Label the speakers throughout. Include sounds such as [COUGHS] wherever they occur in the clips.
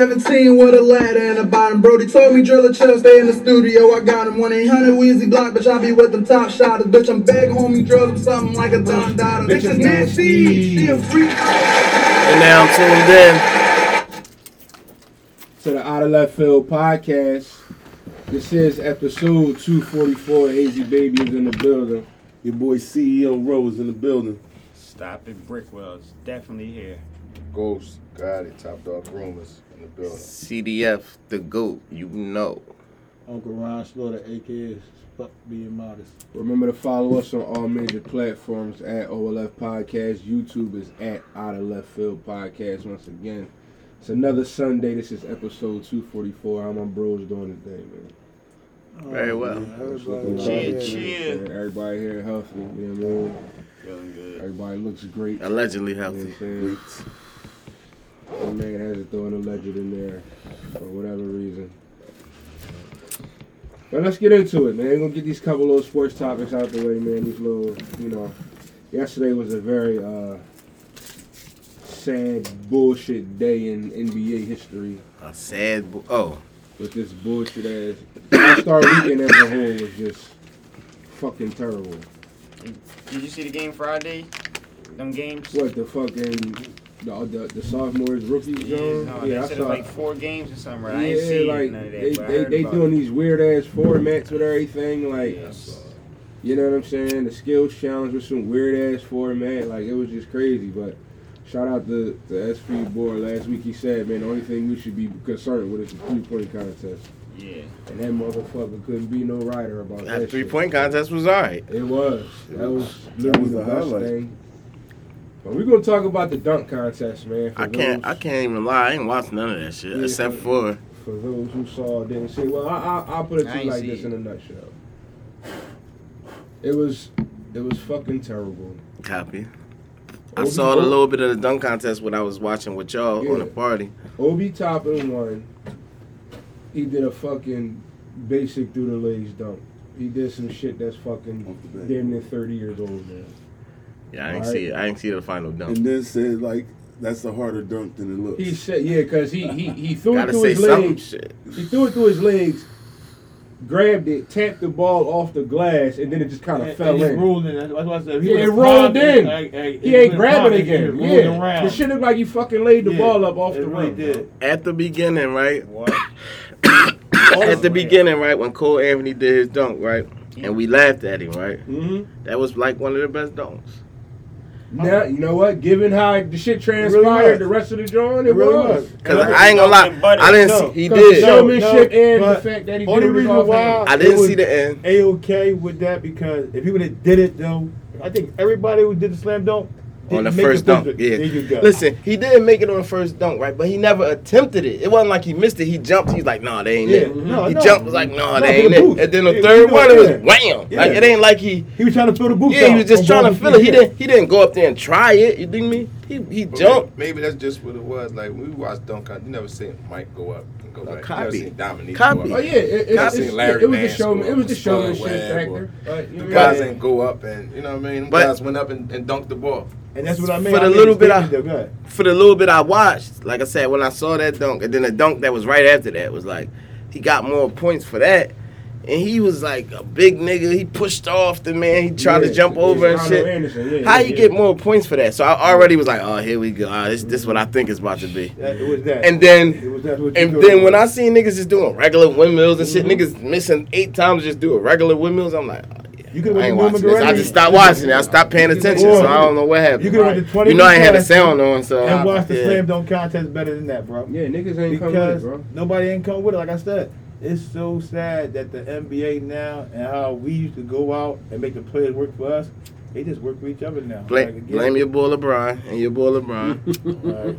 Speaker 1: 17 with a ladder and a bottom. Brody told me drill a chill, stay in the studio. I got him 1 800 Wheezy Block, bitch. I be with them top shotters. Bitch, I'm back home, you drill them something like a Don Dada. Bitch, is nasty. She a freak.
Speaker 2: And now I'm tuned in.
Speaker 3: to the Out of Left Field podcast. This is episode 244. Hazy Baby is in the building.
Speaker 4: Your boy CEO Rose in the building.
Speaker 5: Stop it, Brickwell's definitely here.
Speaker 6: Ghost, got it. Top dog rumors in the building.
Speaker 2: CDF, the GOAT, you know.
Speaker 7: Uncle Ron Slaughter, aka Fuck Being Modest.
Speaker 3: Remember to follow us on all major platforms at OLF Podcast. YouTube is at Out of Left Field Podcast. Once again, it's another Sunday. This is episode 244. How my bros doing today, man?
Speaker 2: Very well.
Speaker 7: Oh, everybody,
Speaker 5: Cheer, cheer.
Speaker 3: Yeah, everybody here healthy. You know what I mean?
Speaker 5: Feeling good.
Speaker 3: Everybody looks great.
Speaker 2: Allegedly
Speaker 3: You know what
Speaker 2: healthy.
Speaker 3: I'm saying? My man has to throw an alleged in there for whatever reason. But let's get into it, man. We're gonna get these couple little sports topics out the way, man. These little, you know, yesterday was a very uh, sad bullshit day in NBA history
Speaker 2: A sad. Bo- oh,
Speaker 3: with this bullshit ass. All Star Weekend as a whole was just fucking terrible.
Speaker 5: Did you see the game Friday? Them games?
Speaker 3: What the fucking the uh, the, the sophomores rookies
Speaker 5: Yeah,
Speaker 3: John?
Speaker 5: no,
Speaker 3: yeah,
Speaker 5: they
Speaker 3: I
Speaker 5: said
Speaker 3: saw.
Speaker 5: like four games or something. Right? I
Speaker 3: yeah,
Speaker 5: ain't seen
Speaker 3: like
Speaker 5: none of that.
Speaker 3: they they, they doing
Speaker 5: it.
Speaker 3: these weird ass formats with everything. Like
Speaker 5: Yeah.
Speaker 3: you know what I'm saying? The skills challenge with some weird ass format. Like it was just crazy. But shout out to the SP board last week. He said, man, the only thing we should be concerned with is the three point contest.
Speaker 5: Yeah.
Speaker 3: And that motherfucker couldn't be no writer about that.
Speaker 2: that three
Speaker 3: shit.
Speaker 2: point contest was alright.
Speaker 3: It was. That was
Speaker 4: That
Speaker 3: literally
Speaker 4: was
Speaker 3: the
Speaker 4: the
Speaker 3: best
Speaker 4: highlight.
Speaker 3: thing. But we're gonna talk about the dunk contest, man. for
Speaker 2: I can't. I can't even lie. I ain't watched none of that shit
Speaker 3: Yeah,
Speaker 2: except
Speaker 3: for-
Speaker 2: for
Speaker 3: For those who saw, didn't see. Well, I, I, I'll put it to you like this
Speaker 5: it.
Speaker 3: in a nutshell. It was, it was fucking terrible.
Speaker 2: copy. I
Speaker 3: Obi-
Speaker 2: saw a little bit of the dunk contest when I was watching with y'all on the party.
Speaker 3: Obi Toppin won. He did a fucking basic through the legs dunk. He did some shit that's fucking
Speaker 4: Off the back.
Speaker 3: damn near 30 years old now.
Speaker 2: Yeah, I ain't
Speaker 3: Alright.
Speaker 2: see it. I ain't see the final dunk.
Speaker 4: And then said like that's a harder dunk than it looks.
Speaker 3: He said, yeah, because he, he, he threw it through
Speaker 2: say
Speaker 3: his legs.
Speaker 2: Shit.
Speaker 3: He threw it through his legs, grabbed it, tapped the ball off the glass, and then it just kind of fell
Speaker 7: and it
Speaker 3: in.
Speaker 7: rolled in. That's what I said. He
Speaker 3: Yeah, it rolled
Speaker 7: popped
Speaker 3: in.
Speaker 7: like- like-
Speaker 3: He ain't grabbing again. Yeah,
Speaker 7: around.
Speaker 3: the shit looked like you fucking laid the
Speaker 7: Yeah,
Speaker 3: ball up off the
Speaker 7: really
Speaker 3: rim.
Speaker 7: did.
Speaker 2: At the beginning, right?
Speaker 5: What? [COUGHS]
Speaker 2: At the beginning, right, when Cole Anthony did his dunk, right, and we laughed at him, right.
Speaker 3: hmm
Speaker 2: That was like one of the best dunks.
Speaker 3: Now you know what? Given how the shit transpired,
Speaker 7: was.
Speaker 3: the rest of the drawing, it,
Speaker 7: It really
Speaker 3: was.
Speaker 7: was.
Speaker 2: Cause I ain't gonna lie, I didn't
Speaker 7: no,
Speaker 2: see. He
Speaker 3: 'Cause
Speaker 2: did.
Speaker 3: the showmanship
Speaker 7: No,
Speaker 3: and the fact that he
Speaker 7: only
Speaker 3: did it with
Speaker 7: reason
Speaker 3: offense.
Speaker 7: why-
Speaker 2: I didn't see the end.
Speaker 7: A okay with that because if he would have did it though, I think everybody who did the slam dunk
Speaker 2: On the first dunk,
Speaker 7: perfect.
Speaker 2: yeah.
Speaker 7: There you go.
Speaker 2: Listen, he didn't make it on the first dunk, right? But he never attempted it. It wasn't like he missed it. He jumped. He's like, "Nah, they ain't
Speaker 7: Yeah,
Speaker 2: it."
Speaker 7: no,
Speaker 2: he
Speaker 7: no.
Speaker 2: jumped was like, "Nah,
Speaker 7: No,
Speaker 2: they ain't
Speaker 7: the
Speaker 2: it." And then the
Speaker 7: Yeah,
Speaker 2: third one, it was
Speaker 7: yeah.
Speaker 2: wham. Like it ain't like he.
Speaker 7: he was trying to fill the booth.
Speaker 2: Yeah, he was just trying to fill it. He
Speaker 7: did.
Speaker 2: didn't. He didn't go up there and try it. You dig me? He he jumped.
Speaker 6: Maybe that's just what it was. Like when we watched dunk contest, you never seen Mike go up and go
Speaker 2: No,
Speaker 6: back. You
Speaker 2: copy.
Speaker 6: Dominique
Speaker 2: Copy.
Speaker 3: Oh yeah, it, it,
Speaker 6: I
Speaker 3: it's-
Speaker 6: seen
Speaker 3: it,
Speaker 6: Larry
Speaker 3: it was the showman. It was the showmanship factor. You
Speaker 6: The guys didn't go up and you know what I mean.
Speaker 2: But-
Speaker 6: guys went up and, and dunked the ball.
Speaker 7: And that's what I mean.
Speaker 2: For the
Speaker 7: I
Speaker 2: little bit I-
Speaker 7: though.
Speaker 2: For the little bit I watched, like I said, when I saw that dunk, and then the dunk that was right after that was like, he got more points for that. And he was like a big nigga. He pushed off the man. He tried to jump over and shit.
Speaker 3: Anderson, yeah,
Speaker 2: How
Speaker 3: yeah,
Speaker 2: you
Speaker 3: yeah.
Speaker 2: get more points for that? So I already was like, oh, here we go. Ah, this this what I think it's about to be.
Speaker 7: That, it was that.
Speaker 2: And then
Speaker 7: it was that what
Speaker 2: and then
Speaker 7: it
Speaker 2: when I
Speaker 7: was.
Speaker 2: seen niggas just doing regular windmills and shit,
Speaker 3: Mm-hmm.
Speaker 2: niggas missing eight times just doing regular windmills, I'm like, oh, yeah.
Speaker 7: You could've
Speaker 2: I ain't watching this. I just stopped watching it. I stopped paying attention, so I don't know what happened.
Speaker 7: You could have went 20
Speaker 2: You know I ain't had the
Speaker 7: contest
Speaker 2: sound on, so
Speaker 7: and watch the
Speaker 2: yeah.
Speaker 7: slam dunk contest better than that, bro.
Speaker 3: Yeah, niggas ain't come with it, bro.
Speaker 7: nobody ain't come with it. Like I said, it's so sad that the NBA now and how we used to go out and make the players work for us, they just work for each other now. Like,
Speaker 2: Blame,
Speaker 7: again,
Speaker 2: blame your boy LeBron and your boy LeBron. [LAUGHS]
Speaker 7: like,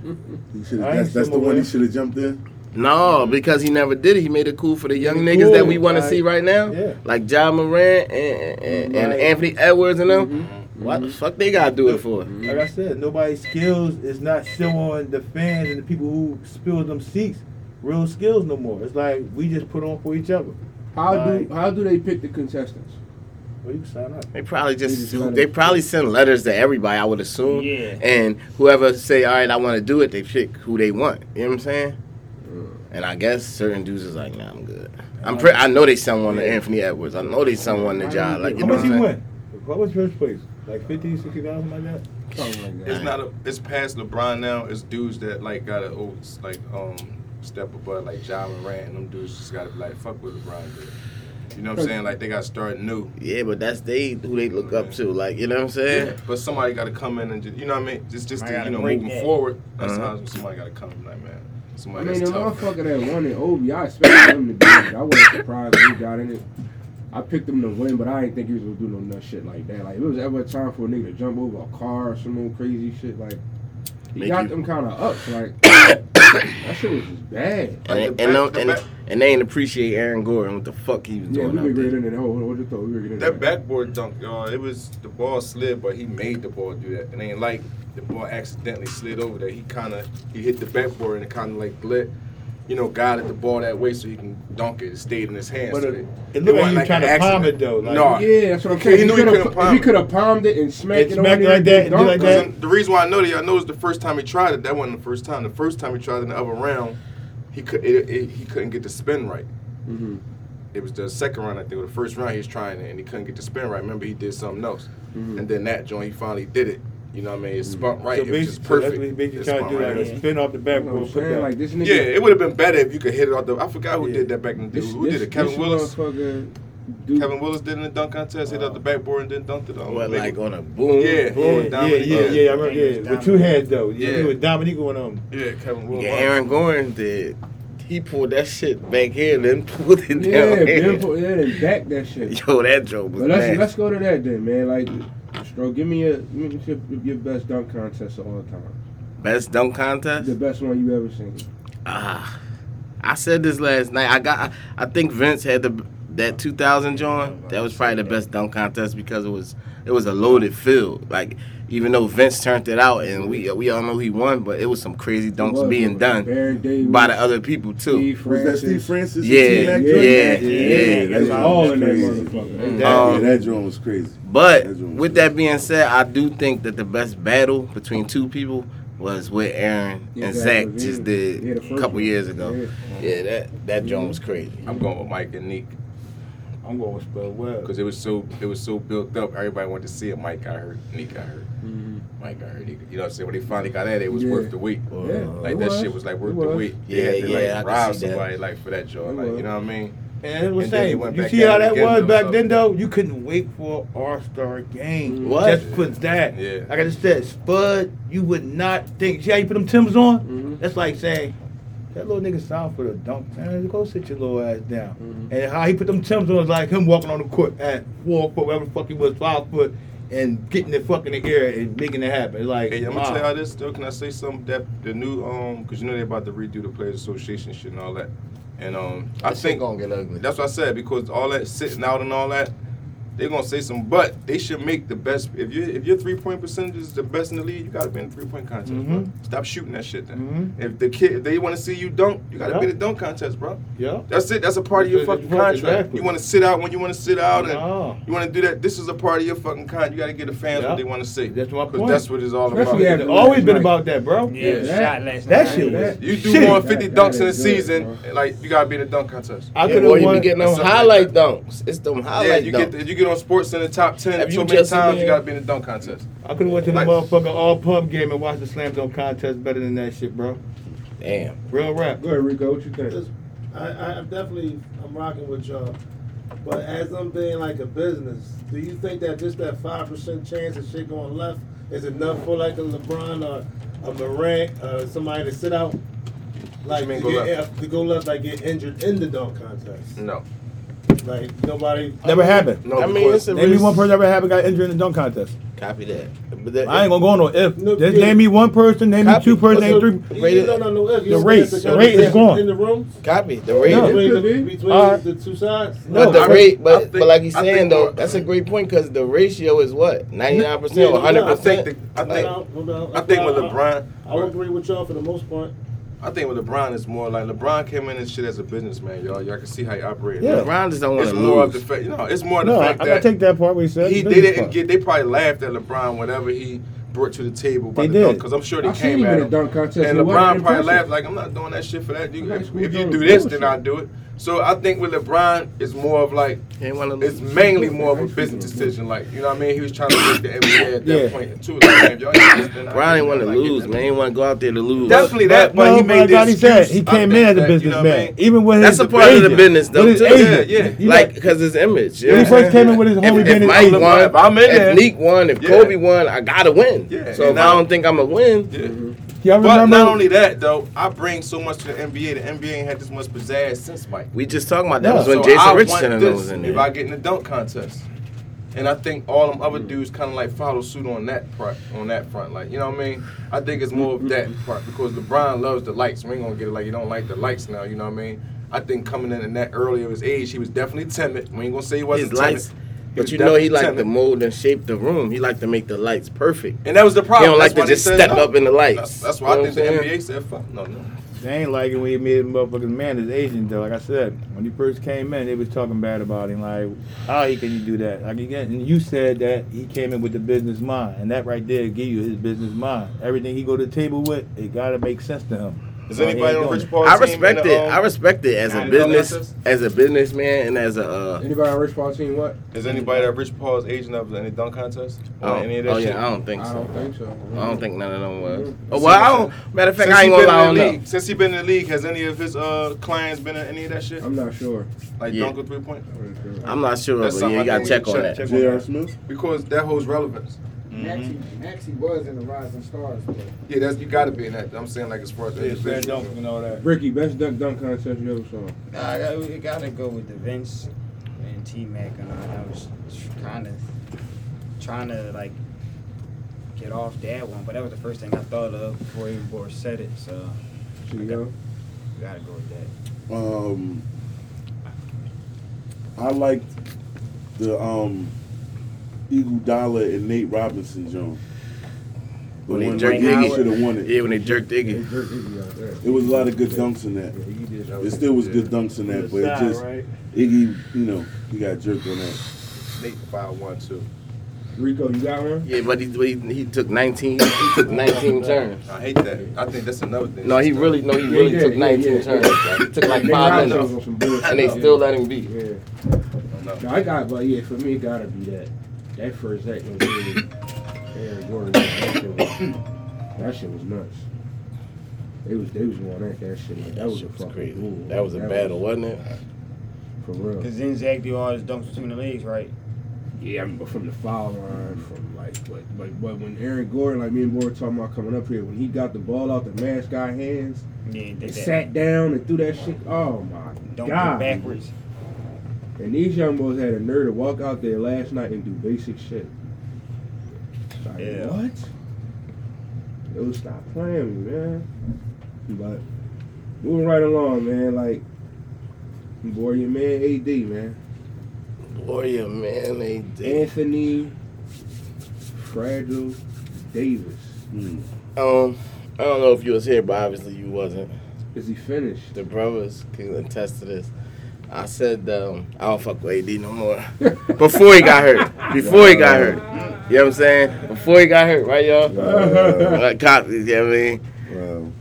Speaker 4: He should've-
Speaker 7: I ain't
Speaker 4: that's that's the one he should have jumped in.
Speaker 2: no, because he never did it. He made it cool for the young
Speaker 7: Made it
Speaker 2: niggas that we want to see right now,
Speaker 7: yeah.
Speaker 2: like Ja Morant and, and, and
Speaker 7: Right.
Speaker 2: Anthony Edwards and them.
Speaker 7: Mm-hmm.
Speaker 2: What the fuck they gotta do it for?
Speaker 7: like I said, nobody's skills is not showing the fans and the people who spill them seats real skills no more. It's like we just put on for each other.
Speaker 3: How
Speaker 7: Like-
Speaker 3: do how do they pick the contestants?
Speaker 7: Well, you sign up.
Speaker 2: They probably just
Speaker 3: just let
Speaker 2: they
Speaker 3: it-
Speaker 2: probably send letters to everybody. I would assume.
Speaker 5: Yeah.
Speaker 2: And whoever say, all right, I want to do it, they pick who they want. You know what I'm saying? And I guess certain dudes is like, nah, I'm good. I'm pre- I know they sent one to Anthony Edwards. I know they sent one to Ja. Like you
Speaker 7: How
Speaker 2: know
Speaker 7: much
Speaker 2: what
Speaker 7: he
Speaker 2: I'm saying?
Speaker 7: win? What was first place? Like 50, 60,000 like that?
Speaker 3: Something like that.
Speaker 6: It's not a. It's past LeBron now. It's dudes that like gotta oh, it's like um step above like Ja Morant and them dudes just gotta be like fuck what LeBron did. You know what I'm saying? Like they gotta start new.
Speaker 2: Yeah, but that's they who they look up to. Like you know what I'm saying?
Speaker 6: But somebody gotta come in and just you know what I mean? Just just to, you know moving
Speaker 5: that.
Speaker 6: forward. That's
Speaker 2: Uh-huh.
Speaker 6: how somebody gotta come in, like man. Somebody I
Speaker 3: mean, the
Speaker 6: that's tough.
Speaker 3: motherfucker that won it, Obi, I expected him to be. I wasn't surprised when he got in it. I picked him to win, but I didn't think he was gonna do no nut shit like that. Like, if it was ever a time for a nigga to jump over a car or some old crazy shit, like, he
Speaker 2: Make
Speaker 3: got
Speaker 2: you-
Speaker 3: them kind of up. Like, [COUGHS] [COUGHS] that shit was just bad. [LAUGHS]
Speaker 2: And,
Speaker 6: Like the
Speaker 2: and,
Speaker 6: back- the
Speaker 2: and,
Speaker 6: back-
Speaker 2: and they ain't appreciate Aaron Gordon. What the fuck he was
Speaker 3: Yeah,
Speaker 2: doing
Speaker 3: we
Speaker 2: out
Speaker 3: could get
Speaker 2: there?
Speaker 3: that. Hold on, what you thought? We could get
Speaker 6: That backboard dunk, y'all, it was the ball slid, but he made the ball do that. It ain't like the ball accidentally slid over there. He kind of he hit the backboard and it kind of like lit, you know, guided the ball that way so he can dunk it. It stayed in his hands.
Speaker 7: But
Speaker 6: so
Speaker 7: it,
Speaker 6: it,
Speaker 7: looked like he trying
Speaker 6: an
Speaker 7: to palm
Speaker 6: accident.
Speaker 7: it though. Like,
Speaker 6: No.
Speaker 3: Yeah, that's what I'm
Speaker 6: He
Speaker 3: saying.
Speaker 6: knew
Speaker 3: He
Speaker 6: he
Speaker 3: could have
Speaker 6: palm
Speaker 3: he could have palmed it and smacked
Speaker 7: And
Speaker 3: it
Speaker 7: smacked it like that,
Speaker 3: and
Speaker 7: like that.
Speaker 6: The reason why I know that, I know it's the first time he tried it. That wasn't the first time. The first time he tried it in the other round, he could it, it, he couldn't get the spin right.
Speaker 3: Mhm.
Speaker 6: It was the second round, I think, or the first round he was trying it, and he couldn't get the spin right. Remember, he did something else,
Speaker 3: Mhm.
Speaker 6: and then that joint he finally did it. You know what I mean? It spun mm. right.
Speaker 7: So
Speaker 6: it was just perfect.
Speaker 7: that's what he basically
Speaker 6: It
Speaker 7: trying to
Speaker 6: spun
Speaker 7: do,
Speaker 6: right
Speaker 7: like
Speaker 6: in.
Speaker 7: a spin off the
Speaker 3: You know
Speaker 7: backboard.
Speaker 3: I'm
Speaker 7: put
Speaker 3: saying?
Speaker 7: that-
Speaker 3: Like, this nigga.
Speaker 6: Yeah, it would have been better if you could hit it off the. I forgot who
Speaker 7: Yeah.
Speaker 6: did that back in the day. Who
Speaker 3: this,
Speaker 6: did it? Kevin Willis.
Speaker 3: dude-
Speaker 6: Kevin Willis did in the dunk contest. Hit out the backboard and then dunked it on.
Speaker 2: What,
Speaker 6: Make
Speaker 2: like
Speaker 6: it-
Speaker 2: on a boom?
Speaker 6: Yeah.
Speaker 7: Yeah, yeah,
Speaker 6: Dominique.
Speaker 7: yeah, yeah, I remember, yeah. With two hands though. Yeah,
Speaker 6: Yeah.
Speaker 7: he was Dominique on them.
Speaker 6: Yeah, Kevin Willis.
Speaker 2: Yeah, Aaron Gordon did. He pulled that shit back here, and then [LAUGHS] pulled it down
Speaker 3: Yeah,
Speaker 2: here.
Speaker 3: Ben yeah, then back that shit.
Speaker 2: Yo, that joke was
Speaker 3: But let's let's go to that then, man. Like, Stro, give me give me your, your best dunk contest of all time.
Speaker 2: Best dunk contest?
Speaker 3: The best one you ever seen.
Speaker 2: Ah, I said this last night. I got. I, I think Vince had the that 2000 John. That was probably the best dunk contest because it was it was a loaded field. Like even though Vince turned it out and we we all know he won, but it was some crazy dunks being done by the other people too.
Speaker 3: Steve
Speaker 4: Was that Steve Francis?
Speaker 2: Yeah,
Speaker 4: and T-Mac
Speaker 2: yeah, yeah, yeah.
Speaker 4: that joint
Speaker 3: all
Speaker 4: was
Speaker 3: in that
Speaker 4: crazy.
Speaker 3: motherfucker.
Speaker 7: And
Speaker 2: that-
Speaker 4: Yeah,
Speaker 2: Um,
Speaker 4: that joint was crazy.
Speaker 2: But
Speaker 4: That joint was
Speaker 2: with that being said, I do think that the best battle between two people was what Aaron
Speaker 3: Yeah,
Speaker 2: and
Speaker 3: Zach
Speaker 2: Zach just did
Speaker 3: Yeah,
Speaker 2: a
Speaker 3: first
Speaker 2: couple
Speaker 3: one.
Speaker 2: years ago.
Speaker 3: Yeah.
Speaker 2: Yeah, that that joint was crazy.
Speaker 6: I'm going with Mike and Neek
Speaker 7: I'm going with Spud Webb.
Speaker 6: because it was so it was so built up. Everybody wanted to see it. Mike got hurt. Neek got hurt.
Speaker 3: Mhm.
Speaker 6: Mike got hurt. You know what I'm saying? When they finally got at it, it was
Speaker 3: Yeah.
Speaker 6: worth the wait.
Speaker 3: Yeah,
Speaker 6: Like that
Speaker 3: was.
Speaker 6: shit was like worth
Speaker 3: It
Speaker 6: the
Speaker 3: was.
Speaker 6: wait.
Speaker 2: Yeah,
Speaker 6: They had to,
Speaker 2: yeah,
Speaker 6: like
Speaker 2: can
Speaker 6: rob
Speaker 2: see that.
Speaker 6: somebody like for that joint. Like you know what I mean?
Speaker 7: And it was
Speaker 6: And then he
Speaker 7: saying, you see how that was back then though? You couldn't wait for All Star game.
Speaker 2: What?
Speaker 7: Just for that.
Speaker 6: Yeah.
Speaker 7: Like I just said, Spud, you would not think. See how you put them Timbs on?
Speaker 3: Mhm.
Speaker 7: That's like saying, that little nigga sound for the dunk. Man, go sit your little ass down.
Speaker 3: Mhm.
Speaker 7: And how he put them Timbs on was like him walking on the court at four foot, whatever the fuck he was, five foot, and getting the fucking in the air and making it happen. Like,
Speaker 6: Hey, I'm
Speaker 7: wow.
Speaker 6: gonna tell y'all this though. Can I say something? That the new um, cause you know they about to redo the Players Association shit and all that. And um, I
Speaker 2: That shit
Speaker 6: think
Speaker 2: gonna get ugly.
Speaker 6: That's what I said because all that sitting out and all that, they're gonna say some. But they should make the best. If you if your three point percentage is the best in the league, you gotta be in the three point contest, bro.
Speaker 7: Mhm.
Speaker 6: Stop shooting that shit. Then
Speaker 7: Mhm.
Speaker 6: if the kid if they want to see you dunk, you gotta
Speaker 7: Yeah.
Speaker 6: be in the dunk contest, bro.
Speaker 7: Yeah.
Speaker 6: That's it. That's a part of your
Speaker 7: Exactly.
Speaker 6: fucking contract.
Speaker 7: Exactly.
Speaker 6: You want to sit out when you want to sit out, and
Speaker 7: No.
Speaker 6: you want to do that. This is a part of your fucking contract. You got to get the fans
Speaker 7: Yeah.
Speaker 6: what they want to see.
Speaker 7: That's my
Speaker 6: 'Cause
Speaker 7: point.
Speaker 6: That's what it's all about.
Speaker 3: Especially
Speaker 7: It's always
Speaker 3: last
Speaker 7: been
Speaker 3: night.
Speaker 7: about that, bro.
Speaker 5: Yeah,
Speaker 3: that-
Speaker 5: shot last
Speaker 7: that
Speaker 5: night.
Speaker 7: shit was-
Speaker 3: That-
Speaker 6: You do
Speaker 7: Shit.
Speaker 6: more than 50
Speaker 3: That-
Speaker 6: dunks
Speaker 3: that
Speaker 6: in a
Speaker 3: good,
Speaker 6: season,
Speaker 3: bro.
Speaker 6: like you gotta be in the dunk contest.
Speaker 7: I could
Speaker 2: boy,
Speaker 7: have
Speaker 2: you be getting them
Speaker 6: like
Speaker 2: highlight dunks. It's them
Speaker 6: Yeah,
Speaker 2: highlight
Speaker 6: you get you get on sports in the top ten
Speaker 2: Have you
Speaker 6: so many
Speaker 2: just
Speaker 6: times.
Speaker 2: seen-
Speaker 6: You gotta be in the dunk contest.
Speaker 7: I could have went to the
Speaker 6: Like-
Speaker 7: motherfucking all pub game and watched the slam dunk contest better than that shit, bro.
Speaker 2: Damn.
Speaker 7: Real rap.
Speaker 3: Go ahead, Rico. What you think?
Speaker 8: I, I I'm definitely I'm rocking with y'all. But as I'm being like a business, do you think that just that five percent chance of shit going left is enough for like a LeBron or a Morant, uh, somebody to sit out? Like
Speaker 6: you mean
Speaker 8: to,
Speaker 6: go
Speaker 8: get,
Speaker 6: left?
Speaker 8: to go left, like get injured in the dunk contest.
Speaker 6: No.
Speaker 8: Like nobody.
Speaker 7: Never happened.
Speaker 6: No,
Speaker 2: I mean,
Speaker 6: because-
Speaker 2: it's a
Speaker 7: Name me one person ever happened got injured in the dunk contest.
Speaker 2: Copy that. But that,
Speaker 7: I ain't gonna go on no if.
Speaker 8: No,
Speaker 7: Just
Speaker 8: yeah.
Speaker 7: name me one person. Name me
Speaker 2: Copy.
Speaker 7: two person. Name three.
Speaker 8: you-
Speaker 2: rated-
Speaker 8: no, no, no, if
Speaker 7: the
Speaker 8: don't
Speaker 7: race-
Speaker 8: think
Speaker 7: the
Speaker 8: the
Speaker 7: rate is
Speaker 8: in-
Speaker 7: gone.
Speaker 8: in the room.
Speaker 2: Copy the rate.
Speaker 3: It
Speaker 8: Between, the, between
Speaker 7: Alright.
Speaker 8: the two sides.
Speaker 6: No,
Speaker 2: But the
Speaker 6: I-
Speaker 2: rate, but
Speaker 6: think-
Speaker 2: but like he's saying
Speaker 6: think
Speaker 2: though, that's a great point because the ratio is what ninety nine percent or hundred
Speaker 8: doubt.
Speaker 6: I think
Speaker 2: percent.
Speaker 6: I think
Speaker 8: doubt, no doubt.
Speaker 6: I think with
Speaker 8: I-
Speaker 6: LeBron,
Speaker 8: I would agree with y'all for the most part.
Speaker 6: I think with LeBron it's more like LeBron came in and shit as a businessman, y'all. Y'all can see how he operated.
Speaker 7: Yeah.
Speaker 2: LeBron just don't want
Speaker 6: It's
Speaker 2: to
Speaker 6: more of the
Speaker 2: lose.
Speaker 6: fact, you know, it's more the
Speaker 7: No, I, I
Speaker 6: fact
Speaker 7: gotta
Speaker 6: that
Speaker 7: take that part. What he said.
Speaker 6: he,
Speaker 7: the
Speaker 6: they didn't
Speaker 7: part.
Speaker 6: get. They probably laughed at LeBron whenever he brought to the table by
Speaker 7: They
Speaker 6: the
Speaker 7: did.
Speaker 6: dunk because I'm sure they
Speaker 3: I
Speaker 6: came
Speaker 3: him
Speaker 6: at
Speaker 3: in a
Speaker 6: him.
Speaker 3: dunk contest.
Speaker 6: And LeBron probably laughed like, I'm not doing that shit for that. You, if, if you do this, then. I'll do it. So I think with LeBron, it's more of like
Speaker 2: He ain't wanna
Speaker 6: it's mainly more of a business decision. Like you know what I mean? He was trying to make the NBA at that
Speaker 7: Yeah.
Speaker 6: point too. Like, man, if y'all ain't this, then I
Speaker 2: Brian ain't
Speaker 6: ain't
Speaker 2: want to
Speaker 6: gonna
Speaker 2: lose, man. He ain't want to go out there to lose.
Speaker 6: Definitely that, but
Speaker 7: no,
Speaker 6: he made the
Speaker 7: he said, he came in as a
Speaker 6: think that, you know
Speaker 7: businessman.
Speaker 6: what I mean?
Speaker 7: Even with
Speaker 2: That's
Speaker 7: his
Speaker 2: a part of the business, though,
Speaker 7: with his
Speaker 2: too.
Speaker 7: agent,
Speaker 6: Yeah, yeah.
Speaker 7: he
Speaker 2: like
Speaker 7: like,
Speaker 2: because his image.
Speaker 7: when he first came in with his
Speaker 2: If,
Speaker 7: homie
Speaker 2: if
Speaker 7: Benny
Speaker 2: Mike
Speaker 6: LeBron,
Speaker 2: won,
Speaker 6: if I'm in
Speaker 2: if Neek won, if Kobe won, I gotta win. So if I don't think I'm gonna win,
Speaker 6: Yeah.
Speaker 7: y'all
Speaker 6: But
Speaker 7: remember?
Speaker 6: not only that though, I bring so much to the NBA. The NBA ain't had this much pizzazz since Mike.
Speaker 2: we just talking about that
Speaker 7: Yeah.
Speaker 2: was when
Speaker 6: So
Speaker 2: Jason
Speaker 6: I
Speaker 2: Richardson
Speaker 6: want
Speaker 2: and
Speaker 6: this
Speaker 2: was in there.
Speaker 6: if I
Speaker 2: there.
Speaker 6: get in the dunk contest. And I think all them other dudes kind of like follow suit on that part, on that front. Like, you know what I mean? I think it's more of that part because LeBron loves the lights. We ain't gonna get it like he don't like the lights now. You know what I mean? I think coming in in that early of his age, he was definitely timid. We ain't gonna say he wasn't
Speaker 2: His
Speaker 6: timid.
Speaker 2: lights,
Speaker 6: He
Speaker 2: but you know he
Speaker 6: definitely
Speaker 2: like to mold and shape the room. He like to make the lights perfect.
Speaker 6: And that was the problem.
Speaker 2: He don't like to just step
Speaker 6: no.
Speaker 2: up in the lights.
Speaker 6: That's, that's why
Speaker 2: You
Speaker 6: I think the
Speaker 2: what I'm saying?
Speaker 6: NBA said fuck no, no.
Speaker 7: They ain't like it when he made him motherfucking man his agent though. Like I said, when he first came in, they was talking bad about him. Like, how he can you do that? Like again, and you said that he came in with the business mind, and that right there give you his business mind. Everything he go to the table with, it gotta make sense to him.
Speaker 6: Is
Speaker 7: Why he
Speaker 6: anybody on Rich
Speaker 7: it.
Speaker 6: Paul's
Speaker 2: I
Speaker 6: team in
Speaker 2: respect
Speaker 6: the,
Speaker 2: it.
Speaker 6: um,
Speaker 2: I respect it as a
Speaker 6: in the dunk
Speaker 2: business, as a businessman, and as a. Uh,
Speaker 3: Anybody on Rich Paul team? What?
Speaker 6: Is anybody that Rich Paul's agent of any dunk contest?
Speaker 2: oh,
Speaker 6: Or any of that
Speaker 2: oh,
Speaker 6: shit?
Speaker 2: yeah, I don't think so.
Speaker 3: I don't think so.
Speaker 2: I don't think none of them was.
Speaker 3: Mhm.
Speaker 2: Oh, well, I don't. Matter of fact,
Speaker 6: Since
Speaker 2: I ain't gonna lie on
Speaker 6: the
Speaker 2: that.
Speaker 6: since he been in the league, has any of his uh clients been in any of that shit?
Speaker 3: I'm not sure.
Speaker 6: Like
Speaker 2: Yeah.
Speaker 6: dunk or three point?
Speaker 2: I'm not sure,
Speaker 6: That's
Speaker 2: but yeah, you gotta check on
Speaker 6: should
Speaker 2: that.
Speaker 6: check.
Speaker 4: J.R. Smith?
Speaker 6: Because that holds relevance.
Speaker 9: Maxey, Maxey was in the Rising Stars. But
Speaker 6: Yeah, that's you got to be in that. I'm saying like as far as the
Speaker 7: Yeah, slam
Speaker 6: individual.
Speaker 7: dunk and all that.
Speaker 3: Ricky, best dunk dunk contest you ever saw?
Speaker 5: Nah, I got, we gotta go with the Vince and T Mac and all. I was kind of trying to like get off that one, but that was the first thing I thought of before even Boris said it. So
Speaker 3: So you go.
Speaker 5: we gotta go with that.
Speaker 4: Um, I liked the um, Iguodala and Nate Robinson joint. The
Speaker 2: When they jerked Iggy.
Speaker 4: should have won it.
Speaker 2: Yeah, when they jerked Iggy.
Speaker 3: jerked Iggy out there.
Speaker 4: It was a lot of good dunks in that.
Speaker 3: Yeah, he did.
Speaker 4: It still was good dunks in that, but it just Iggy, you know, he got jerked on that.
Speaker 6: Nate five one two.
Speaker 3: Rico, you got one?
Speaker 2: Yeah, but he, he he took 19. He took 19 [LAUGHS] turns.
Speaker 6: I hate that. I think that's another thing.
Speaker 2: No, he really no, he really
Speaker 3: he
Speaker 2: took
Speaker 3: did,
Speaker 2: 19
Speaker 3: yeah, yeah.
Speaker 2: turns. Like, it took like
Speaker 3: Nate
Speaker 2: five
Speaker 3: Robinson
Speaker 2: minutes,
Speaker 3: was on some bullshit.
Speaker 2: and they still let him beat.
Speaker 3: Yeah.
Speaker 6: No.
Speaker 3: No, I got, but yeah, for me, it gotta be that. That first act was really Aaron Gordon. That shit was, that shit was nuts. They was they was going at that shit like that was a
Speaker 2: was
Speaker 3: fucking
Speaker 2: crazy.
Speaker 3: duel.
Speaker 2: That was a battle, wasn't it?
Speaker 3: for real.
Speaker 5: Cause then Zach do all his dunks between the legs, right?
Speaker 3: Yeah, I mean, but from the foul line, from like, but, but, but when Aaron Gordon, like me and Boy were talking about coming up here, when he got the ball out the mask guy hands,
Speaker 5: Yeah, he
Speaker 3: and sat down and threw that shit. Oh my
Speaker 5: Don't
Speaker 3: god!
Speaker 5: go backwards.
Speaker 3: And these young boys had a nerve to walk out there last night and do basic shit. Like,
Speaker 5: Yeah.
Speaker 3: what? Yo, stop playing me, man. But moving right along, man. Like, boy, your man AD, man.
Speaker 2: Warrior man, they did.
Speaker 3: Anthony Fragile Davis.
Speaker 4: Hmm.
Speaker 2: Um, I don't know if you was here, but obviously you wasn't.
Speaker 3: Is he finished?
Speaker 2: The brothers can attest to this. I said um, I don't fuck with AD no more. [LAUGHS] Before he got hurt. Before he got hurt. You know what I'm saying? Before he got hurt, right, y'all? Like, cop, you know what I mean?
Speaker 4: Wow.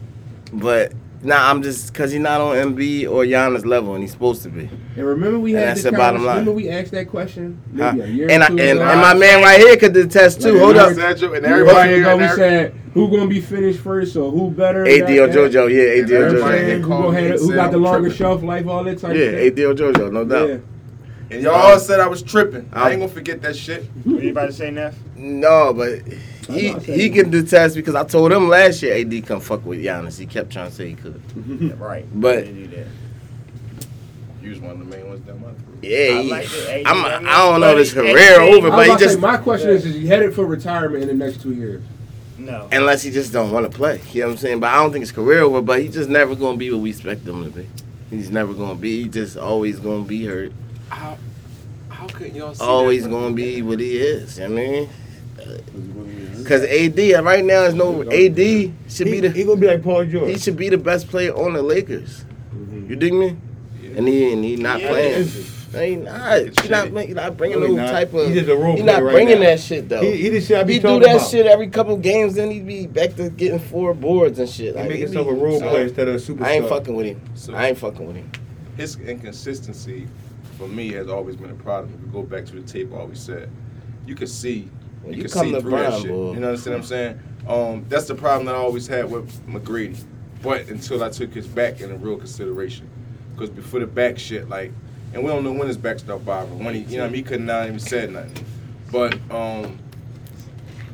Speaker 2: But nah, I'm just because he's not on Embiid or Giannis level, and he's supposed to be.
Speaker 3: And remember we
Speaker 2: And
Speaker 3: had
Speaker 2: that's
Speaker 3: this
Speaker 2: the bottom line.
Speaker 3: Remember we asked that question
Speaker 2: Huh?
Speaker 3: a year
Speaker 2: And, I,
Speaker 3: two
Speaker 2: and, and my man right here could attest too.
Speaker 3: Like,
Speaker 2: Hold up.
Speaker 3: heard-
Speaker 6: and everybody.
Speaker 3: ago, we
Speaker 6: every-
Speaker 3: said who gonna be finished first or who better?
Speaker 2: AD or JoJo, yeah, AD
Speaker 6: And
Speaker 2: or
Speaker 3: You know what I'm
Speaker 6: everybody
Speaker 2: JoJo.
Speaker 3: Who,
Speaker 6: called
Speaker 3: gonna
Speaker 6: me
Speaker 3: have,
Speaker 6: and
Speaker 3: who got the
Speaker 6: I'm
Speaker 3: longer
Speaker 6: tripping.
Speaker 3: shelf life, all that type
Speaker 2: Yeah,
Speaker 3: of shit?
Speaker 2: AD or JoJo, no doubt.
Speaker 3: Yeah.
Speaker 6: And y'all said I was tripping. I ain't gonna forget that shit.
Speaker 5: What you about to say, Neff?
Speaker 2: No, but he
Speaker 3: I'm
Speaker 2: he
Speaker 3: that.
Speaker 2: can detest because I told him last year AD come fuck with Giannis. He kept trying to say he could. [LAUGHS]
Speaker 5: Yeah, right.
Speaker 2: But-
Speaker 5: They do that.
Speaker 6: You was one of the main ones that month.
Speaker 2: Yeah,
Speaker 5: I like it.
Speaker 2: I'm,
Speaker 5: I
Speaker 2: don't know this
Speaker 5: he-
Speaker 2: career
Speaker 5: hey,
Speaker 2: over, but he
Speaker 3: about to say,
Speaker 2: just
Speaker 3: my question is: Is he headed for retirement in the next two years?
Speaker 5: No.
Speaker 2: unless he just don't want to play. You know what I'm saying? But I don't think his career over. But he's just never gonna be what we expect him to be. He's never gonna be. He just always gonna be hurt.
Speaker 6: How how could y'all see
Speaker 2: Always
Speaker 6: that?
Speaker 2: gonna be what he is. You know what I mean,
Speaker 4: Because
Speaker 2: because AD right now is no AD should be the
Speaker 7: he gonna be like Paul George.
Speaker 2: he should be the best player on the Lakers. You dig me? And he and he not
Speaker 5: Yeah,
Speaker 2: playing.
Speaker 7: It's-
Speaker 2: No, he not. You're not, you're not bringing
Speaker 7: No,
Speaker 2: no
Speaker 7: not.
Speaker 2: type of.
Speaker 7: He just a role
Speaker 2: You're not bringing
Speaker 7: now.
Speaker 2: that shit though.
Speaker 7: He, he the shit I be
Speaker 2: He do that
Speaker 7: about.
Speaker 2: shit every couple games, then he'd be back to getting four boards and shit.
Speaker 7: He make himself a role
Speaker 2: so,
Speaker 7: player instead of a superstar.
Speaker 2: I ain't fucking with him.
Speaker 6: So-
Speaker 2: I ain't fucking with him.
Speaker 6: his inconsistency for me has always been a problem. If we go back to the tape, always said you could see,
Speaker 2: When
Speaker 6: you,
Speaker 2: you come
Speaker 6: see
Speaker 2: to Brown,
Speaker 6: shit.
Speaker 2: boy.
Speaker 6: You know what I'm saying? Um, that's the problem that I always had with McGrady. But until I took his back into real consideration, because before the back shit, like, and we don't know when his back stuff bothered. When he, you know, what I mean, he couldn't not even said nothing. But um,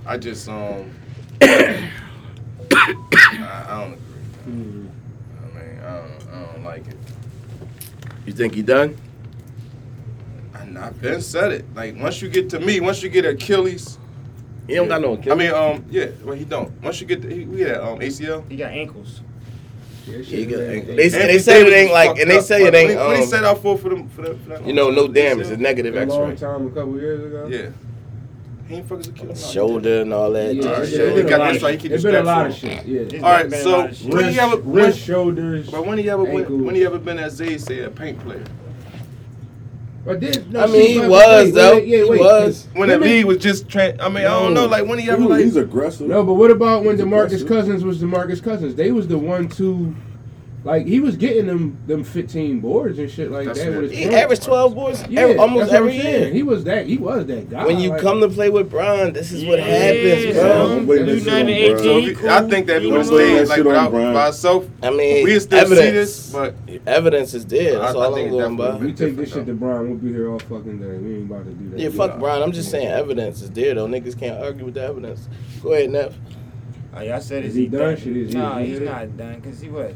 Speaker 6: I just um, [COUGHS] I, I don't agree.
Speaker 3: Mm-hmm.
Speaker 6: I mean, I don't, I don't like it.
Speaker 2: You think he done?
Speaker 6: And I've been said it. Like once you get to me, once you get Achilles,
Speaker 2: He don't got no. Achilles.
Speaker 6: I mean, um, yeah, well he don't. Once you get the, he, we had um ACL.
Speaker 5: He got ankles.
Speaker 3: Yeah,
Speaker 2: He
Speaker 3: shit,
Speaker 2: got
Speaker 3: man.
Speaker 2: ankle. They, they say it ain't like, and they
Speaker 6: up.
Speaker 2: say it
Speaker 6: When
Speaker 2: ain't.
Speaker 6: he- when he
Speaker 2: Um,
Speaker 6: set out for for them for, the, for that,
Speaker 2: you know, no damage. It's negative x-
Speaker 3: A long
Speaker 2: X-ray.
Speaker 3: time, a couple years ago.
Speaker 6: Yeah, he ain't fucking Achilles.
Speaker 2: Shoulder and all that.
Speaker 3: Yeah,
Speaker 6: All right,
Speaker 3: it's
Speaker 6: so
Speaker 3: been
Speaker 6: he
Speaker 3: a
Speaker 6: got
Speaker 3: lot
Speaker 6: this
Speaker 3: of-
Speaker 6: right, he keep
Speaker 3: It's
Speaker 6: his
Speaker 3: been a lot of shit. Yeah.
Speaker 5: It's
Speaker 6: All right, so
Speaker 5: lot
Speaker 6: when he ever
Speaker 3: Wrist,
Speaker 6: when,
Speaker 3: shoulders.
Speaker 6: but when he ever when,
Speaker 3: ankles.
Speaker 6: when he ever been at Zay say a paint player?
Speaker 3: But this, no,
Speaker 2: I mean, he was
Speaker 3: wait,
Speaker 2: though.
Speaker 3: wait, yeah,
Speaker 2: He
Speaker 3: wait.
Speaker 2: was.
Speaker 6: When the
Speaker 3: Let
Speaker 6: league was just trying, I mean, I don't know, like when he ever
Speaker 4: Ooh,
Speaker 6: like
Speaker 4: he's aggressive.
Speaker 3: No, but what about when
Speaker 4: He's
Speaker 3: Demarcus
Speaker 4: aggressive.
Speaker 3: Cousins was Demarcus Cousins? They was the one two, like he was getting them them fifteen boards and shit like
Speaker 6: That's
Speaker 3: that.
Speaker 6: it.
Speaker 3: With his
Speaker 2: He averaged 12 boards
Speaker 3: yeah,
Speaker 2: every, almost
Speaker 3: that's what
Speaker 2: every
Speaker 3: I'm saying.
Speaker 2: year.
Speaker 3: He was that. He was that guy.
Speaker 2: When you
Speaker 3: like-
Speaker 2: come to play with Bron, this is what
Speaker 5: Yeah,
Speaker 2: happens,
Speaker 5: son.
Speaker 2: bro.
Speaker 4: I'm
Speaker 5: You nine to
Speaker 4: bro.
Speaker 6: So
Speaker 5: 18,
Speaker 6: if I think that if he
Speaker 5: cool.
Speaker 6: would
Speaker 4: Don't blame
Speaker 6: stay like
Speaker 4: shit on
Speaker 6: without
Speaker 4: Bron.
Speaker 6: by himself,
Speaker 2: I mean,
Speaker 6: we still
Speaker 2: evidence.
Speaker 6: see this, but
Speaker 2: Evidence is there. That's
Speaker 6: I-
Speaker 2: all
Speaker 6: I
Speaker 2: I'm
Speaker 6: think
Speaker 2: going
Speaker 6: definitely-
Speaker 2: by.
Speaker 3: we take this shit to Bron, we'll be here all fucking day. We ain't about to do that.
Speaker 2: Yeah, fuck Bron. I'm just saying evidence is there though. Niggas can't argue with the evidence. Go ahead, Neff.
Speaker 5: Oh, y'all said
Speaker 3: Is
Speaker 5: is
Speaker 3: he
Speaker 5: he
Speaker 3: done?
Speaker 5: done?
Speaker 3: Shit, is he-
Speaker 5: Nah,
Speaker 3: is
Speaker 5: he's
Speaker 3: he-
Speaker 5: not done. Cause he what,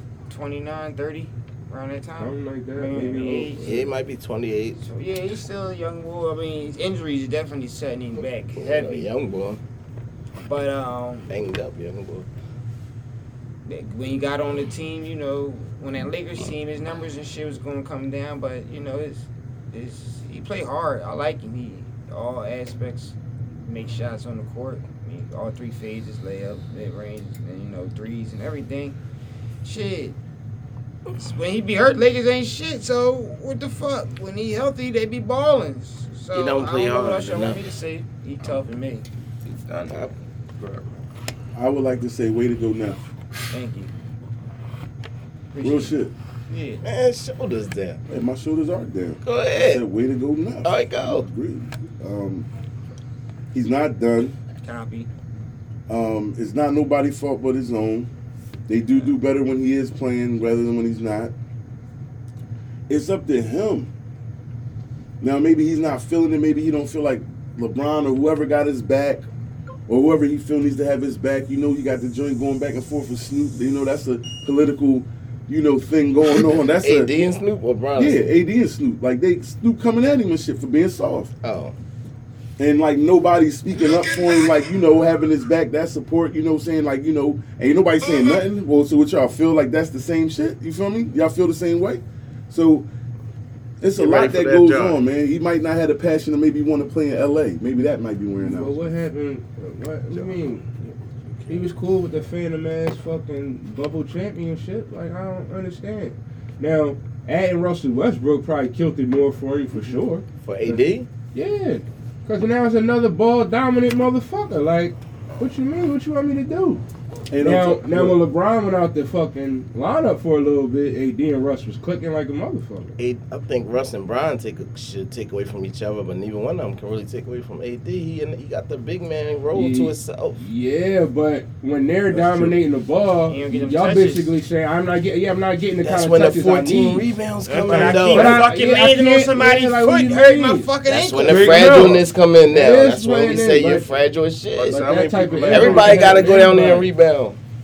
Speaker 5: 29, 30, around that time.
Speaker 3: Something like that.
Speaker 5: Maybe
Speaker 3: Maybe a.
Speaker 2: Yeah, he might be 28.
Speaker 5: So yeah, he's still a young boy. I mean, his injuries definitely setting him back
Speaker 2: Yeah,
Speaker 5: heavy.
Speaker 2: young boy,
Speaker 5: But um,
Speaker 2: banged up young boy.
Speaker 5: when he got on the team, you know, when that Lakers team, his numbers and shit was gonna come down. But you know, it's, it's he played hard. I like him. He all aspects, make shots on the court. I mean, all three phases, layup, mid range, and you know, threes and everything. Shit. When he be hurt, Lakers ain't shit. So what the fuck? When he healthy, they be balling. So
Speaker 2: He don't play
Speaker 5: I don't know
Speaker 2: hard
Speaker 5: what else y'all want me to say. He tough than me.
Speaker 6: he's done.
Speaker 4: I would like to say, way to go now.
Speaker 5: Thank you.
Speaker 4: Real shit.
Speaker 5: it. Yeah.
Speaker 2: Man, shoulders down.
Speaker 4: Hey, my shoulders aren't down.
Speaker 2: Go
Speaker 4: I
Speaker 2: ahead.
Speaker 4: said, way to go now.
Speaker 2: All right, go.
Speaker 4: Agreed. Um, he's not done.
Speaker 5: Copy.
Speaker 4: Um, it's not nobody's fault but his own. They do do better when he is playing rather than when he's not. It's up to him. Now maybe he's not feeling it. Maybe he don't feel like LeBron or whoever got his back, or whoever he feel needs to have his back. You know, he got the joint going back and forth with Snoop. You know, that's a political, you know, thing going on. That's [LAUGHS] a
Speaker 2: AD and Snoop or
Speaker 4: yeah, AD and Snoop. Like they Snoop coming at him and shit for being soft
Speaker 2: Oh,
Speaker 4: and like nobody's speaking up for him, like you know, having his back, that support, you know, saying like you know, ain't nobody saying mm-hmm. nothing. Well, so what y'all feel like that's the same shit? You feel me? Y'all feel the same way? So it's a
Speaker 2: Get
Speaker 4: lot that
Speaker 2: that
Speaker 4: goes
Speaker 2: job.
Speaker 4: on, man. He might not have the passion to maybe want to play in L.A. Maybe that might be wearing
Speaker 3: Well,
Speaker 4: out.
Speaker 3: what happened? What, what you mean? He was cool with the Phantom ass fucking bubble championship. Like I don't understand. Now, adding Russell Westbrook probably killed it more for him for sure.
Speaker 2: for AD?
Speaker 3: Yeah, because now it's another ball dominant motherfucker. Like, what you mean? What you want me to do?
Speaker 4: Ain't
Speaker 3: now,
Speaker 4: no talk-
Speaker 3: now when LeBron went out the fucking lineup for a little bit, AD and Russ was clicking like a motherfucker.
Speaker 2: I think Russ and Bron take should take away from each other, but neither one of them can really take away from AD. He and he got the big man role to
Speaker 3: Yeah.
Speaker 2: himself.
Speaker 3: Yeah, but when they're
Speaker 4: That's true.
Speaker 3: dominating the ball,
Speaker 5: You don't get them
Speaker 3: y'all
Speaker 5: touches.
Speaker 3: basically saying, "I'm not getting. Yeah, I'm not getting the
Speaker 2: That's
Speaker 3: kind of
Speaker 2: when the
Speaker 3: touches I
Speaker 2: 14
Speaker 3: need."
Speaker 2: rebounds
Speaker 5: That's
Speaker 2: come
Speaker 5: when I
Speaker 2: in,
Speaker 5: keep
Speaker 2: though.
Speaker 3: But I-
Speaker 5: fucking
Speaker 3: yeah, I
Speaker 5: landing on
Speaker 3: can't-
Speaker 5: somebody's
Speaker 3: yeah, like,
Speaker 5: foot,
Speaker 3: do you
Speaker 5: hurting my
Speaker 3: mean?
Speaker 5: fucking
Speaker 2: That's
Speaker 5: ankle.
Speaker 2: when the
Speaker 3: Big
Speaker 2: fragileness come in now.
Speaker 3: It is
Speaker 2: That's when we
Speaker 3: when
Speaker 2: say
Speaker 3: it-
Speaker 2: you're fragile as shit.
Speaker 3: But
Speaker 6: So how
Speaker 3: that
Speaker 6: many
Speaker 3: type
Speaker 6: people
Speaker 3: of
Speaker 6: have-
Speaker 2: Everybody got to go down there and
Speaker 3: Everybody.
Speaker 2: rebound.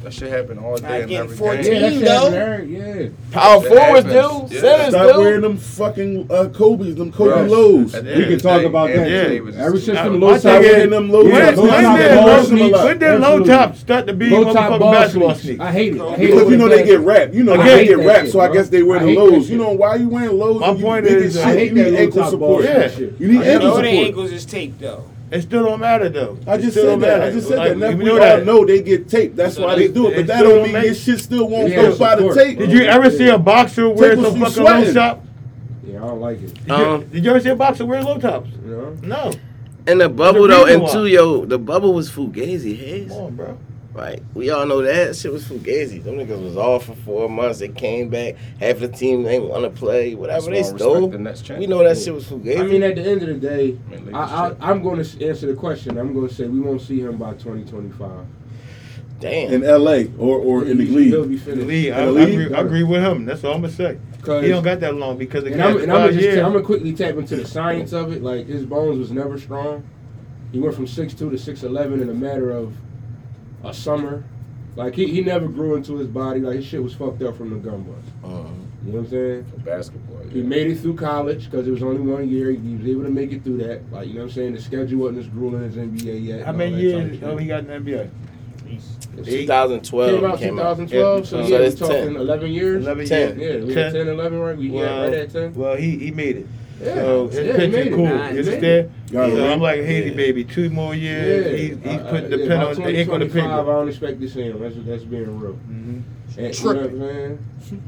Speaker 6: That shit happen all
Speaker 5: Not
Speaker 6: day in
Speaker 5: getting
Speaker 6: every
Speaker 5: 14.
Speaker 6: game.
Speaker 3: Yeah, that shit
Speaker 5: though.
Speaker 3: happened, Yeah.
Speaker 2: Power
Speaker 6: That
Speaker 2: forwards do.
Speaker 6: Yeah.
Speaker 2: centers
Speaker 4: Stop wearing
Speaker 2: do.
Speaker 4: them fucking uh, Kobe's, them Kobe
Speaker 6: Right.
Speaker 4: lows.
Speaker 6: At the
Speaker 3: We can
Speaker 6: of the
Speaker 3: talk
Speaker 6: day,
Speaker 3: about that
Speaker 6: Anthony
Speaker 3: too.
Speaker 6: Davis is
Speaker 3: Ever since them
Speaker 7: I
Speaker 3: low
Speaker 7: think
Speaker 3: top,
Speaker 7: it-
Speaker 4: wearing them low
Speaker 3: Yeah,
Speaker 4: tops.
Speaker 3: those
Speaker 7: when
Speaker 3: top
Speaker 7: did
Speaker 3: ball
Speaker 7: low,
Speaker 3: sneaks.
Speaker 7: when did low
Speaker 3: Absolutely.
Speaker 7: top start to be
Speaker 3: low top
Speaker 7: motherfucking
Speaker 3: ball
Speaker 7: basketball
Speaker 3: sneaks.
Speaker 7: sneaks?
Speaker 3: I hate it. I hate
Speaker 4: Because you know they get wrapped. You know
Speaker 3: I
Speaker 4: they
Speaker 3: hate
Speaker 4: get
Speaker 3: that
Speaker 4: wrapped,
Speaker 3: shit,
Speaker 4: so I
Speaker 3: bro.
Speaker 4: guess they wear
Speaker 3: I
Speaker 4: the
Speaker 3: hate
Speaker 4: lows. You
Speaker 3: shit.
Speaker 4: know why you wearing lows?
Speaker 7: My
Speaker 4: and you
Speaker 7: point
Speaker 4: big
Speaker 7: is,
Speaker 4: as
Speaker 7: I
Speaker 4: shit,
Speaker 3: hate
Speaker 4: you
Speaker 3: that
Speaker 4: need
Speaker 3: low
Speaker 4: ankle
Speaker 3: top
Speaker 4: support.
Speaker 3: ball
Speaker 7: Yeah.
Speaker 3: shit.
Speaker 4: You need
Speaker 3: I hate
Speaker 4: ankle
Speaker 5: All the
Speaker 4: support.
Speaker 5: ankles is taped though.
Speaker 7: It still don't matter though.
Speaker 4: I
Speaker 7: It
Speaker 4: just
Speaker 7: still
Speaker 4: said
Speaker 7: don't
Speaker 4: that. I
Speaker 7: matter.
Speaker 4: just said
Speaker 7: Like,
Speaker 4: that. Now,
Speaker 7: we
Speaker 4: we
Speaker 7: know
Speaker 4: all
Speaker 7: that.
Speaker 4: know they get taped. That's why they do it.
Speaker 7: It
Speaker 4: But that don't
Speaker 7: don't
Speaker 4: mean
Speaker 7: make-
Speaker 4: your shit still won't
Speaker 3: Yeah,
Speaker 4: go by the tape.
Speaker 7: Did you ever see a boxer wear some
Speaker 4: what you
Speaker 7: fucking low
Speaker 4: sweating.
Speaker 7: top?
Speaker 3: Yeah, I don't like it.
Speaker 7: Did,
Speaker 2: Um,
Speaker 7: you, did you ever see a boxer wear low tops?
Speaker 3: No.
Speaker 7: No.
Speaker 2: And the bubble though,
Speaker 7: reason
Speaker 2: and
Speaker 7: why.
Speaker 2: two, yo, the bubble was Fugazi, Hayes.
Speaker 7: Come on, bro.
Speaker 2: Right. We all know that shit was Fugazi. Them niggas was off for four months. They came back. Half the team they want to play. Whatever they
Speaker 6: That's why I respect
Speaker 2: stole.
Speaker 6: the
Speaker 2: We know that shit was Fugazi.
Speaker 3: I mean, at the end of the day,
Speaker 6: Man,
Speaker 3: I, I, I'm going to answer the question. I'm going to say we won't see him by 2025.
Speaker 2: Damn.
Speaker 4: In L.A. or or in the
Speaker 3: He'll
Speaker 4: league.
Speaker 3: be
Speaker 7: The
Speaker 3: finished.
Speaker 7: league, I, I,
Speaker 4: In the league?
Speaker 7: agree, I agree with him. That's all I'm gonna say. He don't got that long because the
Speaker 3: And I'm, and I'm gonna just
Speaker 7: years.
Speaker 3: I'm gonna quickly tap into the science of it. Like his bones was never strong. He went from six two to six eleven in a matter of a summer. Like he, he never grew into his body. Like his shit was fucked up from the gun bust.
Speaker 2: Uh-huh.
Speaker 3: You know what I'm saying?
Speaker 6: For basketball.
Speaker 3: He made it through college because it was only one year. He was able to make it through that. Like you know what I'm saying? The schedule wasn't as grueling as NBA yet.
Speaker 7: How
Speaker 3: and
Speaker 7: many years
Speaker 3: type
Speaker 7: oh, he got in the NBA?
Speaker 3: Came
Speaker 2: 2012
Speaker 3: out
Speaker 2: came out.
Speaker 3: 2012, so
Speaker 7: Yeah,
Speaker 3: yeah,
Speaker 2: so
Speaker 3: we're talking
Speaker 2: 10.
Speaker 3: 11 years.
Speaker 7: 11
Speaker 2: Ten.
Speaker 7: years.
Speaker 3: Yeah, we
Speaker 7: 10.
Speaker 3: had 10, 11, right? We yeah,
Speaker 7: Well,
Speaker 3: right at 10.
Speaker 7: Well, he, he made it.
Speaker 3: Yeah,
Speaker 7: So his
Speaker 3: yeah, he
Speaker 7: pitch is
Speaker 3: it.
Speaker 7: cool.
Speaker 9: Nine,
Speaker 7: You
Speaker 9: he made
Speaker 4: it.
Speaker 7: So I'm like, hey,
Speaker 3: Yeah.
Speaker 7: baby, two more years.
Speaker 3: Yeah,
Speaker 7: He's, he's
Speaker 3: Uh,
Speaker 7: putting the pen
Speaker 3: by
Speaker 7: on the ink on the
Speaker 3: 2025, I don't expect to see him. That's, that's being real.
Speaker 7: hmm
Speaker 3: And, you know what I'm saying?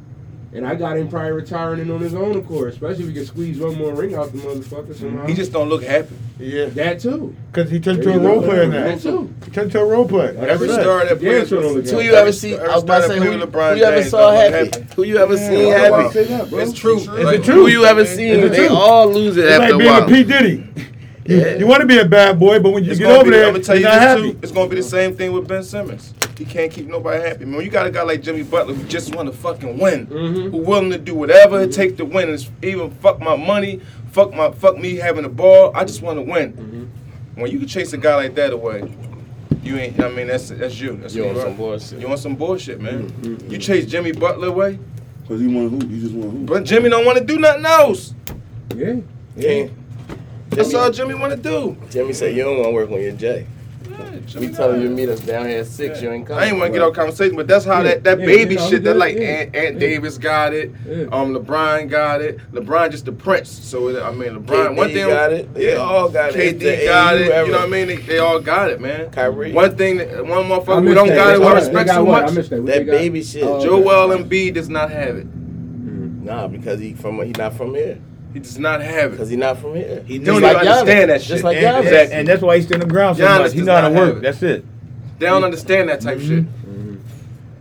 Speaker 3: And I got him probably retiring in on his own, of course. Especially if he can squeeze one more ring out the motherfucker somehow.
Speaker 6: He just don't look happy.
Speaker 7: Yeah,
Speaker 3: that too.
Speaker 7: because he turned to a role
Speaker 3: go.
Speaker 7: player
Speaker 3: That too.
Speaker 7: He turned to a role player. That's
Speaker 6: Every star that plays
Speaker 3: so don't
Speaker 6: with
Speaker 3: look
Speaker 2: Who you ever see? I was about to say, who, who you ever saw happy? Who you ever seen
Speaker 3: why
Speaker 2: happy?
Speaker 3: say that, bro?
Speaker 6: It's true.
Speaker 7: It's
Speaker 6: Like,
Speaker 7: the truth.
Speaker 2: Who you ever seen? They all lose it after
Speaker 7: It's
Speaker 2: after
Speaker 7: like being a P Diddy. You,
Speaker 2: Yeah.
Speaker 7: you want to be a bad boy, but when you
Speaker 6: It's
Speaker 7: get over
Speaker 6: be,
Speaker 7: there,
Speaker 6: I'm gonna tell you
Speaker 7: you're
Speaker 6: this
Speaker 7: not happy.
Speaker 6: too. It's gonna be the same thing with Ben Simmons. He can't keep nobody happy. Man, you got a guy like Jimmy Butler who just want to fucking win,
Speaker 3: Mhm.
Speaker 6: who willing to do whatever it takes to win, and even fuck my money, fuck my fuck me having the ball. I just want to win.
Speaker 3: Mm-hmm.
Speaker 6: When you can chase a guy like that away, you ain't. I mean, that's that's you. That's
Speaker 2: You
Speaker 6: who
Speaker 2: on some bullshit.
Speaker 6: You want some bullshit, man.
Speaker 3: Mhm.
Speaker 6: You chase Jimmy Butler away,
Speaker 4: Because he want hoop. He just want hoop.
Speaker 6: but Jimmy don't want to do nothing else.
Speaker 3: Yeah.
Speaker 2: Yeah.
Speaker 6: That's all Jimmy want to do.
Speaker 2: Jimmy said you don't want to work on your J.
Speaker 6: Yeah,
Speaker 2: We telling you to meet us down here at six. You ain't coming.
Speaker 6: I ain't want to get off conversation, but that's how
Speaker 3: Yeah,
Speaker 6: that, that
Speaker 3: yeah,
Speaker 6: baby
Speaker 3: you know,
Speaker 6: shit. That like
Speaker 3: yeah,
Speaker 6: Aunt, Aunt
Speaker 3: yeah.
Speaker 6: Davis got it.
Speaker 3: Yeah.
Speaker 6: Um, LeBron got it. LeBron just the prince. So it- I mean, LeBron.
Speaker 2: KD
Speaker 6: one thing
Speaker 2: got it. They all got it.
Speaker 6: KD got it.
Speaker 2: ever.
Speaker 6: You know what I mean? They, they all got it, man.
Speaker 2: Kyrie.
Speaker 6: One thing, that, one
Speaker 3: I
Speaker 6: motherfucker who don't
Speaker 3: that.
Speaker 6: got it,
Speaker 3: They
Speaker 6: I respect so much.
Speaker 3: that.
Speaker 2: That baby shit.
Speaker 3: Oh,
Speaker 6: Joel Embiid does not have it.
Speaker 2: Nah, because he from he not from here.
Speaker 6: He does not have it.
Speaker 2: Because
Speaker 6: it.
Speaker 2: he not from here.
Speaker 7: He
Speaker 6: He don't
Speaker 2: like
Speaker 6: even understand
Speaker 2: Giannis.
Speaker 6: that
Speaker 2: Just
Speaker 6: shit.
Speaker 2: like
Speaker 7: and,
Speaker 2: Giannis.
Speaker 6: Exactly.
Speaker 7: and that's why he's still on the ground so
Speaker 6: Giannis
Speaker 7: much. He's
Speaker 6: does
Speaker 7: not
Speaker 6: not
Speaker 7: at work.
Speaker 6: it.
Speaker 7: That's it.
Speaker 6: They don't understand that type mm-hmm.
Speaker 3: shit.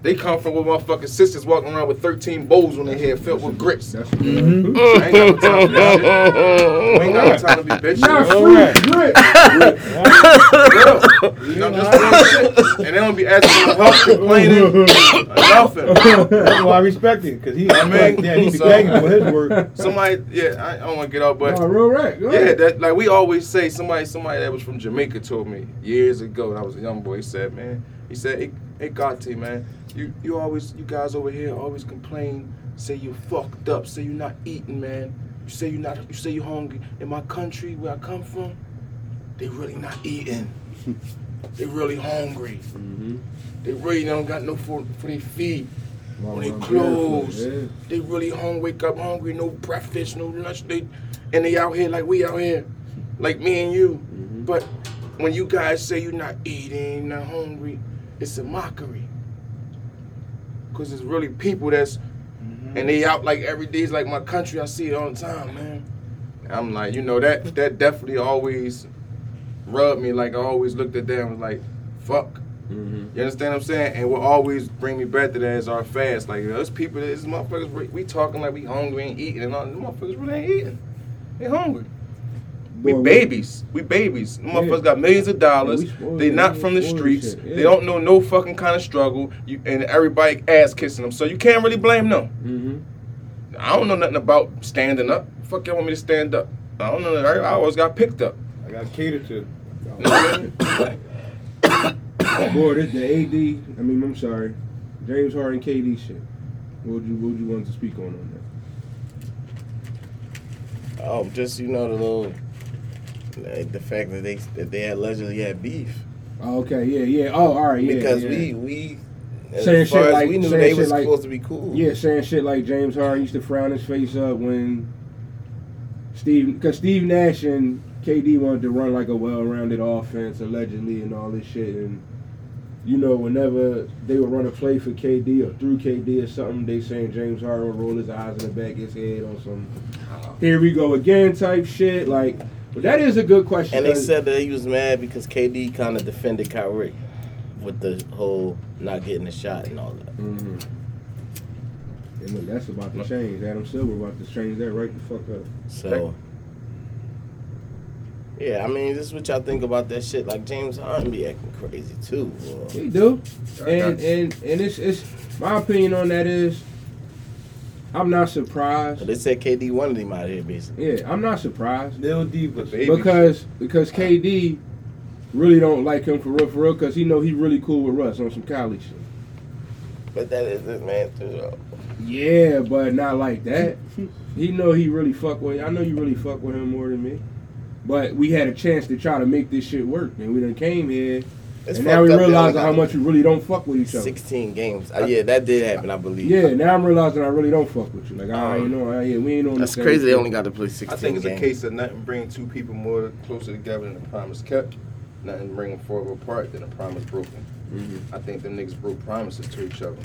Speaker 6: They come from with motherfucking sisters walking around with 13 bowls on their head filled with grits.
Speaker 3: That's
Speaker 7: Mhm.
Speaker 6: I ain't got no time for that shit. I ain't got no time to be bitch. [LAUGHS]
Speaker 3: Not
Speaker 7: All
Speaker 3: free
Speaker 7: right.
Speaker 3: grit.
Speaker 6: Real. I'm just doing shit. And they don't be asking for help, complaining, nothing.
Speaker 7: That's why I respect it because he, I
Speaker 6: mean,
Speaker 7: mean, yeah, he be
Speaker 6: so-
Speaker 7: begging for his work.
Speaker 6: Somebody, yeah, I, I don't want to get out, but
Speaker 3: Oh, real right. Go
Speaker 6: yeah, that like we always say. Somebody, somebody that was from Jamaica told me years ago, and I was a young boy. He said, man, he said, hey, hey Gotti, man, you you always, you guys over here always complain, say you fucked up, say you're not eating, man. You say you're not, you say you're hungry. In my country, where I come from, they really not eating. [LAUGHS] they really hungry.
Speaker 3: Mhm.
Speaker 6: They really don't got no for for their feet.
Speaker 3: Well,
Speaker 6: on their
Speaker 3: well,
Speaker 6: clothes.
Speaker 3: yeah.
Speaker 6: They really hungry, wake up hungry, no breakfast, no lunch. They and they out here like we out here, like me and you.
Speaker 3: Mhm.
Speaker 6: But when you guys say you're not eating, not hungry, it's a mockery. Cause it's really people that's and they out like every day. It's like my country. I see it all the time, man. I'm like, you know that that definitely always rubbed me. Like I always looked at them and was like, fuck.
Speaker 3: Mhm.
Speaker 6: You understand what I'm saying? And what always bring me back to that is our fast. Like those people, these motherfuckers, we, we talking like we hungry and eating, and all them motherfuckers really ain't eating. They hungry. We babies. We babies. Them
Speaker 3: Yeah.
Speaker 6: motherfuckers got millions of dollars.
Speaker 3: Yeah,
Speaker 6: they not from the streets.
Speaker 3: yeah.
Speaker 6: They don't know no fucking kind of struggle. You, and everybody ass kissing them. So you can't really blame them.
Speaker 3: Mhm.
Speaker 6: I don't know nothing about standing up. Fuck you want me to stand up? I don't know. I I always got picked up.
Speaker 7: I got catered to.
Speaker 6: You know what I mean?
Speaker 3: Boy, this, the AD. I mean, I'm sorry, James Harden, KD shit. What would you What would you want to speak on on that?
Speaker 2: Oh, just you know the little, like, the fact that they that they allegedly had beef
Speaker 3: Oh, okay, yeah, yeah. Oh, all right, yeah.
Speaker 2: because
Speaker 3: yeah.
Speaker 2: we we as
Speaker 3: Saying
Speaker 2: far
Speaker 3: shit
Speaker 2: as
Speaker 3: like-
Speaker 2: we knew they was
Speaker 3: like-
Speaker 2: supposed to be cool.
Speaker 3: Yeah, saying shit like James Harden used to frown his face up when Steve, because Steve Nash and KD wanted to run like a well-rounded offense allegedly and all this shit, and you know, whenever they would run a play for KD or through KD or something, they saying James Harden would roll his eyes in the back of his head on some here we go again type shit. Like, but that is a good question.
Speaker 2: And they said that he was mad because KD kind of defended Kyrie with the whole not getting a shot and all that.
Speaker 3: Mhm. And look, that's about to change. Adam Silver about to change that right the fuck up.
Speaker 2: So, yeah, I mean, this is what y'all think about that shit. Like James Harden be acting crazy too. boy.
Speaker 3: He do. And and and it's it's my opinion on that is I'm not surprised.
Speaker 2: But they said KD wanted him out here, basically.
Speaker 3: Yeah, I'm not surprised
Speaker 7: Lil Divas.
Speaker 6: Baby.
Speaker 3: because because KD really don't like him for real for real because he know he really cool with Russ on some college shit.
Speaker 2: But that is this man too. though.
Speaker 3: Yeah, but not like that. he know he really fuck with. I know you really fuck with him more than me. But we had a chance to try to make this shit work, and we done came here,
Speaker 2: It's
Speaker 3: and now we
Speaker 2: fucked up, they
Speaker 3: realizing
Speaker 2: only
Speaker 3: how much we really don't fuck with each other.
Speaker 2: 16 games. Uh, yeah, that did happen, I believe.
Speaker 3: Yeah, now I'm realizing I really don't fuck with you. Like, I ain't know, yeah, we ain't on.
Speaker 2: That's
Speaker 3: the same
Speaker 2: crazy. They only got to play 16
Speaker 6: I think it's
Speaker 2: games.
Speaker 6: a case of nothing bringing two people more closer together than the promise kept. Nothing bringing further apart than a promise broken.
Speaker 3: Mhm.
Speaker 6: I think them niggas broke promises to each other.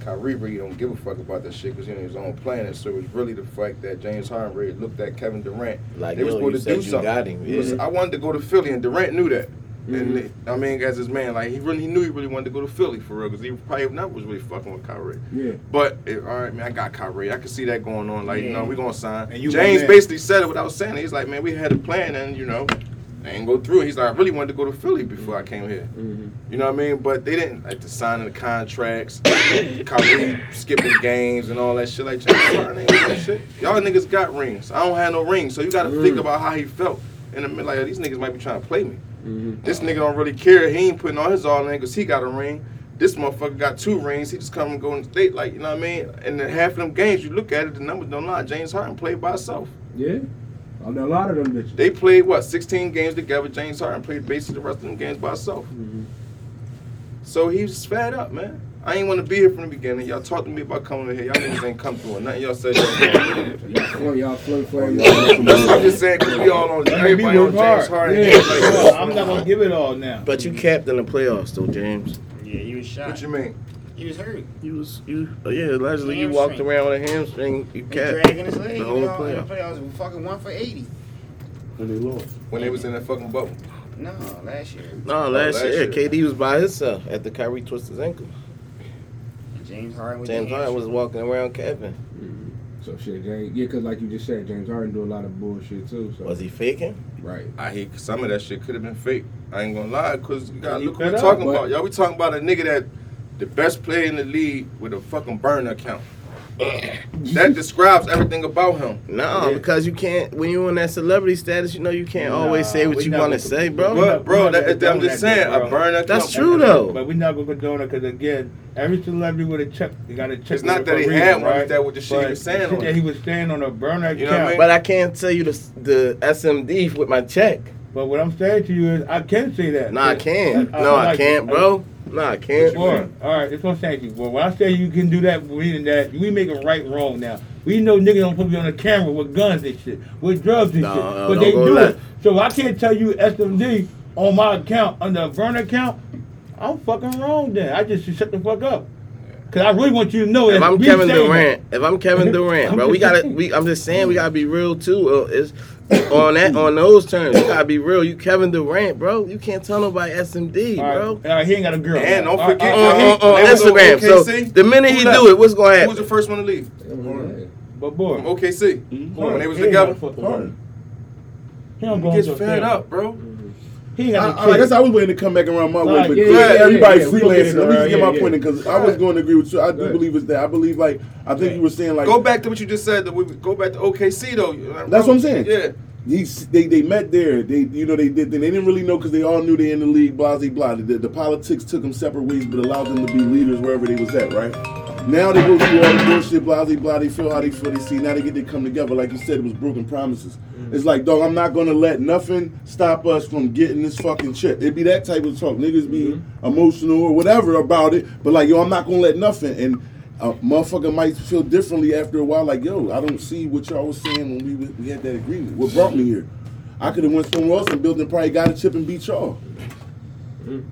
Speaker 6: Kyrie really don't give a fuck about that shit because he on his own planet. So it's really the fact that James Harden really looked at Kevin Durant.
Speaker 2: Like,
Speaker 6: they was
Speaker 2: yo,
Speaker 6: going
Speaker 2: you
Speaker 6: to
Speaker 2: said
Speaker 6: do something.
Speaker 2: got him,
Speaker 6: He was-
Speaker 2: yeah.
Speaker 6: I wanted to go to Philly, and Durant knew that. And they- I mean, as his man, like he really he knew he really wanted to go to Philly for real because he probably never was really fucking with Kyrie.
Speaker 3: Yeah.
Speaker 6: But it, all right, man, I got Kyrie. I can see that going on. Like, you know,
Speaker 5: Yeah.
Speaker 6: we gonna sign.
Speaker 7: And you
Speaker 6: James basically said it without saying it. He's like, man, we had a plan, and you know, they ain't go through. it. He's like, I really wanted to go to Philly before I came here.
Speaker 3: Mhm.
Speaker 6: You know what I mean? But they didn't like the signing the contracts, [COUGHS] Kyrie skipping games and all that shit. Like James Harden ain't with that shit. Y'all niggas got rings. I don't have no rings, so you got to think
Speaker 3: Mm.
Speaker 6: about how he felt. In the middle, like these niggas might be trying to play me.
Speaker 3: Mhm.
Speaker 6: This nigga don't really care. He ain't putting all his all in because he got a ring. This motherfucker got two rings. He just come and go in the state, like, you know what I mean? And then half of them games, you look at it, the numbers don't lie. James Harden played by himself.
Speaker 3: Yeah. I a lot of them bitches.
Speaker 6: They played, what, 16 games together. James Harden played basically the rest of them games by himself.
Speaker 3: Mhm.
Speaker 6: So he's fed up, man. I ain't want to be here from the beginning. Y'all talked to me about coming in here. Y'all niggas ain't come through nothing. Y'all said that.
Speaker 3: Y'all flim, y'all flim flam.
Speaker 6: I'm just saying, because we all on,
Speaker 7: That made me
Speaker 6: everybody on
Speaker 7: work
Speaker 6: James. Harden.
Speaker 3: Yeah.
Speaker 6: Like,
Speaker 7: Well, I'm not gonna give it all now.
Speaker 2: But you capped in the playoffs, though, James.
Speaker 5: Yeah, he was shot.
Speaker 6: What you mean?
Speaker 5: He was hurt.
Speaker 2: He was you. Oh, yeah, allegedly you walked around with a hamstring. You
Speaker 5: He
Speaker 2: capped
Speaker 5: dragging his leg.
Speaker 2: the
Speaker 5: you
Speaker 2: whole
Speaker 5: know, in the
Speaker 2: playoff.
Speaker 5: playoffs. We fucking one for 80.
Speaker 4: When they lost.
Speaker 6: When they was in that fucking bubble.
Speaker 5: No, last year.
Speaker 2: No, last, oh,
Speaker 6: last
Speaker 2: year,
Speaker 6: year.
Speaker 2: KD was by himself after Kyrie twisted his ankle.
Speaker 5: And James Harden with
Speaker 2: James
Speaker 5: the
Speaker 2: Harden was walking around capping.
Speaker 3: Mhm. So shit, James. Yeah, cause like you just said, James Harden do a lot of bullshit too. So
Speaker 2: Was he faking?
Speaker 3: right?
Speaker 6: I hate some of that shit could have been fake. I ain't gonna lie, cause you gotta look what we
Speaker 7: fed up,
Speaker 6: talking
Speaker 3: but-
Speaker 6: about. Y'all, we talking about a nigga that the best player in the league with a fucking burner account. [LAUGHS] that describes everything about him.
Speaker 2: No,
Speaker 7: Yeah.
Speaker 2: because you can't. When you're in that celebrity status, you know you can't always say what you want to say, bro.
Speaker 7: we
Speaker 6: But bro,
Speaker 7: we not
Speaker 6: that, I'm just saying,
Speaker 7: bro.
Speaker 6: a burner account.
Speaker 2: That's true, though.
Speaker 7: But we're not gonna condone it because again, every celebrity with a check, you got a check.
Speaker 6: It's not that
Speaker 7: a
Speaker 6: he
Speaker 7: reason,
Speaker 6: had one,
Speaker 7: right?
Speaker 6: it's that what the shit he
Speaker 7: But
Speaker 6: was saying
Speaker 7: the that he was saying on a burner
Speaker 6: You know what I
Speaker 7: account.
Speaker 6: mean?
Speaker 2: But I can't tell you the the SMD with my check.
Speaker 7: But what I'm saying to you is, I can say that.
Speaker 2: No, I can't.
Speaker 7: I-
Speaker 2: No, I
Speaker 7: like-
Speaker 2: can't, bro. No, I can't.
Speaker 7: All right, that's what I'm saying to you. Well, when I say you can do that, meaning that we make it right wrong now. We know niggas don't put me on the camera with guns and shit, with drugs and
Speaker 2: No,
Speaker 7: shit,
Speaker 2: no,
Speaker 7: but they do it. So I can't tell you SMD on my account under a burner account. I'm fucking wrong then. I just shut the fuck up. Cause I really want you to know
Speaker 2: If I'm Kevin Durant, if I'm Kevin [LAUGHS] Durant, bro, we gotta. We, I'm just saying we gotta be real too. Uh, It's [LAUGHS] on that on those terms. You gotta be real. You Kevin Durant, bro. You can't tell nobody SMD,
Speaker 7: All right,
Speaker 2: bro.
Speaker 7: all right, he ain't got a girl.
Speaker 6: And don't forget-
Speaker 7: all right,
Speaker 2: On, on, on
Speaker 6: They was on
Speaker 2: Instagram. So the minute he
Speaker 6: Who
Speaker 2: do it, what's gonna
Speaker 6: Who was the first one to leave?
Speaker 7: But boy,
Speaker 6: From OKC. Mm-hmm. When they was
Speaker 7: he ain't
Speaker 6: together.
Speaker 7: fucking
Speaker 4: Harden.
Speaker 7: He don't
Speaker 6: He
Speaker 7: go
Speaker 6: gets fed up, bro.
Speaker 7: He ain't
Speaker 4: I,
Speaker 7: got
Speaker 4: I,
Speaker 7: a
Speaker 4: I
Speaker 7: kid.
Speaker 4: said, I was waiting to come back around my way, but
Speaker 7: yeah,
Speaker 4: clearly
Speaker 7: yeah, yeah,
Speaker 4: everybody
Speaker 7: yeah, we gonna
Speaker 4: freelancing. Let me just get
Speaker 7: yeah,
Speaker 4: my
Speaker 7: yeah.
Speaker 4: point in because I was going to agree with you. I do
Speaker 7: Right.
Speaker 4: believe it's that. I believe like I think you were saying like
Speaker 6: Go back to what you just said. That we go back to OKC though.
Speaker 4: That's what I'm saying.
Speaker 6: Yeah.
Speaker 4: He's, they they met there. They you know they did. They didn't really know because they all knew they in the league. Blah blah blah. The, the politics took them separate ways, but allowed them to be leaders wherever they was at. Right now they go through all the bullshit. Blah blah blah. They feel how they feel. They see now they get to come together. Like you said, it was broken promises. Mm. It's like dog. I'm not gonna let nothing stop us from getting this fucking chip. It be that type of talk. Niggas be mm-hmm. emotional or whatever about it, but like yo, I'm not gonna let nothing and. A motherfucker might feel differently after a while. Like, yo, I don't see what y'all was saying when we we had that agreement. What brought me here? I could have went somewhere else and built and probably got a chip and beat y'all. Mm.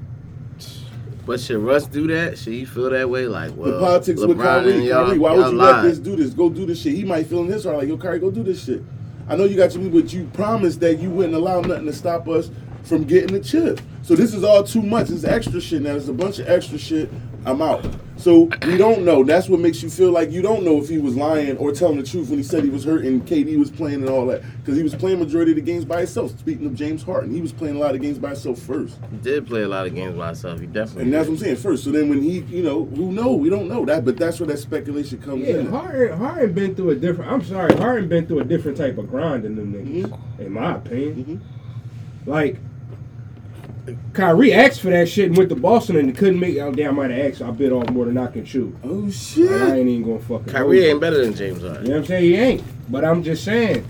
Speaker 2: But should Russ do that? Should he feel that way? Like, well,
Speaker 4: the politics with
Speaker 2: LeBron
Speaker 4: Kyrie.
Speaker 2: y'all,
Speaker 4: Kyrie, why would you
Speaker 2: lied.
Speaker 4: let this do this? Go do this shit. He might feel in his heart like, yo, Kyrie, go do this shit. I know you got your people, but you promised that you wouldn't allow nothing to stop us from getting the chip. So this is all too much. It's extra shit now. It's a bunch of extra shit. I'm out. So we don't know. That's what makes you feel like you don't know if he was lying or telling the truth when he said he was hurt and KD was playing and all that. Because he was playing majority of the games by himself. Speaking of James Harden, he was playing a lot of games by himself first.
Speaker 2: He did play a lot of games by himself. He definitely.
Speaker 4: And that's what I'm saying first. So then when he, you know, who know? We don't know that, but that's where that speculation comes
Speaker 3: Yeah,
Speaker 4: in.
Speaker 3: Harden, Harden been through a different. I'm sorry, Harden been through a different type of grind than them niggas, mm-hmm. in my opinion. Mm-hmm. Like, Kyrie asked for that shit and went to Boston and couldn't make. Oh damn, I might have asked. I bit off more than I can chew.
Speaker 4: Oh shit!
Speaker 3: I ain't even gonna fuck. hold
Speaker 2: Kyrie ain't better than James Harden.
Speaker 3: You know what I'm saying? He ain't. But I'm just saying,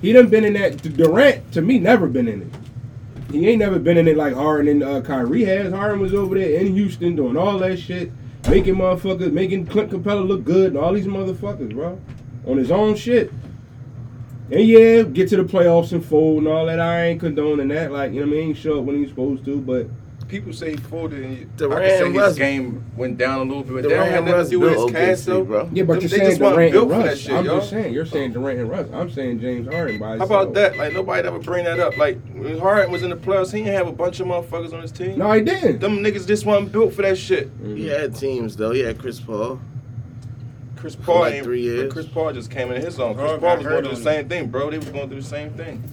Speaker 3: he done been in that. Durant to me never been in it. He ain't never been in it like Harden and uh, Kyrie has. Harden was over there in Houston doing all that shit, making motherfuckers, making Clint Capela look good and all these motherfuckers, bro, on his own shit. And yeah, get to the playoffs and fold and all that. I ain't condoning that. Like, you know what I mean? Show up when he's supposed to, but
Speaker 6: People say he folded, and you-
Speaker 2: Durant
Speaker 6: I can say his
Speaker 2: Russ-
Speaker 6: game went down a little bit. But that
Speaker 2: Durant
Speaker 6: don't have
Speaker 2: and
Speaker 6: nothing to do with
Speaker 2: built
Speaker 6: his cast, though.
Speaker 2: bro.
Speaker 3: yeah, but
Speaker 6: Them-
Speaker 3: you're saying Durant
Speaker 6: built
Speaker 3: and
Speaker 6: for
Speaker 3: Russ.
Speaker 6: that shit,
Speaker 3: I'm
Speaker 6: y'all.
Speaker 3: just saying you're saying Durant and Russ. I'm saying James Harden by
Speaker 6: How
Speaker 3: himself.
Speaker 6: about that? Like nobody ever bring that up. Like when Harden was in the playoffs, he didn't have a bunch of motherfuckers on his team.
Speaker 3: No, he didn't.
Speaker 6: Them niggas just wasn't built for that shit.
Speaker 2: He had teams though. He had Chris Paul.
Speaker 6: Chris Paul
Speaker 2: like three years.
Speaker 6: Chris Paul just came in his own. Chris Paul was going
Speaker 5: hurt
Speaker 6: through the same thing, bro. They was going through the same thing.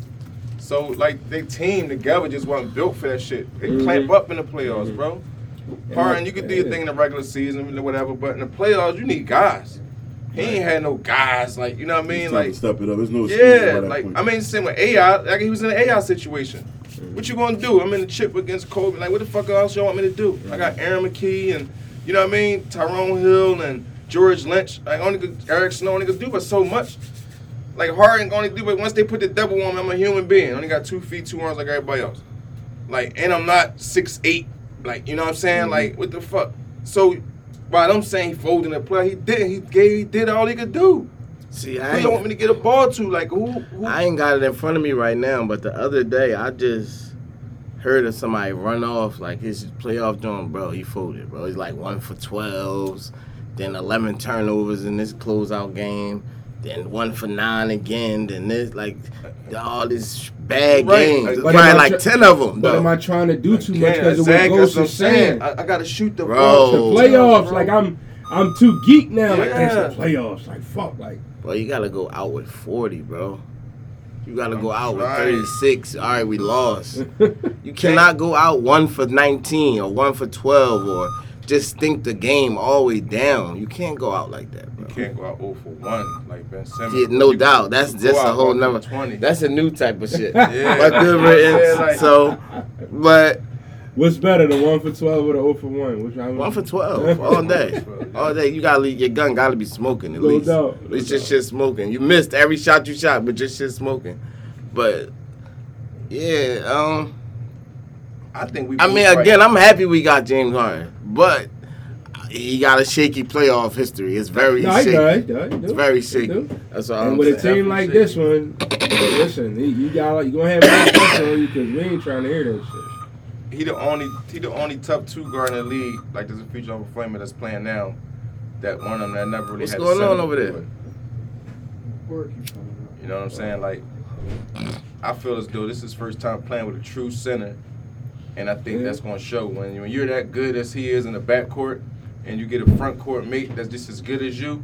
Speaker 6: So like they team together just wasn't built for that shit. They
Speaker 3: Mhm.
Speaker 6: clamp up in the playoffs, bro. Mm-hmm.
Speaker 3: Yeah,
Speaker 6: Harden, you can do your thing in the regular season or whatever, but in the playoffs you need guys. He ain't had no guys like you know what I mean,
Speaker 4: It's
Speaker 6: like
Speaker 4: step it up. There's no excuse
Speaker 6: yeah,
Speaker 4: that
Speaker 6: like
Speaker 4: point.
Speaker 6: I mean, same with AI. Like he was in an AI situation. Mm-hmm. What you gonna do? I'm in the chip against Kobe. Like what the fuck else y'all want me to do? I got mm-hmm. Aaron McKie and you know what I mean, Tyrone Hill and George Lynch. Like only could, Eric Snow only could do but so much. Like Harden only do but once they put the double on me, I'm a human being. only got two feet, two arms like everybody else. Like and I'm not six eight. Like you know what I'm saying? Mm-hmm. Like what the fuck? So by them saying he folded the play, he did. He gave. He did all he could do.
Speaker 2: See, I
Speaker 6: you want me to get a ball to? Like who? who
Speaker 2: I ain't got it in front of me right now, but the other day I just heard of somebody run off like his playoff joint, bro. He folded, bro. He's like one for twelves, then eleven turnovers in this closeout game, then one for nine again, then this like all this bad
Speaker 6: Right.
Speaker 2: games.
Speaker 6: But
Speaker 2: There's
Speaker 3: am
Speaker 2: probably like
Speaker 3: tr-
Speaker 2: ten of them.
Speaker 3: But
Speaker 2: though.
Speaker 3: am I trying to do too much
Speaker 6: Can't,
Speaker 3: because of what
Speaker 6: exactly,
Speaker 3: Ghost
Speaker 6: that's
Speaker 3: is
Speaker 6: what I'm
Speaker 3: saying?
Speaker 6: I, I gotta shoot the
Speaker 2: Bro.
Speaker 6: ball.
Speaker 3: The playoffs, like I'm, I'm too geek now. Like
Speaker 6: Yeah.
Speaker 3: that's the playoffs. Like fuck, like
Speaker 2: Bro, you gotta go out with 40, bro. You gotta go out with 36. All right, we lost. [LAUGHS] You cannot go out one for 19 or one for 12 or just think the game all the way down. You can't go out like that,
Speaker 6: You can't go out 0 for 1 like Ben Simmons.
Speaker 2: Yeah, no
Speaker 6: You
Speaker 2: doubt. That's just a whole number.
Speaker 6: 20.
Speaker 2: That's a new type of shit. [LAUGHS]
Speaker 6: Yeah.
Speaker 2: But good
Speaker 6: Yeah,
Speaker 2: riddance.
Speaker 6: like-
Speaker 2: So, but
Speaker 3: what's better, the one for twelve or the zero for one? Which I
Speaker 2: one for 12 all day. All day. You gotta leave, your gun gotta be smoking at
Speaker 3: No
Speaker 2: least.
Speaker 3: doubt,
Speaker 2: At
Speaker 3: no
Speaker 2: least your shit smoking. You missed every shot you shot, but just shit smoking. But yeah, um.
Speaker 6: I think we
Speaker 2: I mean,
Speaker 6: right.
Speaker 2: again, I'm happy we got James Harden, but he got a shaky playoff history. It's very
Speaker 3: No,
Speaker 2: shaky.
Speaker 3: does. he does, he
Speaker 2: It's
Speaker 3: do.
Speaker 2: very
Speaker 3: He
Speaker 2: shaky.
Speaker 3: do.
Speaker 2: That's all
Speaker 3: And
Speaker 2: I'm
Speaker 3: with a
Speaker 2: saying.
Speaker 3: team like this one, listen, you- you got you gonna have more pressure on you because we ain't trying to hear that shit.
Speaker 6: he the only he the only top two guard in the league. Like there's a future of a flamer that's playing now. That one of them that never really
Speaker 2: What's
Speaker 6: had.
Speaker 2: going on over there?
Speaker 6: before.
Speaker 9: Work keeps coming up.
Speaker 6: You know what I'm saying? Like I feel as though this is his first time playing with a true center, and I think
Speaker 3: Yeah.
Speaker 6: that's going to show when when you're that good as he is in the backcourt, and you get a front court mate that's just as good as you,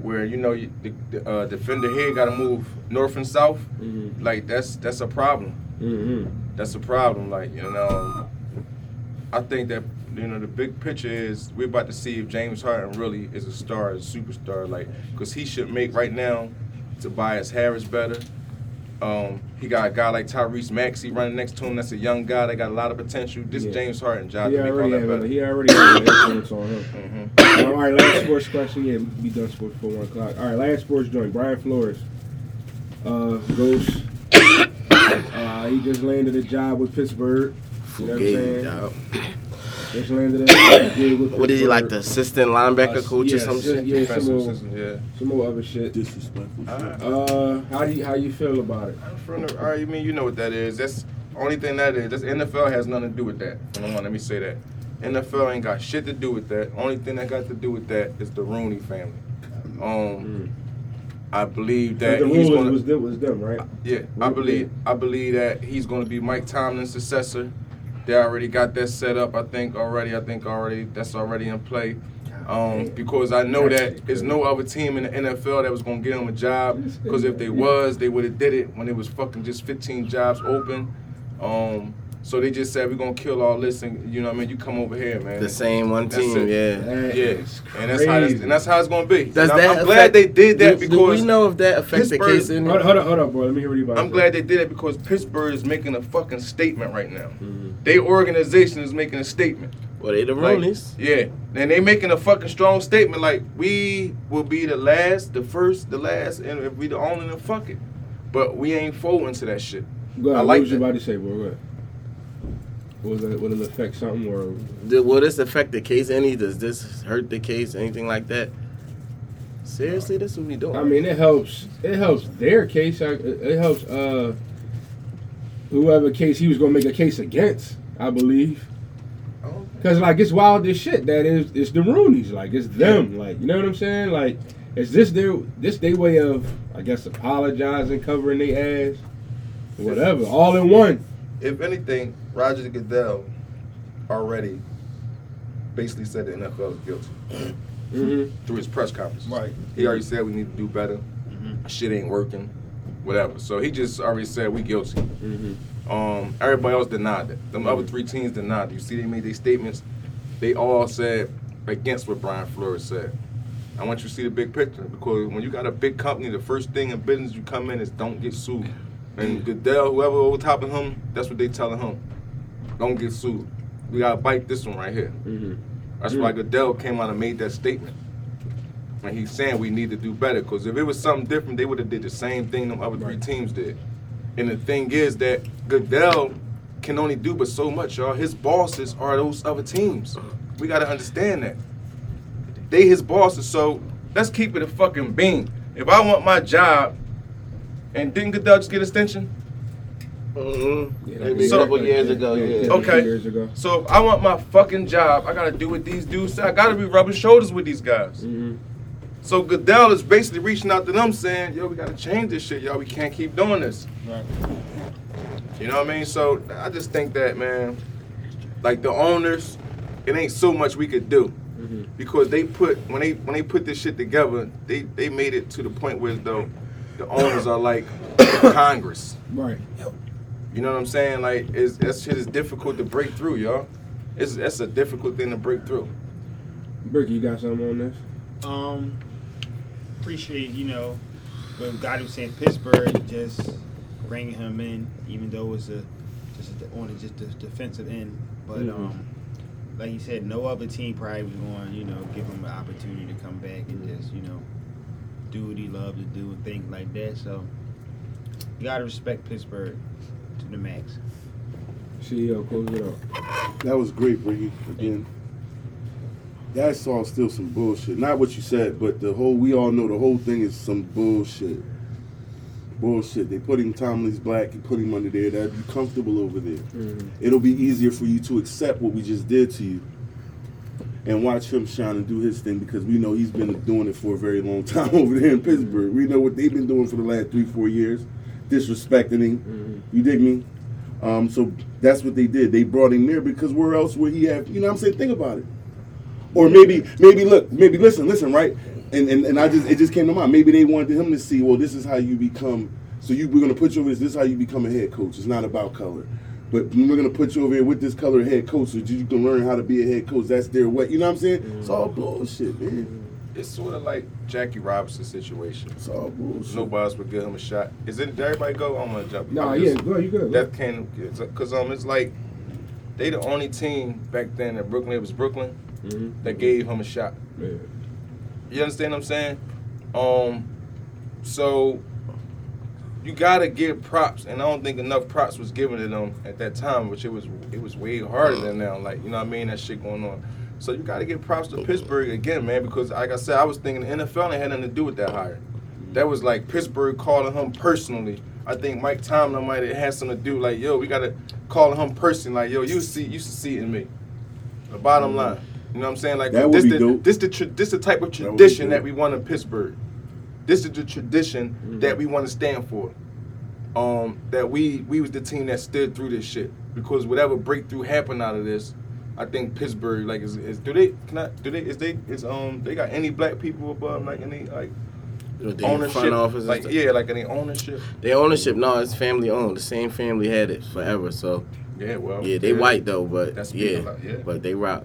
Speaker 6: where you know you, the, the uh, defender here got to move north and south.
Speaker 3: Mm-hmm.
Speaker 6: Like that's that's a problem.
Speaker 3: Mm-hmm.
Speaker 6: That's a problem. Like you know, I think that you know the big picture is we're about to see if James Harden really is a star, a superstar. Like because he should make right now Tobias Harris better. Um, he got a guy like Tyrese Maxey running next to him. That's a young guy that got a lot of potential. This
Speaker 3: Yeah.
Speaker 6: James Harden job
Speaker 3: He
Speaker 6: to make all
Speaker 3: already
Speaker 6: that
Speaker 3: have
Speaker 6: better.
Speaker 3: he already has influence on him. [COUGHS]
Speaker 6: Mhm.
Speaker 3: All right, last sports question. Yeah, we can be done sports for one o'clock. All right, last sports joint. Brian Flores. Uh, goes. [COUGHS] Uh, he just landed a job with Pittsburgh. You know what I'm saying?
Speaker 2: Dog.
Speaker 3: Just landed a [COUGHS]
Speaker 2: What is he like, the assistant linebacker coach
Speaker 3: yeah,
Speaker 2: or some
Speaker 3: just-
Speaker 2: shit?
Speaker 3: yeah, some more,
Speaker 6: system, yeah.
Speaker 3: some more other shit.
Speaker 4: Disrespectful. shit.
Speaker 3: Uh, how do you how you feel about it?
Speaker 6: From the, all right, you mean you know what that is? That's only thing that is. That's NFL has nothing to do with that. Number one, let me say that. NFL ain't got shit to do with that. Only thing that got to do with that is the Rooney family. Um, I believe that
Speaker 3: the
Speaker 6: he's gonna.
Speaker 3: was, them, was them, right?
Speaker 6: Yeah, I believe I believe that he's going to be Mike Tomlin's successor. They already got that set up. I think already. I think already that's already in play. Um, because I know that there's no other team in the NFL that was going to get him a job. Because if they was, they would have did it when it was fucking just 15 jobs open. Um, so they just said we're gonna kill all this, and you know what I mean. You come over here, man.
Speaker 2: The same one
Speaker 6: That's
Speaker 2: team,
Speaker 6: it.
Speaker 2: yeah.
Speaker 3: That
Speaker 6: Yeah,
Speaker 3: is
Speaker 6: and that's how it's, and that's how it's gonna be.
Speaker 2: Does
Speaker 6: And I'm,
Speaker 2: that
Speaker 6: I'm glad they did that
Speaker 2: do,
Speaker 6: because
Speaker 2: do we know if that affects the case in
Speaker 3: Hold, hold up, hold up, boy. Let me hear what you about
Speaker 6: I'm
Speaker 3: to
Speaker 6: glad they did it because Pittsburgh is making a fucking statement right now.
Speaker 3: Mhm.
Speaker 6: Their organization is making a statement.
Speaker 2: Well, they the
Speaker 6: Like,
Speaker 2: Rooneys.
Speaker 6: yeah, and they making a fucking strong statement like we will be the last, the first, the last, and if we the only, then fuck it. But we ain't folding to that shit.
Speaker 3: Go ahead.
Speaker 6: I
Speaker 3: what
Speaker 6: like
Speaker 3: was you
Speaker 6: that.
Speaker 3: about to say, bro? Go ahead. Was it, would it affect something or?
Speaker 2: Do- Will this affect the case any? Does this hurt the case? Anything like that? Seriously, this what we doing?
Speaker 3: I mean, it helps. It helps their case. It it helps uh, whoever case he was gonna make a case against. I believe. Cause like it's wild as shit that is it's the Rooneys like it's them like you know what I'm saying like is this their this their way of I guess apologizing covering their ass whatever all in one
Speaker 6: If anything, Roger Goodell already basically said the NFL is guilty
Speaker 3: mm-hmm.
Speaker 6: through his press conference.
Speaker 5: Right.
Speaker 6: He already said we need to do better. Shit ain't working. Whatever. So he just already said we guilty.
Speaker 3: Mm-hmm.
Speaker 6: Um, everybody else denied it. Them other three teams denied it. You see, they made their statements. They all said against what Brian Flores said. I want you to see the big picture because when you got a big company, the first thing in business you come in is don't get sued. And Goodell, whoever over top of him, that's what they telling him. Don't get sued. We gotta bite this one right here.
Speaker 3: Mm-hmm.
Speaker 6: That's why Goodell came out and made that statement. And he's saying we need to do better. Because if it was something different, they would have did the same thing them other three
Speaker 3: Right.
Speaker 6: teams did. And the thing is that Goodell can only do but so much, y'all. His bosses are those other teams. We gotta understand that. They his bosses, so let's keep it a fucking bean. If I want my job, and didn't Goodell just get extension?
Speaker 2: Mhm.
Speaker 3: Yeah,
Speaker 2: Maybe
Speaker 6: So-
Speaker 2: a couple years ago, yeah.
Speaker 6: Okay.
Speaker 3: years ago
Speaker 6: So I want my fucking job, I gotta do what these dudes say. I gotta be rubbing shoulders with these guys.
Speaker 3: mm-hmm.
Speaker 6: So Goodell is basically reaching out to them saying, yo, we gotta change this shit, y'all. We can't keep doing this.
Speaker 5: Right.
Speaker 6: You know what I mean? So I just think that, man, like the owners, it ain't so much we could do.
Speaker 3: Mm-hmm.
Speaker 6: Because they put when they when they put this shit together, they they made it to the point where though the owners are like [COUGHS] Congress.
Speaker 3: right
Speaker 6: You know what I'm saying? Like it's, that shit is difficult to break through, y'all. It's that's a difficult thing to break through.
Speaker 3: Bricky you got something on this
Speaker 5: Um, appreciate you know, when God was saying Pittsburgh just bringing him in, even though it's a just a, on the, just the defensive end. But
Speaker 3: Mhm.
Speaker 5: um, like you said, no other team probably was going, you know, give him an opportunity to come back and just you know do what he loved to do and things like that. So you gotta respect Pittsburgh to the max.
Speaker 3: CEO close it up
Speaker 4: That was great, Briggy. Again, that's all still some bullshit. Not what you said, but the whole. We all know the whole thing is some bullshit. Bullshit. They put him Tomlin's black. You put him under there. That'd be comfortable over there.
Speaker 3: mm-hmm.
Speaker 4: It'll be easier for you to accept what we just did to you, and watch him shine and do his thing because we know he's been doing it for a very long [LAUGHS] time over there in Pittsburgh. We know what they've been doing for the last three, four years, disrespecting him.
Speaker 3: Mm-hmm.
Speaker 4: You dig me? Um, so that's what they did. They brought him there because where else would he have? You know what I'm saying? Think about it. Or maybe, maybe look, maybe listen, listen, right? And, and and I just it just came to mind. Maybe they wanted him to see, well, this is how you become. So you we're gonna put you over this. This is how you become a head coach. It's not about color, but we're gonna put you over here with this color head coach so you can learn how to be a head coach. That's their way. You know what I'm saying? It's all bullshit, man.
Speaker 6: It's sort of like Jackie Robinson situation.
Speaker 4: It's all bullshit.
Speaker 6: Nobody would give him a shot. Is it? Did everybody go? I'm gonna jump.
Speaker 3: Nah, yeah, go you good.
Speaker 6: Death can because um it's like they the only team back then in Brooklyn. It was Brooklyn
Speaker 3: Mm-hmm.
Speaker 6: that gave him a shot.
Speaker 3: Yeah.
Speaker 6: You understand what I'm saying? Um, so you gotta give props, and I don't think enough props was given to them at that time, which it was it was way harder than now. Like you know what I mean? That shit going on. So you gotta give props to Pittsburgh again, man, because like I said, I was thinking the NFL ain't had nothing to do with that hire. That was like Pittsburgh calling him personally. I think Mike Tomlin might have had something to do. Like, yo, we gotta call him personally. Like, yo, you see, you see it in me. The bottom line. You know what I'm saying? Like
Speaker 4: That
Speaker 6: this, the,
Speaker 4: dope.
Speaker 6: this the tra- this the type of tradition that,
Speaker 4: dope.
Speaker 6: we want in Pittsburgh. This is the tradition
Speaker 3: Mm-hmm.
Speaker 6: that we want to stand for. Um, that we we was the team that stood through this shit because whatever breakthrough happened out of this, I think Pittsburgh like is, is do they can I, do they is they is um they got any black people above like any like
Speaker 2: With the
Speaker 6: ownership
Speaker 2: front office, and
Speaker 6: like
Speaker 2: stuff.
Speaker 6: yeah like any ownership
Speaker 2: The ownership, no, it's family owned. The same family had it forever. So
Speaker 6: yeah well
Speaker 2: yeah, they white though, but
Speaker 6: That's
Speaker 2: yeah,
Speaker 6: people, yeah.
Speaker 2: but they rock.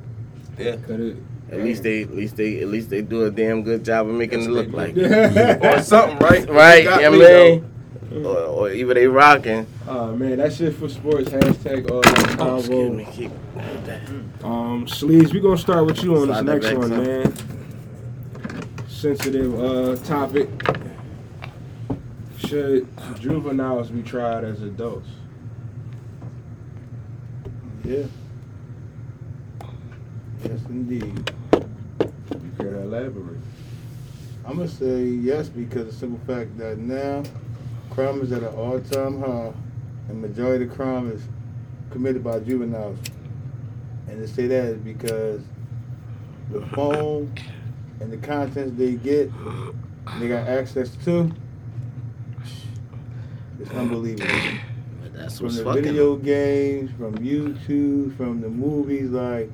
Speaker 6: yeah
Speaker 3: Cut it.
Speaker 2: At least they, at least they, at least they do a damn good job of making it look like. [LAUGHS]
Speaker 6: or something right
Speaker 2: Right,
Speaker 6: Got
Speaker 2: yeah,
Speaker 6: me,
Speaker 2: man. Or, or even they rocking.
Speaker 3: Oh man, that's it for sports. Hashtag all that
Speaker 2: Oh, excuse me, keep.
Speaker 3: Um, Sleeves, we gonna start with you on
Speaker 2: Slide
Speaker 3: this next one,
Speaker 2: some.
Speaker 3: man. Sensitive uh topic. Should juveniles be tried as adults?
Speaker 7: Yeah. Yes, indeed.
Speaker 3: You care to elaborate?
Speaker 7: I'm gonna say yes because of the simple fact that now crime is at an all-time high, and majority of the crime is committed by juveniles. And to say that is because the phone and the contents they get, they got access to. It's unbelievable.
Speaker 2: But that's
Speaker 7: From
Speaker 2: what's
Speaker 7: the
Speaker 2: fucking.
Speaker 7: video games, from YouTube, from the movies, like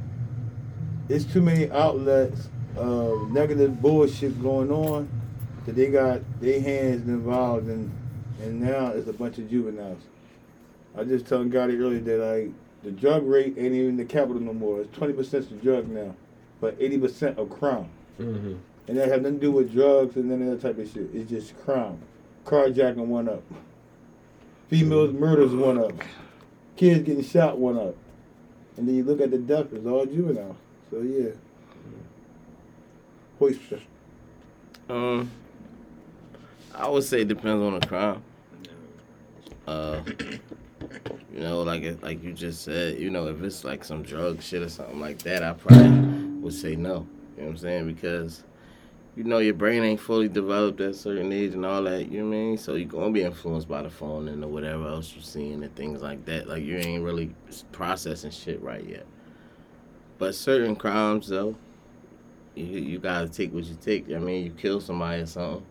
Speaker 7: it's too many outlets of negative bullshit going on that they got their hands involved in, and now it's a bunch of juveniles. I just told Gotti earlier that like the drug rate ain't even the capital no more. It's twenty percent of drug now, but eighty percent of crime,
Speaker 3: Mm-hmm.
Speaker 7: and that have nothing to do with drugs and none of that type of shit. It's just crime. Carjacking one up. Females murders one up. Kids getting shot one up. And then you look at the death, it's all juvenile. So yeah. Hoist
Speaker 2: Um, I would say it depends on the crime. Uh, you know, like it, like you just said, you know, if it's like some drug shit or something like that, I probably would say no. You know what I'm saying? Because you know your brain ain't fully developed at certain age and all that. You know what I mean? So you're gonna be influenced by the phone and whatever else you're seeing and things like that. Like you ain't really processing shit right yet. But certain crimes though, you you gotta take what you take. I mean, you kill somebody or something.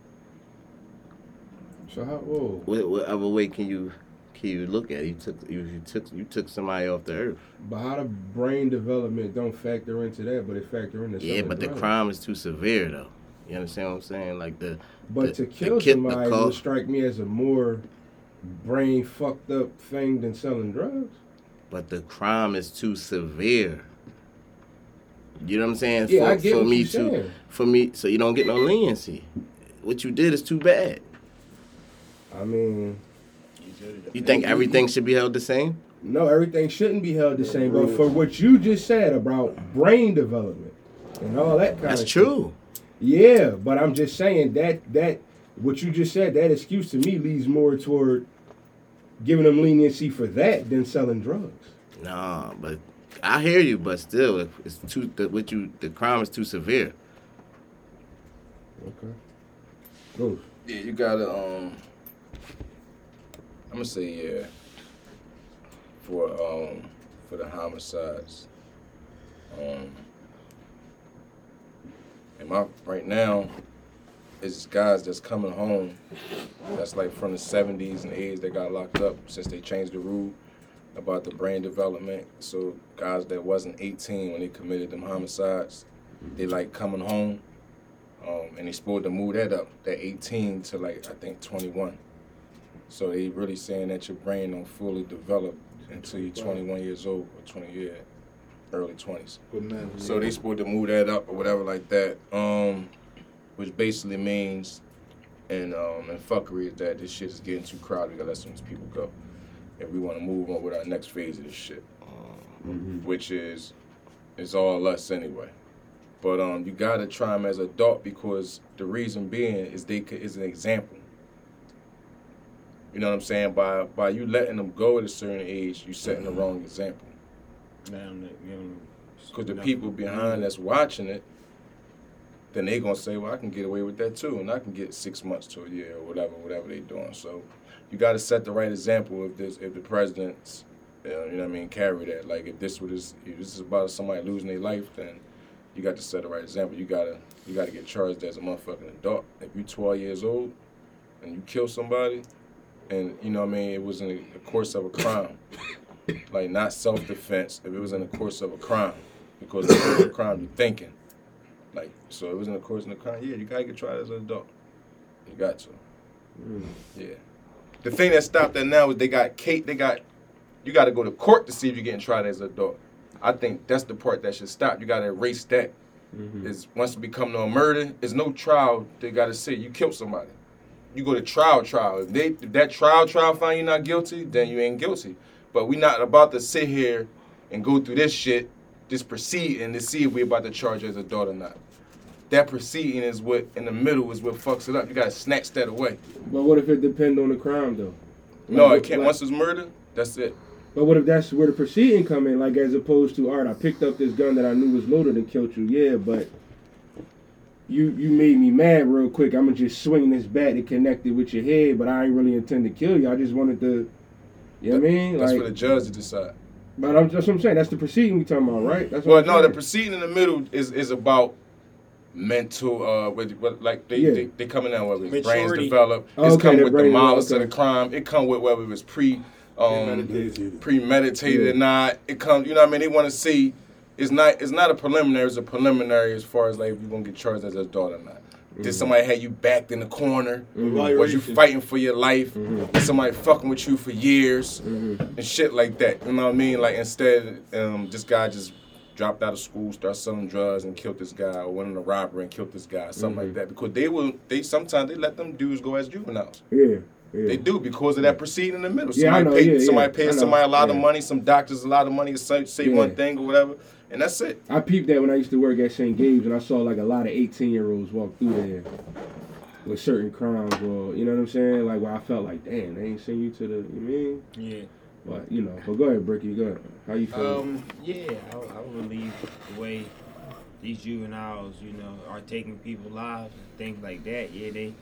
Speaker 3: So how? Whoa.
Speaker 2: What, whatever uh, way can you can you look at it? You took you, you took you took somebody off the earth.
Speaker 3: But how the brain development don't factor into that, but it factor into
Speaker 2: something.
Speaker 3: Yeah,
Speaker 2: but the crime is too severe though. You understand what I'm saying? Like the
Speaker 3: But
Speaker 2: the-
Speaker 3: to kill
Speaker 2: the
Speaker 3: somebody would strike me as a more brain fucked up thing than selling drugs.
Speaker 2: but the crime is too severe. You know what I'm saying?
Speaker 3: Yeah,
Speaker 2: for,
Speaker 3: I get
Speaker 2: for
Speaker 3: what
Speaker 2: me
Speaker 3: you're
Speaker 2: too.
Speaker 3: saying.
Speaker 2: For me, so you don't get no leniency. What you did is too bad.
Speaker 3: I mean,
Speaker 2: You think everything should be held the same?
Speaker 3: no, everything shouldn't be held the same. But for what you just said about brain development and all that kind
Speaker 2: That's
Speaker 3: of
Speaker 2: true.
Speaker 3: Yeah, but I'm just saying that that what you just said, that excuse to me leads more toward giving them leniency for that than selling drugs.
Speaker 2: Nah, but I hear you, but still, it's too the, what you the crime is too severe.
Speaker 3: Okay. Go.
Speaker 6: Yeah, you gotta um I'm gonna say yeah for um for the homicides. Um and my right now is guys that's coming home that's like from the seventies and eighties that got locked up since they changed the rule about the brain development. So guys that wasn't eighteen when they committed them homicides, they like coming home um, and they supposed to move that up, that 18 to like I think 21. So they really saying that your brain don't fully develop until you're 21 years old or 20 year, early 20s. So they supposed to move that up or whatever like that, um, which basically means, and um, and fuckery is that this shit is getting too crowded. We gotta let some of these people go, and we want to move on with our next phase of this shit, which is is all us anyway. But um, you gotta try them as adult because the reason being is they is an example. You know what I'm saying? By by you letting them go at a certain age, you're setting the wrong example. Because the people behind that's watching it, then they gonna say, well, I can get away with that too, and I can get six months to a year or whatever, whatever they doing. So you got to set the right example if this, if the presidents uh, you know what I mean, carry that. Like if this what is if this is about somebody losing their life, then you got to set the right example. You gotta you gotta get charged as a motherfucking adult. If you're 12 years old and you kill somebody, and you know what I mean, it was in the course of a crime, like not self defense. If it was in the course of a crime, because the course of a crime, you're thinking. Like so, it was in the course of the crime. Yeah, you gotta get tried as an adult. You got to. Mm. Yeah. The thing that stopped that now is they got Kate. They got you got to go to court to see if you're getting tried as an adult. I think that's the part that should stop. You got to erase that. Mm-hmm. Is once it become no murder, it's no trial. They got to say you killed somebody. You go to trial, trial. If they if that trial, trial find you not guilty, then you ain't guilty. But we not about to sit here and go through this shit, this proceeding to see if we about to charge as a adult or not. That proceeding is what in the middle is what fucks it up. You gotta snatch that away.
Speaker 3: But what if it depend on the crime though?
Speaker 6: No,
Speaker 3: Like,
Speaker 6: it can't.
Speaker 3: like-
Speaker 6: Once it's murder, that's it.
Speaker 3: But what if that's where the proceeding come in? Like as opposed to, all right, I picked up this gun that I knew was loaded and killed you. Yeah, but you you made me mad real quick. I'm gonna just swing this bat to connect it with your head, but I ain't really intend to kill you. I just wanted to. You know what I mean?
Speaker 6: That's
Speaker 3: Like,
Speaker 6: for the judge to decide.
Speaker 3: but I'm, that's what I'm saying. That's the proceeding we talking about, right? That's
Speaker 6: Well,
Speaker 3: I'm
Speaker 6: no, the proceeding in the middle is is about mental. Uh, what, what like they,
Speaker 3: Yeah.
Speaker 6: they they coming out whether it's brains
Speaker 5: Maturity.
Speaker 6: develop.
Speaker 3: Oh,
Speaker 6: It's
Speaker 3: okay,
Speaker 6: come
Speaker 3: the
Speaker 6: with the
Speaker 3: brain
Speaker 6: malice
Speaker 3: develop,
Speaker 6: of the crime. It come with whether it was pre um
Speaker 4: Premeditated.
Speaker 6: premeditated or not. It comes. You know what I mean? They want to see. It's not. It's not a preliminary. It's a preliminary as far as like if you're gonna get charged as an adult or not. Did mm-hmm. somebody have you backed in the corner? Mm-hmm. Was you fighting for your life? Mm-hmm. Did somebody fucking with you for years and shit like that? You know what I mean? Like instead, um, this guy just dropped out of school, started selling drugs, and killed this guy, or went on a robbery and killed this guy, something like that. Because they will, they sometimes they let them dudes go as juveniles.
Speaker 3: yeah, yeah.
Speaker 6: They do because of that proceeding in the middle.
Speaker 3: Yeah,
Speaker 6: Somebody
Speaker 3: know,
Speaker 6: pay,
Speaker 3: yeah, yeah,
Speaker 6: somebody pays
Speaker 3: know,
Speaker 6: somebody a lot of money, some doctors a lot of money to say, say
Speaker 3: Yeah.
Speaker 6: one thing or whatever, and that's it.
Speaker 3: I peeped that when I used to work at St. Gabe's, and I saw like a lot of 18 year olds walk through there with certain crimes, or you know what I'm saying? Like where I felt like, damn, they ain't send you to the, you mean?
Speaker 5: Yeah.
Speaker 3: But you know, but go ahead, Bricky, go ahead. How you feel?
Speaker 5: Um, yeah, I, I believe the way these juveniles, you know, are taking people's lives and things like that. Yeah, they,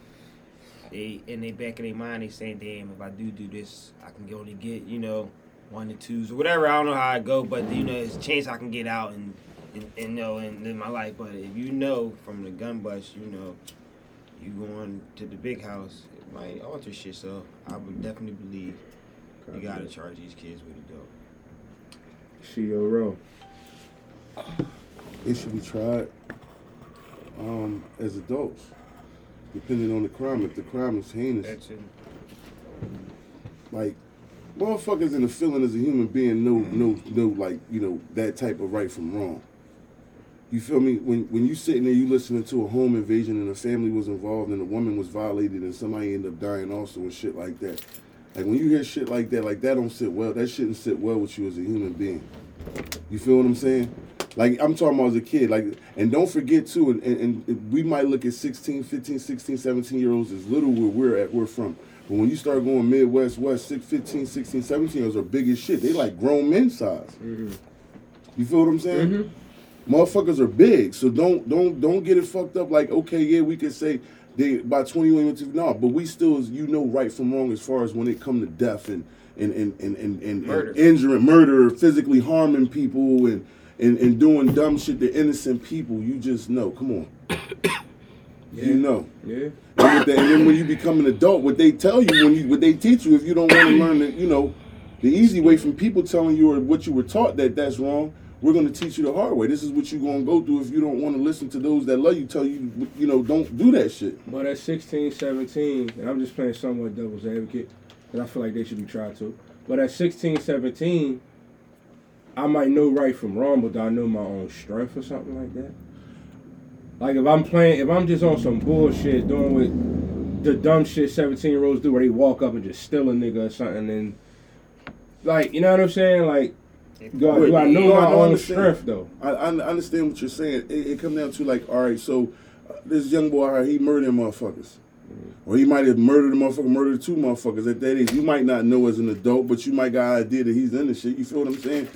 Speaker 5: they in the back of their mind, they saying, "Damn, if I do do this, I can only get, you know, one or twos or whatever. I don't know how I go, but you know, there's a chance I can get out and, and, and you know, and live my life. But if you know from the gun bust, you know, you going to the big house, it might alter shit. So I would definitely believe you gotta charge these kids with it though.
Speaker 3: CEO Row.
Speaker 4: It should be tried um, as adults, depending on the crime. If the crime is heinous, like motherfuckers in the feeling as a human being know know know like you know that type of right from wrong. You feel me? When when you sitting there, you listening to a home invasion and a family was involved and a woman was violated and somebody ended up dying also and shit like that. Like when you hear shit like that, like that don't sit well. That shouldn't sit well with you as a human being. You feel what I'm saying? Like I'm talking about as a kid. Like and don't forget too. And, and, and we might look at 16, 15, 16, 17 year olds as little where we're at. We're from. But when you start going Midwest, West, six, 15, 16, 17 year olds are big as shit. They like grown men size. You feel what I'm saying? Mm-hmm. Motherfuckers are big, so don't don't don't get it fucked up. Like okay, yeah, we could say they by 21 went to no, but we still you know right from wrong as far as when it come to death and and and and and, and,
Speaker 5: Murder.
Speaker 4: and injuring, murder, physically harming people and, and and doing dumb shit to innocent people. You just know. Come on, [COUGHS] you know.
Speaker 3: Yeah.
Speaker 4: And, that, and then when you become an adult, what they tell you, when you, what they teach you, if you don't want to learn the, you know, the easy way from people telling you or what you were taught that that's wrong, we're going to teach you the hard way. This is what you're going to go through if you don't want to listen to those that love you tell you, you know, don't do that shit.
Speaker 3: But at 16, 17, and I'm just playing somewhat devil's advocate, because I feel like they should be tried to. But at 16, 17, I might know right from wrong, but do I know my own strength or something like that? Like if I'm playing, if I'm just on some bullshit, doing what the dumb shit 17 year olds do, where they walk up and just steal a nigga or something, and like, you know what I'm saying? Like, do I, know
Speaker 4: No,
Speaker 3: my own strength though?
Speaker 4: I, I understand what you're saying. It, it come down to like, all right, so uh, this young boy, he murdered motherfuckers. Or he might have murdered a motherfucker, murdered two motherfuckers at that age. You might not know as an adult, but you might got an idea that he's in the shit. You feel what I'm saying?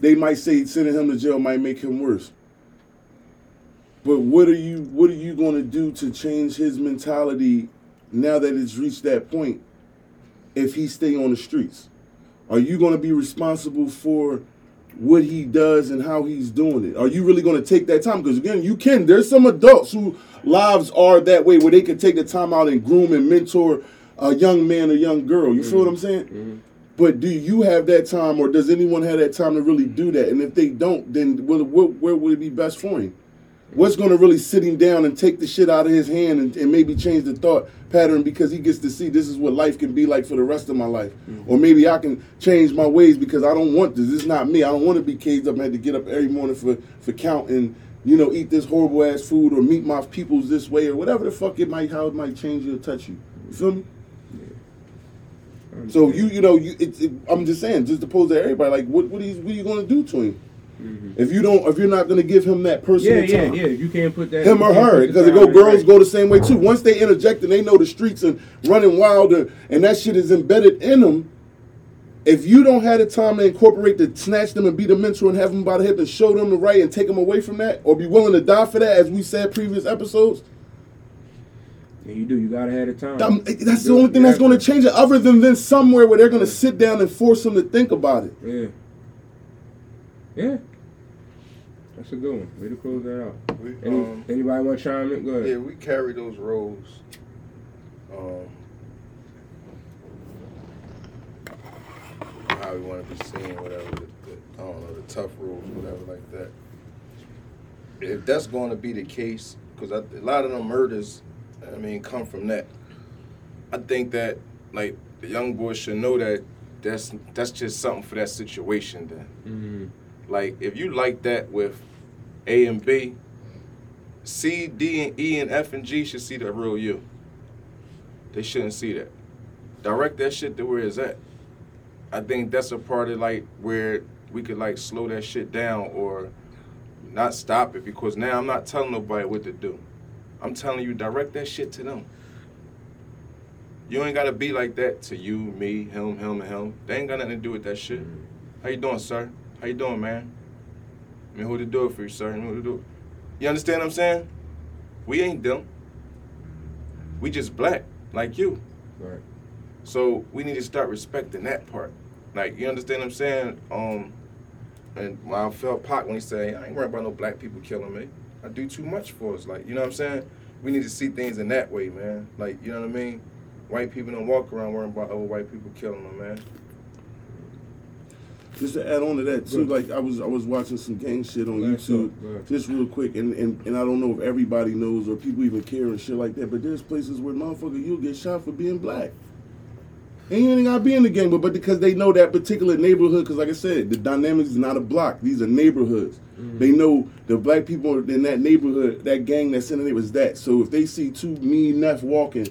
Speaker 4: They might say sending him to jail might make him worse. But what are you what are you gonna do to change his mentality now that it's reached that point if he stay on the streets? Are you going to be responsible for what he does and how he's doing it? Are you really going to take that time? Because again, you can. There's some adults who lives are that way where they can take the time out and groom and mentor a young man or young girl. You feel what mm-hmm. I'm saying? Mm-hmm. But do you have that time, or does anyone have that time to really do that? And if they don't, then where, where, where would it be best for him? What's going to really sit him down and take the shit out of his hand and, and maybe change the thought pattern because he gets to see this is what life can be like for the rest of my life? Mm-hmm. Or maybe I can change my ways because I don't want this. This is not me. I don't want to be caged up and have to get up every morning for, for count and, you know, eat this horrible ass food or meet my peoples this way or whatever the fuck it might, how it might change you or touch you. You feel me? So you you know you it's it, I'm just saying just to pose to everybody like what what are you, what are you going to do to him if you don't if you're not going to give him that personal
Speaker 3: Yeah, yeah,
Speaker 4: time
Speaker 3: yeah. You can't put that.
Speaker 4: him or her because it go girls
Speaker 3: right.
Speaker 4: go the same way too once they interject and they know the streets and running wild and, and that shit is embedded in them if you don't have the time to incorporate to snatch them and be the mentor and have them by the hip and show them the right and take them away from that or be willing to die for that as we said previous episodes
Speaker 3: Yeah, you do. You gotta have the time.
Speaker 4: um, that's the
Speaker 3: You
Speaker 4: only thing that's going to
Speaker 3: to.
Speaker 4: change it other than then somewhere where they're going to sit down and force them to think about it
Speaker 3: Yeah. Yeah. That's a good one. Way to close that out.
Speaker 6: We,
Speaker 3: Any,
Speaker 6: um,
Speaker 3: anybody want to chime in? Go ahead.
Speaker 6: yeah, we carry those roles. Um, how we want to be seen, whatever. The, the, I don't know the tough rules, whatever like that. If that's going to be the case, because a lot of them murders, I mean, come from that. I think that like the young boys should know that that's that's just something for that situation. Then,
Speaker 3: Mm-hmm.
Speaker 6: Like if you like that with A and B, C, D, and E, and F and G should see the real you. They shouldn't see that. Direct that shit to where it's at. I think that's a part of like where we could like slow that shit down or not stop it because now I'm not telling nobody what to do. I'm telling you direct that shit to them. You ain't gotta be like that to you, me, him, him, and him. They ain't got nothing to do with that shit. Mm-hmm. How you doing, sir? How you doing, man? I mean, who to do it for you, sir? Who to do it? You understand what I'm saying? We ain't them. We just black, like you.
Speaker 3: Right.
Speaker 6: So we need to start respecting that part. Like, you understand what I'm saying? Um, and I felt Pac when he said, I ain't worried about no black people killing me. I do too much for us. Like, you know what I'm saying? We need to see things in that way, man. Like, you know what I mean? White people don't walk around worrying about other white people killing them, man.
Speaker 4: Just to add on to that too, like I was I was watching some gang shit on
Speaker 3: Last
Speaker 4: YouTube, just real quick, and, and and I don't know if everybody knows or people even care and shit like that, but there's places where motherfucker you'll get shot for being black. And you ain't gotta be in the gang, but, but because they know that particular neighborhood, because like I said, the dynamics is not a block; these are neighborhoods. They know the black people in that neighborhood, that gang that's in the was that. So if they see two mean enough walking,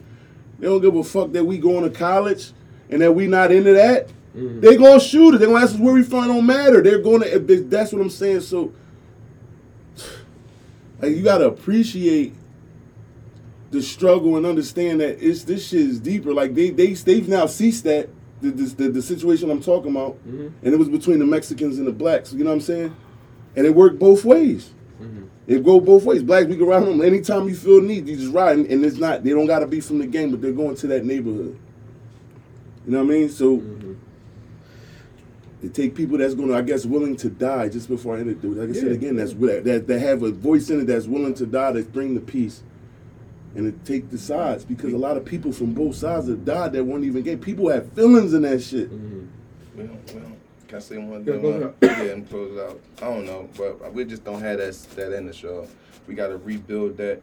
Speaker 4: they don't give a fuck that we going to college and that we not into that. Mm. They gonna shoot it. They're gonna ask us where we from. It Don't matter. They're gonna. Eh, they, that's what I'm saying. So, [SIGHS] like, you gotta appreciate the struggle and understand that it's this shit is deeper. Like they they they've now ceased that the the, the, the situation I'm talking about,
Speaker 3: Mm-hmm.
Speaker 4: and it was between the Mexicans and the blacks. You know what I'm saying? And it worked both ways. Mm-hmm. It go both ways. Blacks, we can ride them anytime you feel need. You just ride, and, and it's not. They don't gotta be from the gang, but they're going to that neighborhood. You know what I mean? So. Mm-hmm. It take people that's going to, I guess, willing to die just before I end it. Like I said again, that's that, that that have a voice in it that's willing to die to bring the peace, and to take the sides because a lot of people from both sides have died that weren't even gay. People have feelings in that shit.
Speaker 6: We don't, we don't. Can I say one
Speaker 3: Yeah,
Speaker 6: thing?
Speaker 3: go
Speaker 6: man?
Speaker 3: ahead.
Speaker 6: Yeah, and close it out. I don't know, but we just don't have that that in the show. We got to rebuild that.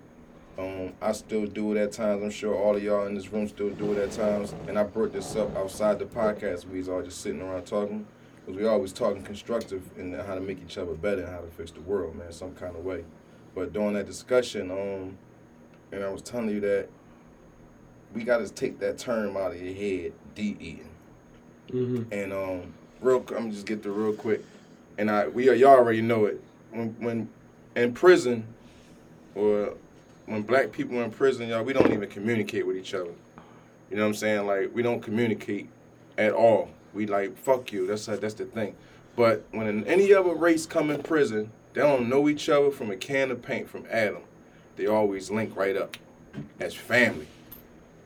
Speaker 6: Um, I still do it at times. I'm sure all of y'all in this room still do it at times. And I brought this up outside the podcast. We was all just sitting around talking. Because we always talking constructive and how to make each other better and how to fix the world, man, some kind of way. But during that discussion, um, and I was telling you that we got to take that term out of your head, de-eating.
Speaker 3: Mm-hmm.
Speaker 6: And um, real, I'm just get through real quick. And I, we, are, y'all already know it. When, when in prison, or when black people are in prison, y'all, we don't even communicate with each other. You know what I'm saying? Like we don't communicate at all. We like fuck you. That's that's the thing. But when any other race come in prison, they don't know each other from a can of paint from Adam. They always link right up as family.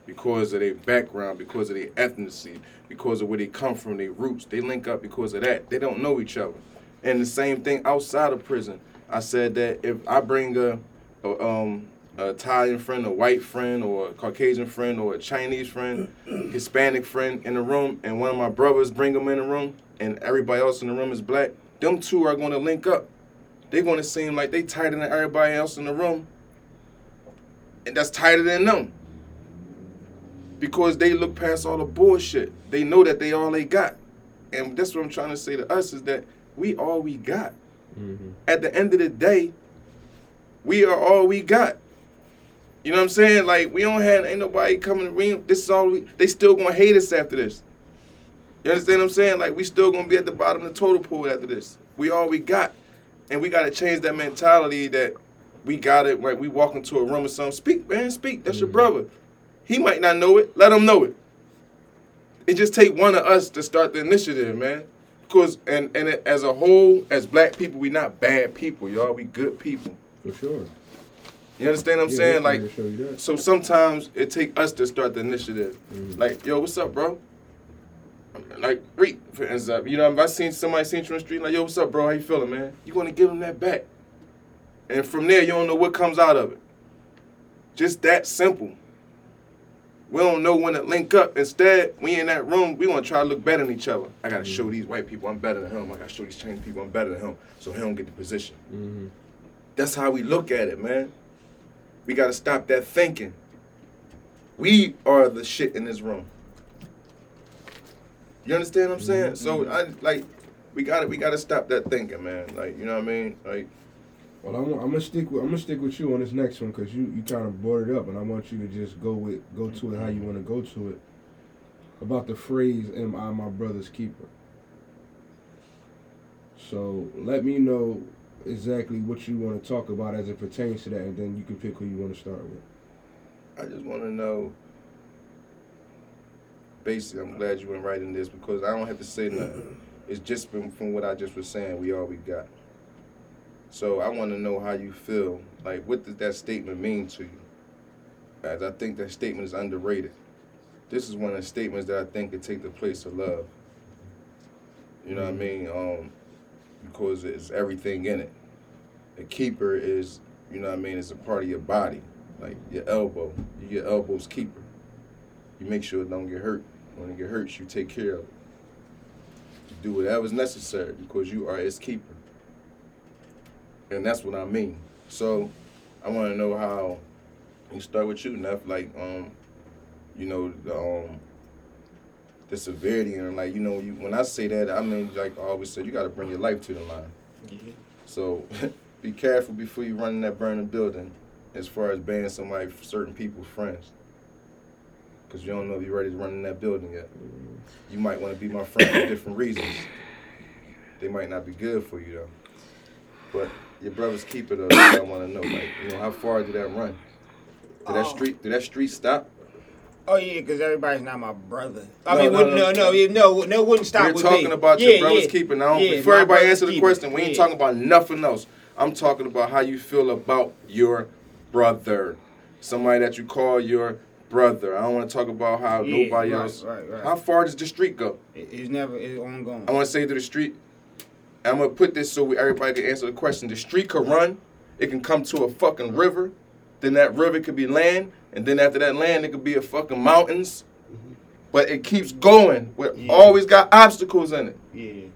Speaker 6: because of their background, because of their ethnicity, because of where they come from, their roots. They link up because of that. They don't know each other. And the same thing outside of prison. I said that if I bring a, a um a Italian friend, a white friend, or a Caucasian friend, or a Chinese friend, [CLEARS THROAT] Hispanic friend in the room, and one of my brothers bring them in the room, and everybody else in the room is black, them two are going to link up. They're going to seem like they tighter than everybody else in the room, and that's tighter than them. Because they look past all the bullshit. They know that they all they got. And that's what I'm trying to say to us is that we all we got. Mm-hmm. At the end of the day, we are all we got. You know what I'm saying? Like we don't have ain't nobody coming. We this is all we. They still gonna hate us after this. You understand what I'm saying? Like we still gonna be at the bottom of the total pool after this. We all we got, and we gotta change that mentality that we got it. Like we walk into a room or something. Speak, man, speak. That's your mm-hmm. brother. He might not know it. Let him know it. It just take one of us to start the initiative, man. Because and and it, as a whole, as black people, we not bad people, y'all. We good people.
Speaker 3: For sure.
Speaker 6: You understand what I'm
Speaker 3: Yeah,
Speaker 6: saying? Like,
Speaker 3: to show you that.
Speaker 6: so sometimes it take us to start the initiative. Like, yo, what's up, bro? Like, Reek, for instance, you know, if I seen somebody seen you on the street, like, yo, what's up, bro? How you feeling, man? You gonna give them that back, and from there, you don't know what comes out of it. Just that simple. We don't know when to link up. Instead, we in that room, we want to try to look better than each other. I gotta show these white people I'm better than him. I gotta show these Chinese people I'm better than him, so he don't get the position.
Speaker 3: Mm-hmm.
Speaker 6: That's how we look at it, man. We got to stop that thinking. We are the shit in this room. You understand what I'm saying? So mm-hmm. I like we got to we got to stop that thinking, man. Like, you know what I mean? Like
Speaker 3: Well, I'm, I'm gonna stick with I'm gonna stick with you on this next one because you, you kind of brought it up, and I want you to just go with go to it how you want to go to it. About the phrase "Am I my brother's keeper?" So let me know exactly what you want to talk about as it pertains to that, and then you can pick who you want to start with.
Speaker 6: I just want to know basically I'm glad you went right in this because I don't have to say nothing. [CLEARS THROAT] It's just been from what I just was saying, we all we got. So I want to know how you feel. Like, what does that statement mean to you? As I think that statement is underrated. This is one of the statements that I think could take the place of love. You know what I mean? Um, because it's everything in it. A keeper is, you know what I mean, it's a part of your body. Like your elbow, you your elbow's keeper. You make sure it don't get hurt. When it get hurt, you take care of it. You do whatever's necessary because you are its keeper. And that's what I mean. So I want to know how. You start with you, Neff. Like, um, you know, the um, the severity and like, you know, you, when I say that, I mean, like I always said you got to bring your life to the line. Mm-hmm. So [LAUGHS] be careful before you run in that burning building as far as banning somebody, certain people's friends. Because you don't know if you're ready to run in that building yet. Mm-hmm. You might want to be my friend for different reasons. They might not be good for you though. But your brother's keeper though, I want to know, like, you know, how far did that run? Did that
Speaker 5: Oh.
Speaker 6: street, did that street stop?
Speaker 5: Oh yeah, because everybody's not my brother. I
Speaker 6: No,
Speaker 5: mean,
Speaker 6: no, no.
Speaker 5: no, no, no, no, wouldn't stop
Speaker 6: We're talking about your brother's keeper now.
Speaker 5: Yeah,
Speaker 6: Before everybody answer the question, we ain't talking about nothing else. I'm talking about how you feel about your brother, somebody that you call your brother. I don't want to talk about how
Speaker 5: Yeah,
Speaker 6: nobody
Speaker 5: right,
Speaker 6: else.
Speaker 5: right, right.
Speaker 6: How far does the street go?
Speaker 5: It- It's never, it's ongoing.
Speaker 6: I want to say to the street. I'm gonna put this so we, everybody can answer the question. The street could run. It can come to a fucking river. Then that river could be land, and then after that land, it could be a fucking mountains. But it keeps going. With
Speaker 5: Yeah.
Speaker 6: always got obstacles in it.
Speaker 5: Yeah.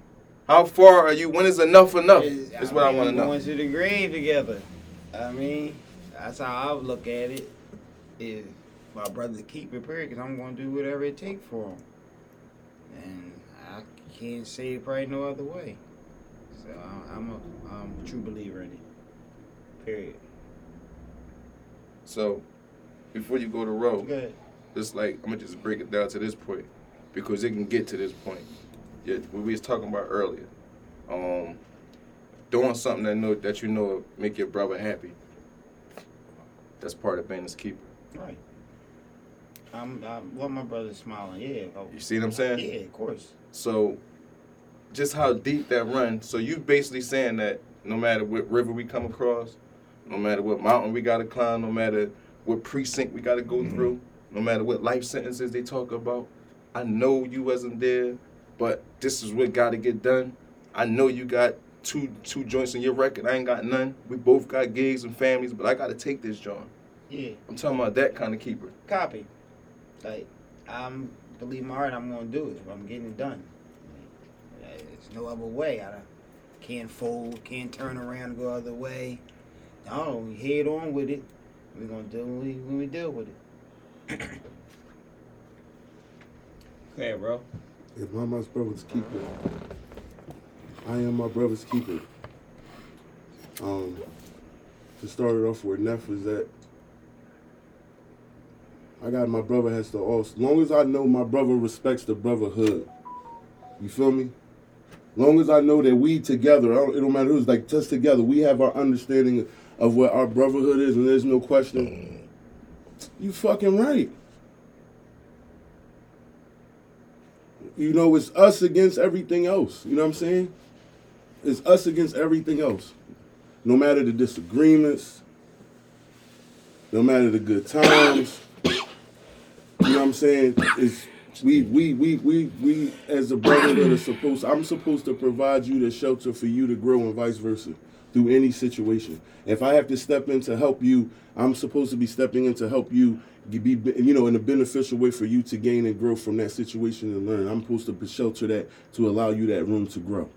Speaker 6: How far are you? When is enough enough?
Speaker 5: It's-
Speaker 6: Is what I
Speaker 5: mean,
Speaker 6: want to know.
Speaker 5: Going to the grave together. I mean, that's how I would look at it. Is my brother keep it period? Because I'm going to do whatever it takes for him, and I can't say it probably no other way. So I- I'm a, I'm a true believer in it. Period.
Speaker 6: So, before you go to row,
Speaker 5: Good.
Speaker 6: just like I'm gonna just break it down to this point because it can get to this point. Yeah, what we was talking about earlier. Um, doing something that know that you know make your brother happy. That's part of being his keeper.
Speaker 5: Right. I'm, I want my brother smiling. Yeah. oh,
Speaker 6: You see what I'm saying?
Speaker 5: Yeah, of course.
Speaker 6: So, just how deep that run. So you basically saying that no matter what river we come across, no matter what mountain we gotta climb, no matter what precinct we gotta go mm-hmm. through, no matter what life sentences they talk about. I know you wasn't there, but this is what got to get done. I know you got two two joints in your record. I ain't got none. We both got gigs and families, but I got to take this joint.
Speaker 5: Yeah,
Speaker 6: I'm talking about that kind of keeper.
Speaker 5: copy. Like, I'm believe my heart. I'm gonna do it. I'm getting it done. There's no other way. I can't fold. Can't turn around and go other way. No, we head on with it. We're gonna do when we when we deal with it. okay, bro.
Speaker 4: If I'm my brother's keeper, I am my brother's keeper. Um, to start it off with, Neff is that I got my brother has to also. As long as I know my brother respects the brotherhood, you feel me? Long as I know that we together, I don't, it don't matter who's like just together, we have our understanding of what our brotherhood is, and there's no question. You fucking right. You know, it's us against everything else. You know what I'm saying? It's us against everything else. No matter the disagreements, no matter the good times. You know what I'm saying? It's we we we we we as a brotherhood are supposed I'm supposed to provide you the shelter for you to grow and vice versa through any situation. If I have to step in to help you, I'm supposed to be stepping in to help you be you know in a beneficial way for you to gain and grow from that situation and learn. I'm supposed to shelter that to allow you that room to grow.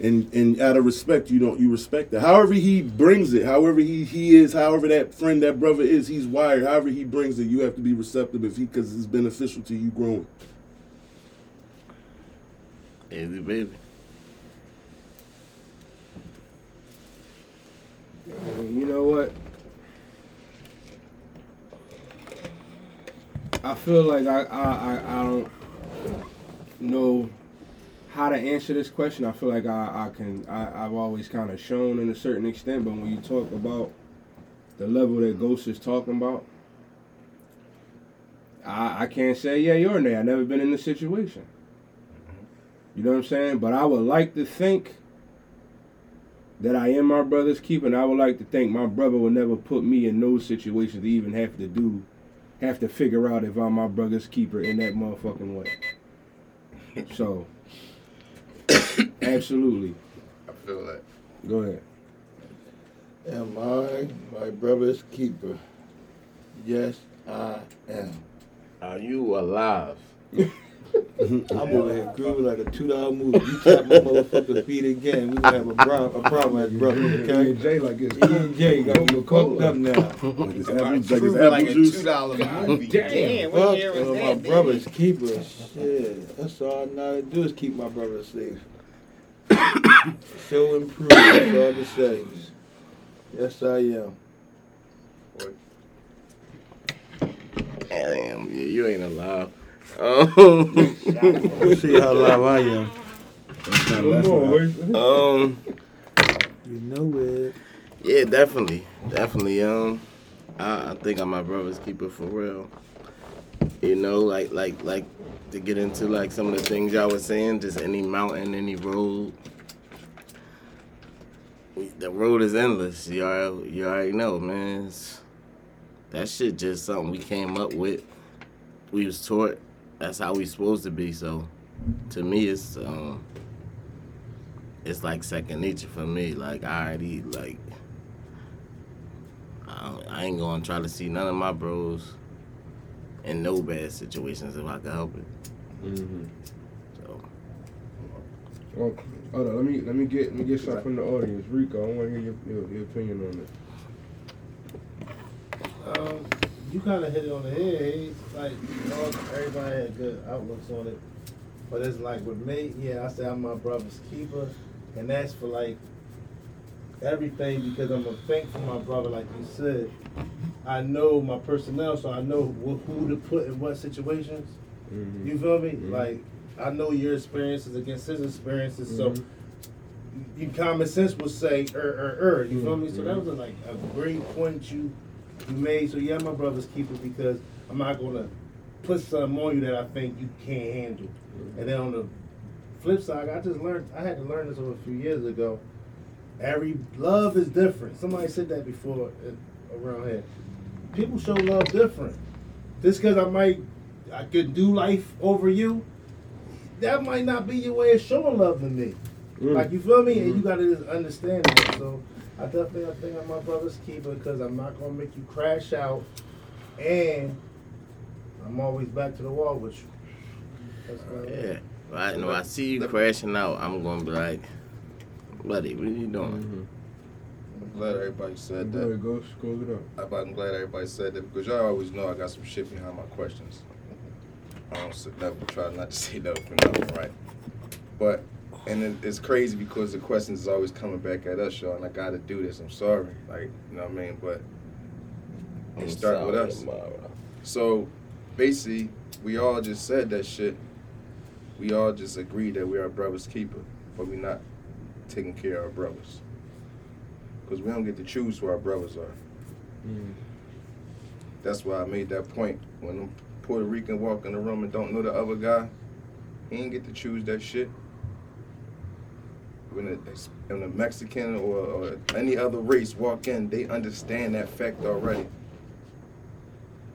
Speaker 4: And and out of respect, you don't you respect that. However he brings it, however he he is, however that friend, that brother is, he's wired. However he brings it, you have to be receptive if he because it's beneficial to you growing.
Speaker 2: Easy, baby.
Speaker 3: You know what? I feel like I, I, I, I don't know how to answer this question. I feel like I, I can I, I've always kind of shown in a certain extent, but when you talk about the level that Ghost is talking about, I, I can't say yeah you're nay. I've never been in this situation. You know what I'm saying? But I would like to think that I am my brother's keeper, and I would like to think my brother would never put me in those situations to even have to do, have to figure out if I'm my brother's keeper in that motherfucking way. [LAUGHS] So, [COUGHS] absolutely.
Speaker 6: I feel that.
Speaker 3: Go ahead.
Speaker 7: Am I my brother's keeper? Yes, I am.
Speaker 2: Are you alive? [LAUGHS] Mm-hmm.
Speaker 7: I'm over here grooving like a two dollar movie. You tap my motherfucking feet again, we gonna have a, problem. a problem as brothers, okay?
Speaker 9: Jay like this.
Speaker 7: E and J got you fucked up now.
Speaker 4: Like it's apple, like it's
Speaker 5: Proving
Speaker 4: apple
Speaker 5: like a two dollar movie.
Speaker 7: Damn,
Speaker 5: Damn, what year was that?
Speaker 7: my
Speaker 5: baby?
Speaker 7: brother's keeper. Shit, that's all I know how to do is keep my brother safe. [COUGHS] Show improve. That's all to say. Yes, I am.
Speaker 2: Damn, yeah, you ain't alive. Um,
Speaker 7: We'll see how live I am.
Speaker 2: um,
Speaker 7: You know it.
Speaker 2: yeah, definitely, definitely. Um, I, I think I'm my brother's keeper for real. You know, like, like, like to get into like some of the things y'all was saying. Just any mountain, any road. The road is endless. You already, you already know, man. It's, that shit just something we came up with. We was taught. That's how we supposed to be. So, to me, it's um, it's like second nature for me. Like I already like. I, don't- I ain't gonna try to see none of my bros in no bad situations if I can help it.
Speaker 3: Mm-hmm.
Speaker 2: So
Speaker 3: Well, hold on. Let me let me get let me get something from the audience. Rico, I want to hear your, your, your opinion on this.
Speaker 8: Um, you kind of hit it on the head. Like all, everybody had good outlooks on it, but it's like with me, yeah, I say I'm my brother's keeper, and that's for like everything because I'm a think for my brother, like you said. I know my personnel, so I know wh- who to put in what situations.
Speaker 3: Mm-hmm.
Speaker 8: You feel me?
Speaker 3: Mhm.
Speaker 8: Like I know your experiences against his experiences, so
Speaker 3: Mhm.
Speaker 8: you common sense would say er er er. You feel me? So that
Speaker 3: Mhm.
Speaker 8: was a, like a great point you you made. So yeah, my brother's keeper because I'm not gonna put something on you that I think you can't handle. And then on the flip side, I just learned I had to learn this over a few years ago. Every love is different. Somebody said that before around here. People show love different. Just because I might, I could do life over you, that might not be your way of showing love to me.
Speaker 3: Mm.
Speaker 8: Like you feel me, and you gotta just understand that. So I definitely, I think I'm my brother's keeper because I'm not gonna make you crash out, and I'm always back to the wall with you. That's what I mean.
Speaker 2: Yeah. Right. No, I see you crashing out. I'm gonna be like, buddy, what are you doing? Mm-hmm.
Speaker 6: I'm glad everybody said that.
Speaker 3: it goes. Scroll it up.
Speaker 6: I- I'm glad everybody said that because y'all always know I got some shit behind my questions. I don't sit never try not to say no for nothing, right? But and it, it's crazy because the questions is always coming back at us, y'all, and I gotta do this. I'm sorry, like you know what I mean, but it start with us. So basically, we all just said that shit. We all just agreed that we're brother's keeper, but we're not taking care of our brothers. Because we don't get to choose who our brothers are.
Speaker 3: Mm.
Speaker 6: That's why I made that point. When a Puerto Rican walk in the room and don't know the other guy, he ain't get to choose that shit. When a, when a Mexican or, or any other race walk in, they understand that fact already.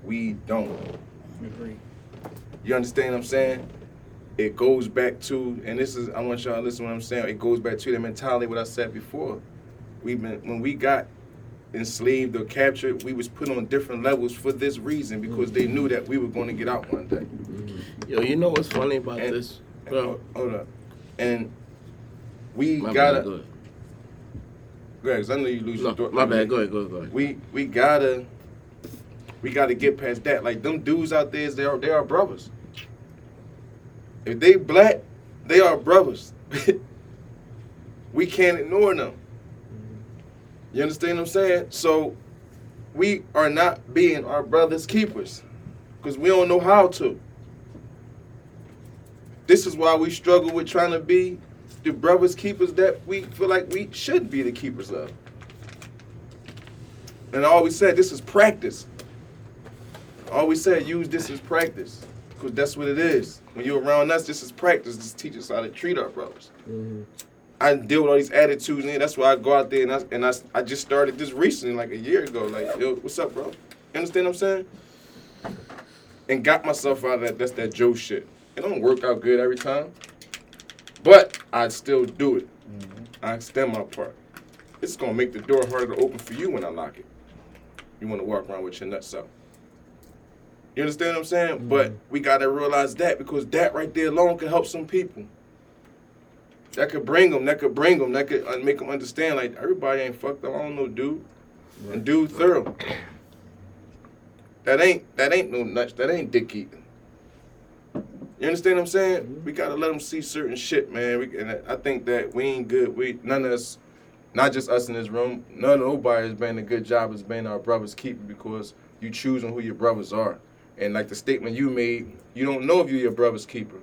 Speaker 6: We don't.
Speaker 5: Agree.
Speaker 6: You understand what I'm saying? It goes back to, and this is, I want y'all to listen to what I'm saying. It goes back to the mentality what I said before. We've been, when we got enslaved or captured, we was put on different levels for this reason because they knew that we were going to get out one day.
Speaker 2: Yo, you know what's funny about
Speaker 6: And-
Speaker 2: this?
Speaker 6: And-
Speaker 2: Bro,
Speaker 6: hold up. And we
Speaker 2: my
Speaker 6: gotta,
Speaker 2: bad. Go ahead.
Speaker 6: Greg, 'cause I know you lose
Speaker 2: No,
Speaker 6: your
Speaker 2: my bad. Go ahead. Go ahead. Go ahead.
Speaker 6: We we gotta we gotta get past that. Like them dudes out there, they are they are brothers. If they black, they are brothers. [LAUGHS] we can't ignore them. You understand what I'm saying? So we are not being our brothers' keepers because we don't know how to. This is why we struggle with trying to be the brothers' keepers that we feel like we should be the keepers of. And I always said this is practice. I always said use this as practice. Because that's what it is. When you're around us, this is practice. This teaches us how to treat our brothers.
Speaker 3: Mm-hmm.
Speaker 6: I deal with all these attitudes and that's why I go out there and I and I, I just started this recently, like a year ago. Like, yo, what's up, bro? You understand what I'm saying? And got myself out of that. That's that Joe shit. It don't work out good every time, but I still do it. I extend my part. It's gonna make the door harder to open for you when I lock it. You want to walk around with your nuts up. You understand what I'm saying? But we gotta realize that because that right there alone can help some people. That could bring them. That could bring them. That could uh, make them understand. Like everybody ain't fucked up. I don't know, dude. And dude, thorough. That ain't that ain't no nuts. That ain't dick eating. You understand what I'm saying? We gotta let them see certain shit, man. We, and I think that we ain't good. We none of us, not just us in this room. None of nobody has been a good job as being our brothers keeper because you choosing who your brothers are. And like the statement you made, you don't know if you're your brother's keeper.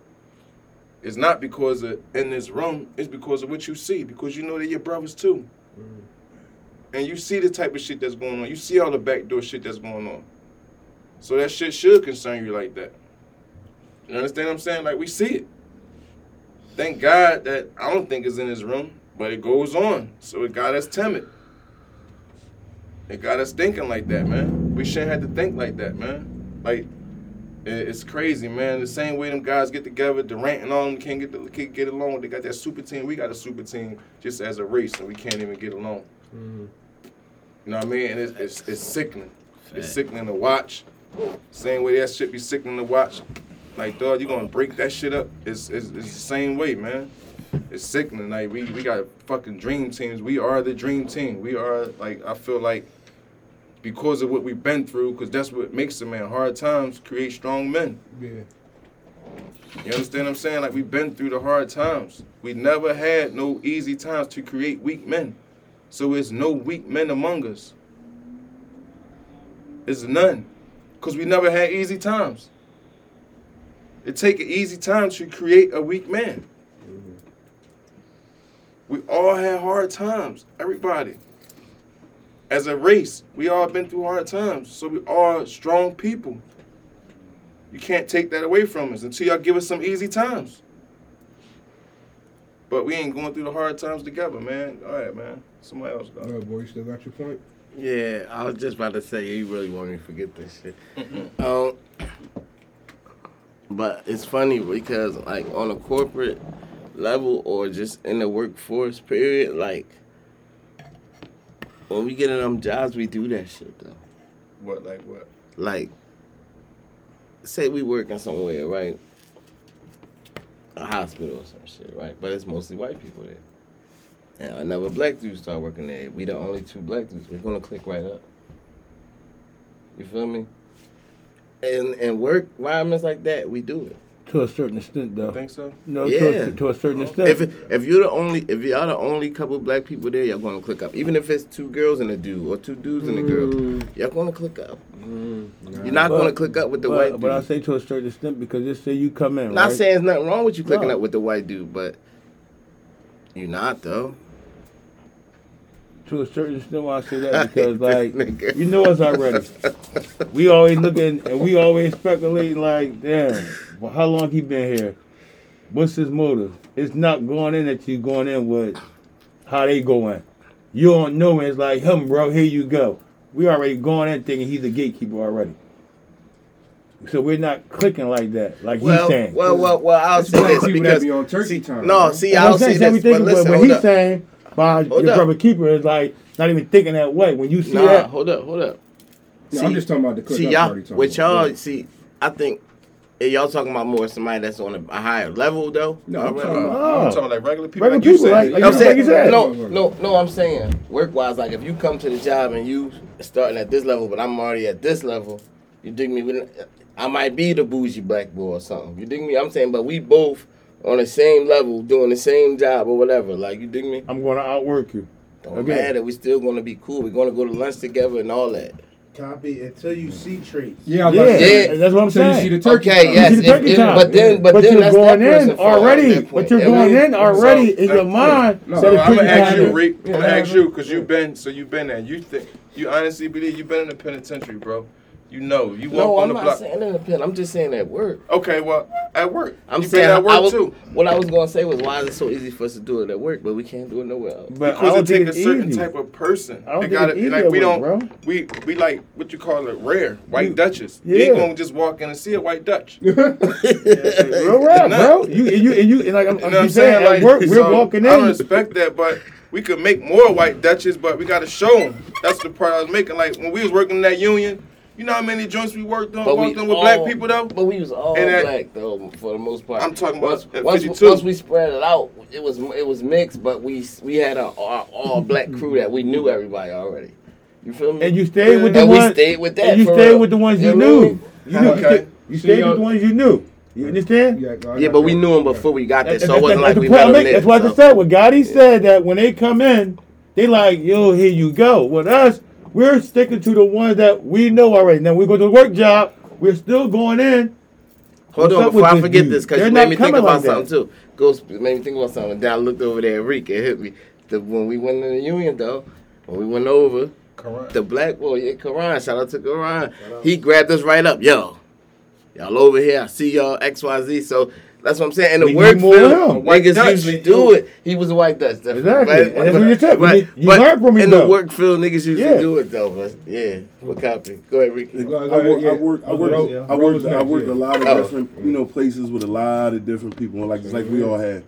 Speaker 6: It's not because of in this room. It's because of what you see. Because you know they're your brothers too. Mm. And you see the type of shit that's going on. You see all the backdoor shit that's going on. So that shit should concern you like that. You understand what I'm saying? Like we see it. Thank God that I don't think it's in his room, but it goes on. So it got us timid. It got us thinking like that, man. We shouldn't have to think like that, man. Like it's crazy, man. The same way them guys get together, Durant and all them can't get the, can't get along. They got that super team. We got a super team just as a race, and we can't even get along.
Speaker 3: Mm-hmm.
Speaker 6: You know what I mean? And it's, it's, it's sickening. It's sickening to watch. Same way that shit be sickening to watch. Like, dog, you gonna break that shit up? It's, it's, it's the same way, man. It's sickening. Like, we, we got fucking dream teams. We are the dream team. We are, like, I feel like because of what we've been through, because that's what makes a man. Hard times create strong men.
Speaker 3: Yeah.
Speaker 6: You understand what I'm saying? Like, we've been through the hard times. We never had no easy times to create weak men. So it's no weak men among us. It's none. Because we never had easy times. It take an easy time to create a weak man. We all had hard times. Everybody. As a race, we all been through hard times. So we all strong people. You can't take that away from us until y'all give us some easy times. But we ain't going through the hard times together, man. All right, man. Somebody else
Speaker 3: All
Speaker 6: go.
Speaker 3: right, boy, you still got your point?
Speaker 2: Yeah, I was just about to say you really want me to forget this shit. um, [LAUGHS] but it's funny because like on a corporate level or just in the workforce period, like when we get in them jobs, we do that shit though.
Speaker 6: What like what?
Speaker 2: Like, say we working somewhere, right? A hospital or some shit, right? But it's mostly white people there. And another black dude start working there. We the only two black dudes. We're gonna click right up. You feel me? And and work environments like that, we do it.
Speaker 7: To a certain extent, though.
Speaker 6: You think so?
Speaker 7: No,
Speaker 2: Yeah.
Speaker 7: to, a, to a certain extent.
Speaker 2: If if you're the only if you're the only couple black people there, you're gonna click up. Even if it's two girls and a dude or two dudes and a girl, mm. you're gonna click up. Mm. You're not
Speaker 7: But-
Speaker 2: gonna click up with the
Speaker 7: but,
Speaker 2: white dude.
Speaker 7: but I say to a certain extent because just say you come in,
Speaker 2: Not
Speaker 7: right?
Speaker 2: saying there's nothing wrong with you clicking
Speaker 7: No.
Speaker 2: up with the white dude, but you're not though.
Speaker 7: To a certain extent why I say that [LAUGHS] because like you know us already. We always looking and we always speculating like, damn, well, how long he been here? What's his motive? It's not going in that you going in with how they going. You don't know and it's like him, bro, here you go. We already going in thinking he's a gatekeeper already. So we're not clicking like that, like
Speaker 2: Well,
Speaker 7: he's saying.
Speaker 2: well, well, well. I'll
Speaker 3: That's
Speaker 2: say
Speaker 3: why
Speaker 2: this
Speaker 3: people that
Speaker 2: because
Speaker 3: be on turkey
Speaker 2: see,
Speaker 3: time,
Speaker 2: no,
Speaker 3: bro.
Speaker 2: see, I'll
Speaker 7: I'm
Speaker 2: say
Speaker 7: saying,
Speaker 2: this, but
Speaker 7: thinking,
Speaker 2: listen,
Speaker 7: what he's saying by
Speaker 2: Hold
Speaker 7: your
Speaker 2: up.
Speaker 7: brother keeper is like not even thinking that way. When you see
Speaker 2: Nah,
Speaker 7: that,
Speaker 2: hold up, hold up.
Speaker 3: No, I'm just talking about the click
Speaker 2: See y'all,
Speaker 3: party time.
Speaker 2: with y'all,
Speaker 3: Yeah.
Speaker 2: see, I think y'all talking about more somebody that's on a, a higher level though.
Speaker 3: No, I'm
Speaker 2: Alright.
Speaker 3: talking about-
Speaker 7: Oh.
Speaker 6: I'm talking like regular people,
Speaker 7: Regular
Speaker 6: like you
Speaker 7: people,
Speaker 6: said.
Speaker 7: like- like
Speaker 2: I'm
Speaker 7: you-
Speaker 2: saying,
Speaker 7: you said.
Speaker 2: no, no, no. I'm saying work wise, like if you come to the job and you starting at this level, but I'm already at this level, you dig me? We- I might be the bougie black boy or something. You dig me? I'm saying, but we both on the same level, doing the same job or whatever. Like you dig me?
Speaker 7: I'm going to outwork you.
Speaker 2: Don't
Speaker 7: Okay.
Speaker 2: matter. We still gonna be cool. We're gonna go to lunch together and all that.
Speaker 9: Copy until you see traits.
Speaker 3: Yeah, I was
Speaker 7: Yeah,
Speaker 3: about to say,
Speaker 2: Yeah.
Speaker 7: that's what I'm
Speaker 3: So you see the turkey
Speaker 2: Okay,
Speaker 3: time.
Speaker 2: yes,
Speaker 7: the turkey
Speaker 2: if-
Speaker 7: time.
Speaker 2: but then, but,
Speaker 7: But
Speaker 2: then
Speaker 7: you're
Speaker 2: that's
Speaker 7: going in already. But you're going in already
Speaker 6: So,
Speaker 7: in your mind.
Speaker 3: no,
Speaker 7: that
Speaker 6: So
Speaker 7: it's
Speaker 6: I'm gonna ask you,
Speaker 7: time.
Speaker 6: Rick. I'm gonna ask you because you've been so you've been there. You think you honestly believe you've been in the penitentiary, bro? You know, you walk
Speaker 2: No,
Speaker 6: on
Speaker 2: I'm
Speaker 6: the
Speaker 2: not
Speaker 6: block.
Speaker 2: saying in the pen. I'm just saying at work.
Speaker 6: Okay, well, at work.
Speaker 2: I'm
Speaker 6: you
Speaker 2: saying
Speaker 6: been at work
Speaker 2: I was,
Speaker 6: too.
Speaker 2: What I was gonna say was, why is it so easy for us to do it at work, but we can't do it nowhere else?
Speaker 7: But I
Speaker 6: Because
Speaker 7: don't
Speaker 6: it take
Speaker 7: think
Speaker 6: a certain
Speaker 7: easy.
Speaker 6: type of person.
Speaker 7: I don't
Speaker 6: It
Speaker 7: think
Speaker 6: gotta
Speaker 7: it's
Speaker 6: be
Speaker 7: easy
Speaker 6: like
Speaker 7: at
Speaker 6: we
Speaker 7: work,
Speaker 6: don't
Speaker 7: bro.
Speaker 6: we we like what you call it rare white
Speaker 7: You-
Speaker 6: Dutches. You ain't
Speaker 7: Yeah.
Speaker 6: gonna just walk in and see a white Dutch. [LAUGHS]
Speaker 7: Real rap,
Speaker 6: Nah.
Speaker 7: bro. You and you and you and like I'm,
Speaker 6: You know
Speaker 7: I'm
Speaker 6: what
Speaker 7: saying,
Speaker 6: like,
Speaker 7: at work we're
Speaker 6: so
Speaker 7: walking
Speaker 6: I don't respect that, but we could make more white Dutches, but we got to show them. That's the part I was making. Like when we was working in that union, you know how many joints we worked on,
Speaker 2: But
Speaker 6: walked
Speaker 2: we
Speaker 6: on with
Speaker 2: all-
Speaker 6: black people though.
Speaker 2: But we was all
Speaker 6: And that-
Speaker 2: black though, for the most part.
Speaker 6: I'm talking about
Speaker 2: once,
Speaker 6: at
Speaker 2: once,
Speaker 6: 52.
Speaker 2: once we spread it out, it was it was mixed, but we we had a all, all black crew that we knew everybody already. You feel me?
Speaker 7: And you stayed with the
Speaker 2: and we stayed with that.
Speaker 7: And you
Speaker 2: for
Speaker 7: stayed
Speaker 2: real.
Speaker 7: with the ones you
Speaker 2: You know
Speaker 7: knew.
Speaker 2: mean?
Speaker 7: You knew.
Speaker 6: Okay.
Speaker 7: You stayed
Speaker 3: y'all-
Speaker 7: with the ones you knew. You understand?
Speaker 3: Yeah, go- I
Speaker 2: Yeah, but we knew them before we got there, so
Speaker 7: that-
Speaker 2: it wasn't
Speaker 7: that's
Speaker 2: like we
Speaker 7: point
Speaker 2: met
Speaker 7: I'm
Speaker 2: there.
Speaker 7: That's why I
Speaker 2: so.
Speaker 7: just said what Gotti said that when they come in, they like, yo, here you go. With us, we're sticking to the ones that we know already. Now we go to the work job, we're still going in.
Speaker 2: Hold
Speaker 7: What's
Speaker 2: on,
Speaker 7: up
Speaker 2: before I
Speaker 7: this
Speaker 2: forget
Speaker 7: dude?
Speaker 2: this, because
Speaker 7: They're
Speaker 2: you made me think about
Speaker 7: like that.
Speaker 2: something too. Ghost made me think about something. Then I looked over there at Reek, it hit me. The, when we went in the union, though, when we went over,
Speaker 6: Correct.
Speaker 2: the black boy, yeah, Karan, shout out to Karan, he grabbed us right up. Yo, y'all over here, I see y'all, XYZ. So that's what I'm saying. In the
Speaker 7: We
Speaker 2: work
Speaker 7: need
Speaker 2: field, niggas
Speaker 6: Dutch.
Speaker 2: usually do it. He was a white Dutch, definitely.
Speaker 7: Exactly.
Speaker 2: But-
Speaker 7: And that's what you said.
Speaker 2: But,
Speaker 7: You- you
Speaker 2: but
Speaker 7: learn from him,
Speaker 2: in the work field, niggas usually
Speaker 7: Yeah.
Speaker 2: do it, though. But yeah, what copy? Go ahead, Ricky.
Speaker 3: Go-
Speaker 4: I
Speaker 3: go ahead,
Speaker 4: work,
Speaker 3: yeah.
Speaker 4: I work, I work,
Speaker 3: Rose-
Speaker 4: I
Speaker 3: Rose
Speaker 4: worked, I worked
Speaker 3: yeah.
Speaker 4: a lot of
Speaker 2: Oh.
Speaker 4: different, you know, places with a lot of different people, like just like we all have,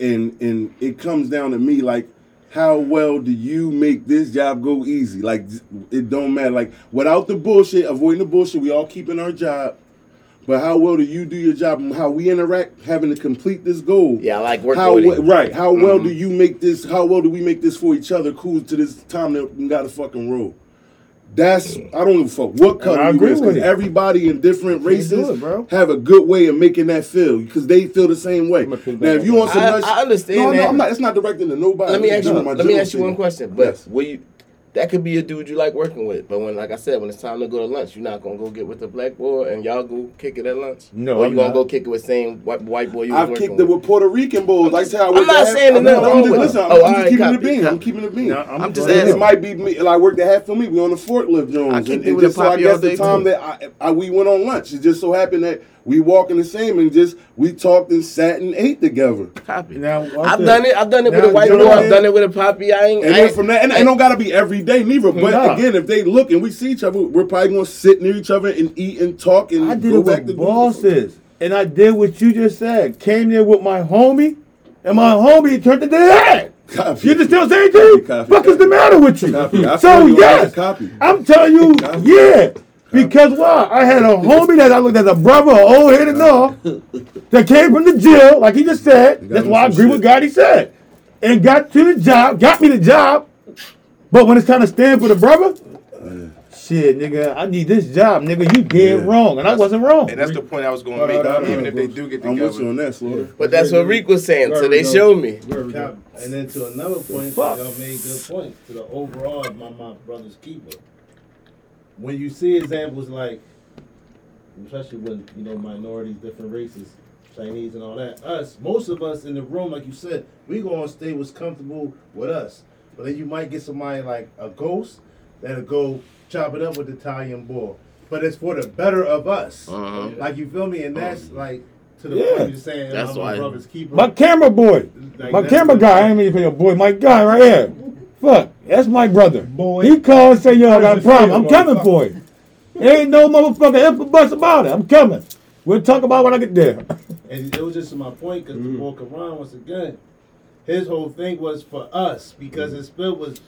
Speaker 4: and and it comes down to me, like, how well do you make this job go easy? Like, it don't matter. Like, without the bullshit, avoiding the bullshit, we all keeping our job. But how well do you do your job and how we interact, having to complete this goal?
Speaker 2: Yeah, I like working
Speaker 4: How
Speaker 2: with
Speaker 4: we-
Speaker 2: him.
Speaker 4: right? How well
Speaker 2: Mhm.
Speaker 4: do you make this? How well do we make this for each other? Cool to this time that we got to fucking roll. That's I don't give a fuck what color
Speaker 7: I
Speaker 4: you
Speaker 7: agree
Speaker 4: is
Speaker 7: with
Speaker 4: because
Speaker 7: it.
Speaker 4: everybody in different races
Speaker 7: it, bro.
Speaker 4: have a good way of making that feel because they feel the same way. Now, if you want some,
Speaker 2: I-
Speaker 4: nuts-
Speaker 2: I understand
Speaker 4: No, no. I'm not. It's not directed to nobody.
Speaker 2: Let me ask you.
Speaker 4: doing
Speaker 2: Let me ask you one question. But
Speaker 4: Yes.
Speaker 2: will you? That could be a dude you like working with. But when, like I said, when it's time to go to lunch, you're not gonna go get with the black boy and y'all go kick it at lunch.
Speaker 7: No,
Speaker 2: or
Speaker 7: I'm
Speaker 2: you gonna
Speaker 7: not.
Speaker 2: go kick it with same white, white boy you was
Speaker 4: I've
Speaker 2: working
Speaker 4: kicked it with Puerto Rican bulls. Like how I
Speaker 2: I'm
Speaker 4: worked
Speaker 2: not
Speaker 4: at
Speaker 2: saying there's
Speaker 4: I'm,
Speaker 2: nothing
Speaker 4: I'm
Speaker 2: wrong
Speaker 4: just
Speaker 2: with
Speaker 4: listen.
Speaker 2: it.
Speaker 4: I'm,
Speaker 2: Oh,
Speaker 4: I'm
Speaker 2: all
Speaker 4: just
Speaker 2: right,
Speaker 4: keeping it
Speaker 2: copy,
Speaker 4: being. I'm
Speaker 2: copy.
Speaker 4: keeping it being.
Speaker 7: No,
Speaker 2: I'm just
Speaker 7: going
Speaker 2: asking.
Speaker 4: It might be me. Like I worked at half for me. We on the forklift
Speaker 2: I
Speaker 4: Jones,
Speaker 2: kicked
Speaker 4: and,
Speaker 2: it
Speaker 4: and
Speaker 2: with
Speaker 4: just
Speaker 2: a
Speaker 4: so I
Speaker 2: poppy
Speaker 4: guess the
Speaker 2: day,
Speaker 4: time
Speaker 2: too.
Speaker 4: that I, I we went on lunch. It just so happened that We walking the same and just we talked and sat and ate together.
Speaker 2: Copy.
Speaker 7: Now,
Speaker 2: I've
Speaker 7: this.
Speaker 2: done it. I've done it with a white
Speaker 7: you know
Speaker 2: boy. I've done it with a poppy. I ain't.
Speaker 4: And
Speaker 2: I
Speaker 4: then
Speaker 2: ain't
Speaker 4: from that, and it don't gotta be every day neither. But
Speaker 7: Nah.
Speaker 4: again, if they look and we see each other, we're probably gonna sit near each other and eat and talk and
Speaker 7: I did
Speaker 4: go
Speaker 7: it
Speaker 4: back
Speaker 7: with
Speaker 4: to
Speaker 7: bosses, and I did what you just said. Came there with my homie, and my homie turned it to head.
Speaker 4: Copy.
Speaker 7: You understand what I'm saying, G?
Speaker 4: Copy,
Speaker 7: Fuck is the matter with you?
Speaker 4: Copy. I
Speaker 7: So
Speaker 4: feel you on
Speaker 7: yes.
Speaker 4: Copy.
Speaker 7: I'm telling you,
Speaker 4: Copy.
Speaker 7: yeah. Because why? I had a homie that I looked as a brother, old head and all, that came from the jail, like he just said. That's why I
Speaker 4: some
Speaker 7: agree with. God he said. And got to the job, got me the job. But when it's time to stand for the brother, shit, nigga, I need this job, nigga. You dead
Speaker 4: Yeah.
Speaker 7: wrong. And I wasn't wrong.
Speaker 6: And that's the point I was going to make.
Speaker 3: on, hold on,
Speaker 6: Even if they do get together,
Speaker 4: I'm with you on that, Slaughter.
Speaker 2: But that's what Reek was saying. So they showed me.
Speaker 8: And then to another point,
Speaker 7: Fuck.
Speaker 8: y'all made good point to the overall of my, my brother's keeper. When you see examples like, especially when you know minorities, different races, Chinese and all that, us, most of us in the room, like you said, we gonna stay what's comfortable with us. But then you might get somebody like a ghost that'll go chop it up with the Italian boy. But it's for the better of us.
Speaker 2: Uh-huh.
Speaker 8: Like you feel me? And that's like to the
Speaker 7: Yeah.
Speaker 8: point you're saying,
Speaker 2: That's
Speaker 8: I'm my
Speaker 2: why-
Speaker 8: brother's keeper.
Speaker 7: My camera boy.
Speaker 8: Like,
Speaker 7: My camera guy, I ain't mean to call your boy, my guy right here. Fuck, that's my brother.
Speaker 9: Boy.
Speaker 7: He called and said, yo, I got a problem. I'm coming for you. Ain't no motherfucker if a bus about it. I'm coming. We'll talk about when I get there. [LAUGHS]
Speaker 8: And it was just my point because
Speaker 7: Mm-hmm.
Speaker 8: the boy Quran, once again, his whole thing was for us because his spit was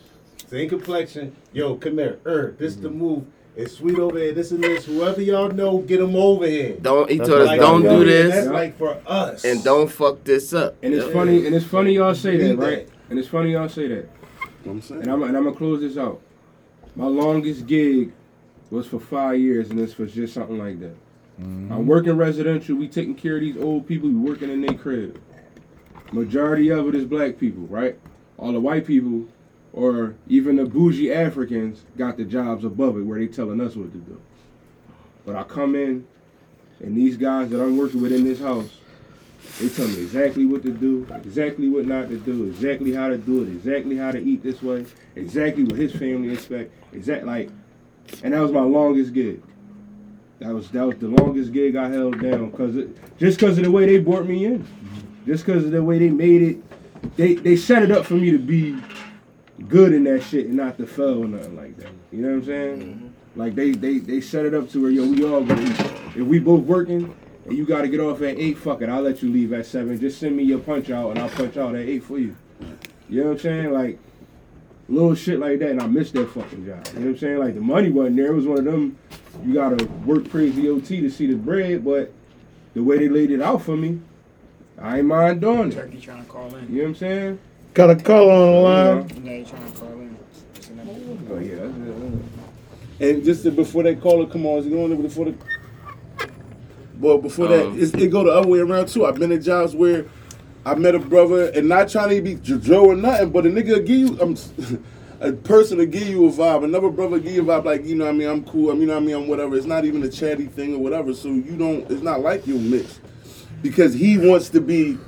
Speaker 8: same complexion. Yo, come here. Er, this the move. It's sweet over here. This and this. Whoever y'all know, get them over here.
Speaker 2: Don't. He
Speaker 7: That's
Speaker 2: told us
Speaker 7: like-
Speaker 2: don't do this
Speaker 8: That's like for us.
Speaker 2: and don't fuck this up.
Speaker 3: And it's
Speaker 2: Yeah.
Speaker 3: funny, and it's funny y'all say that, right? And it's funny y'all say that.
Speaker 4: You know what I'm saying?
Speaker 3: And I'm and I'm gonna close this out. My longest gig was for five years, and this was just something like that. Mm-hmm. I'm working residential. We taking care of these old people. We working in their crib. Majority of it is black people, right? All the white people, or even the bougie Africans, got the jobs above it where they telling us what to do. But I come in, and these guys that I'm working with in this house, they tell me exactly what to do, exactly what not to do, exactly how to do it, exactly how to eat this way, exactly what his family expect, exact like, and that was my longest gig. That was that was the longest gig I held down because just because of the way they brought me in, just because of the way they made it, they they set it up for me to be good in that shit and not to fail or nothing like that. You know what I'm saying? Mm-hmm. Like they they they set it up to where yo we all gonna eat. If we both working and you got to get off at eight, fuck it, I'll let you leave at seven. Just send me your punch out and I'll punch out at eight for you. You know what I'm saying? Like little shit like that, and I missed that fucking job. You know what I'm saying? Like the money wasn't there. It was one of them. You gotta work crazy OT to see the bread, but the way they laid it out for me, I ain't mind doing it.
Speaker 5: Turkey trying to call in.
Speaker 3: You know what I'm saying?
Speaker 7: Got a call on the line.
Speaker 5: Yeah, you trying to call in. It's another-
Speaker 3: Oh yeah, that's.
Speaker 4: And just to, before that caller come on, is it going before the well before that
Speaker 2: Um.
Speaker 4: it's, it go the other way around too. I've been in jobs where I met a brother and not trying to be Joe or nothing, but a nigga give you um, [LAUGHS] a person to give you a vibe. Another brother give you a vibe like you know what I mean I'm cool. I mean you know what I mean I'm whatever. It's not even a chatty thing or whatever. So you don't. It's not like you mix because he wants to be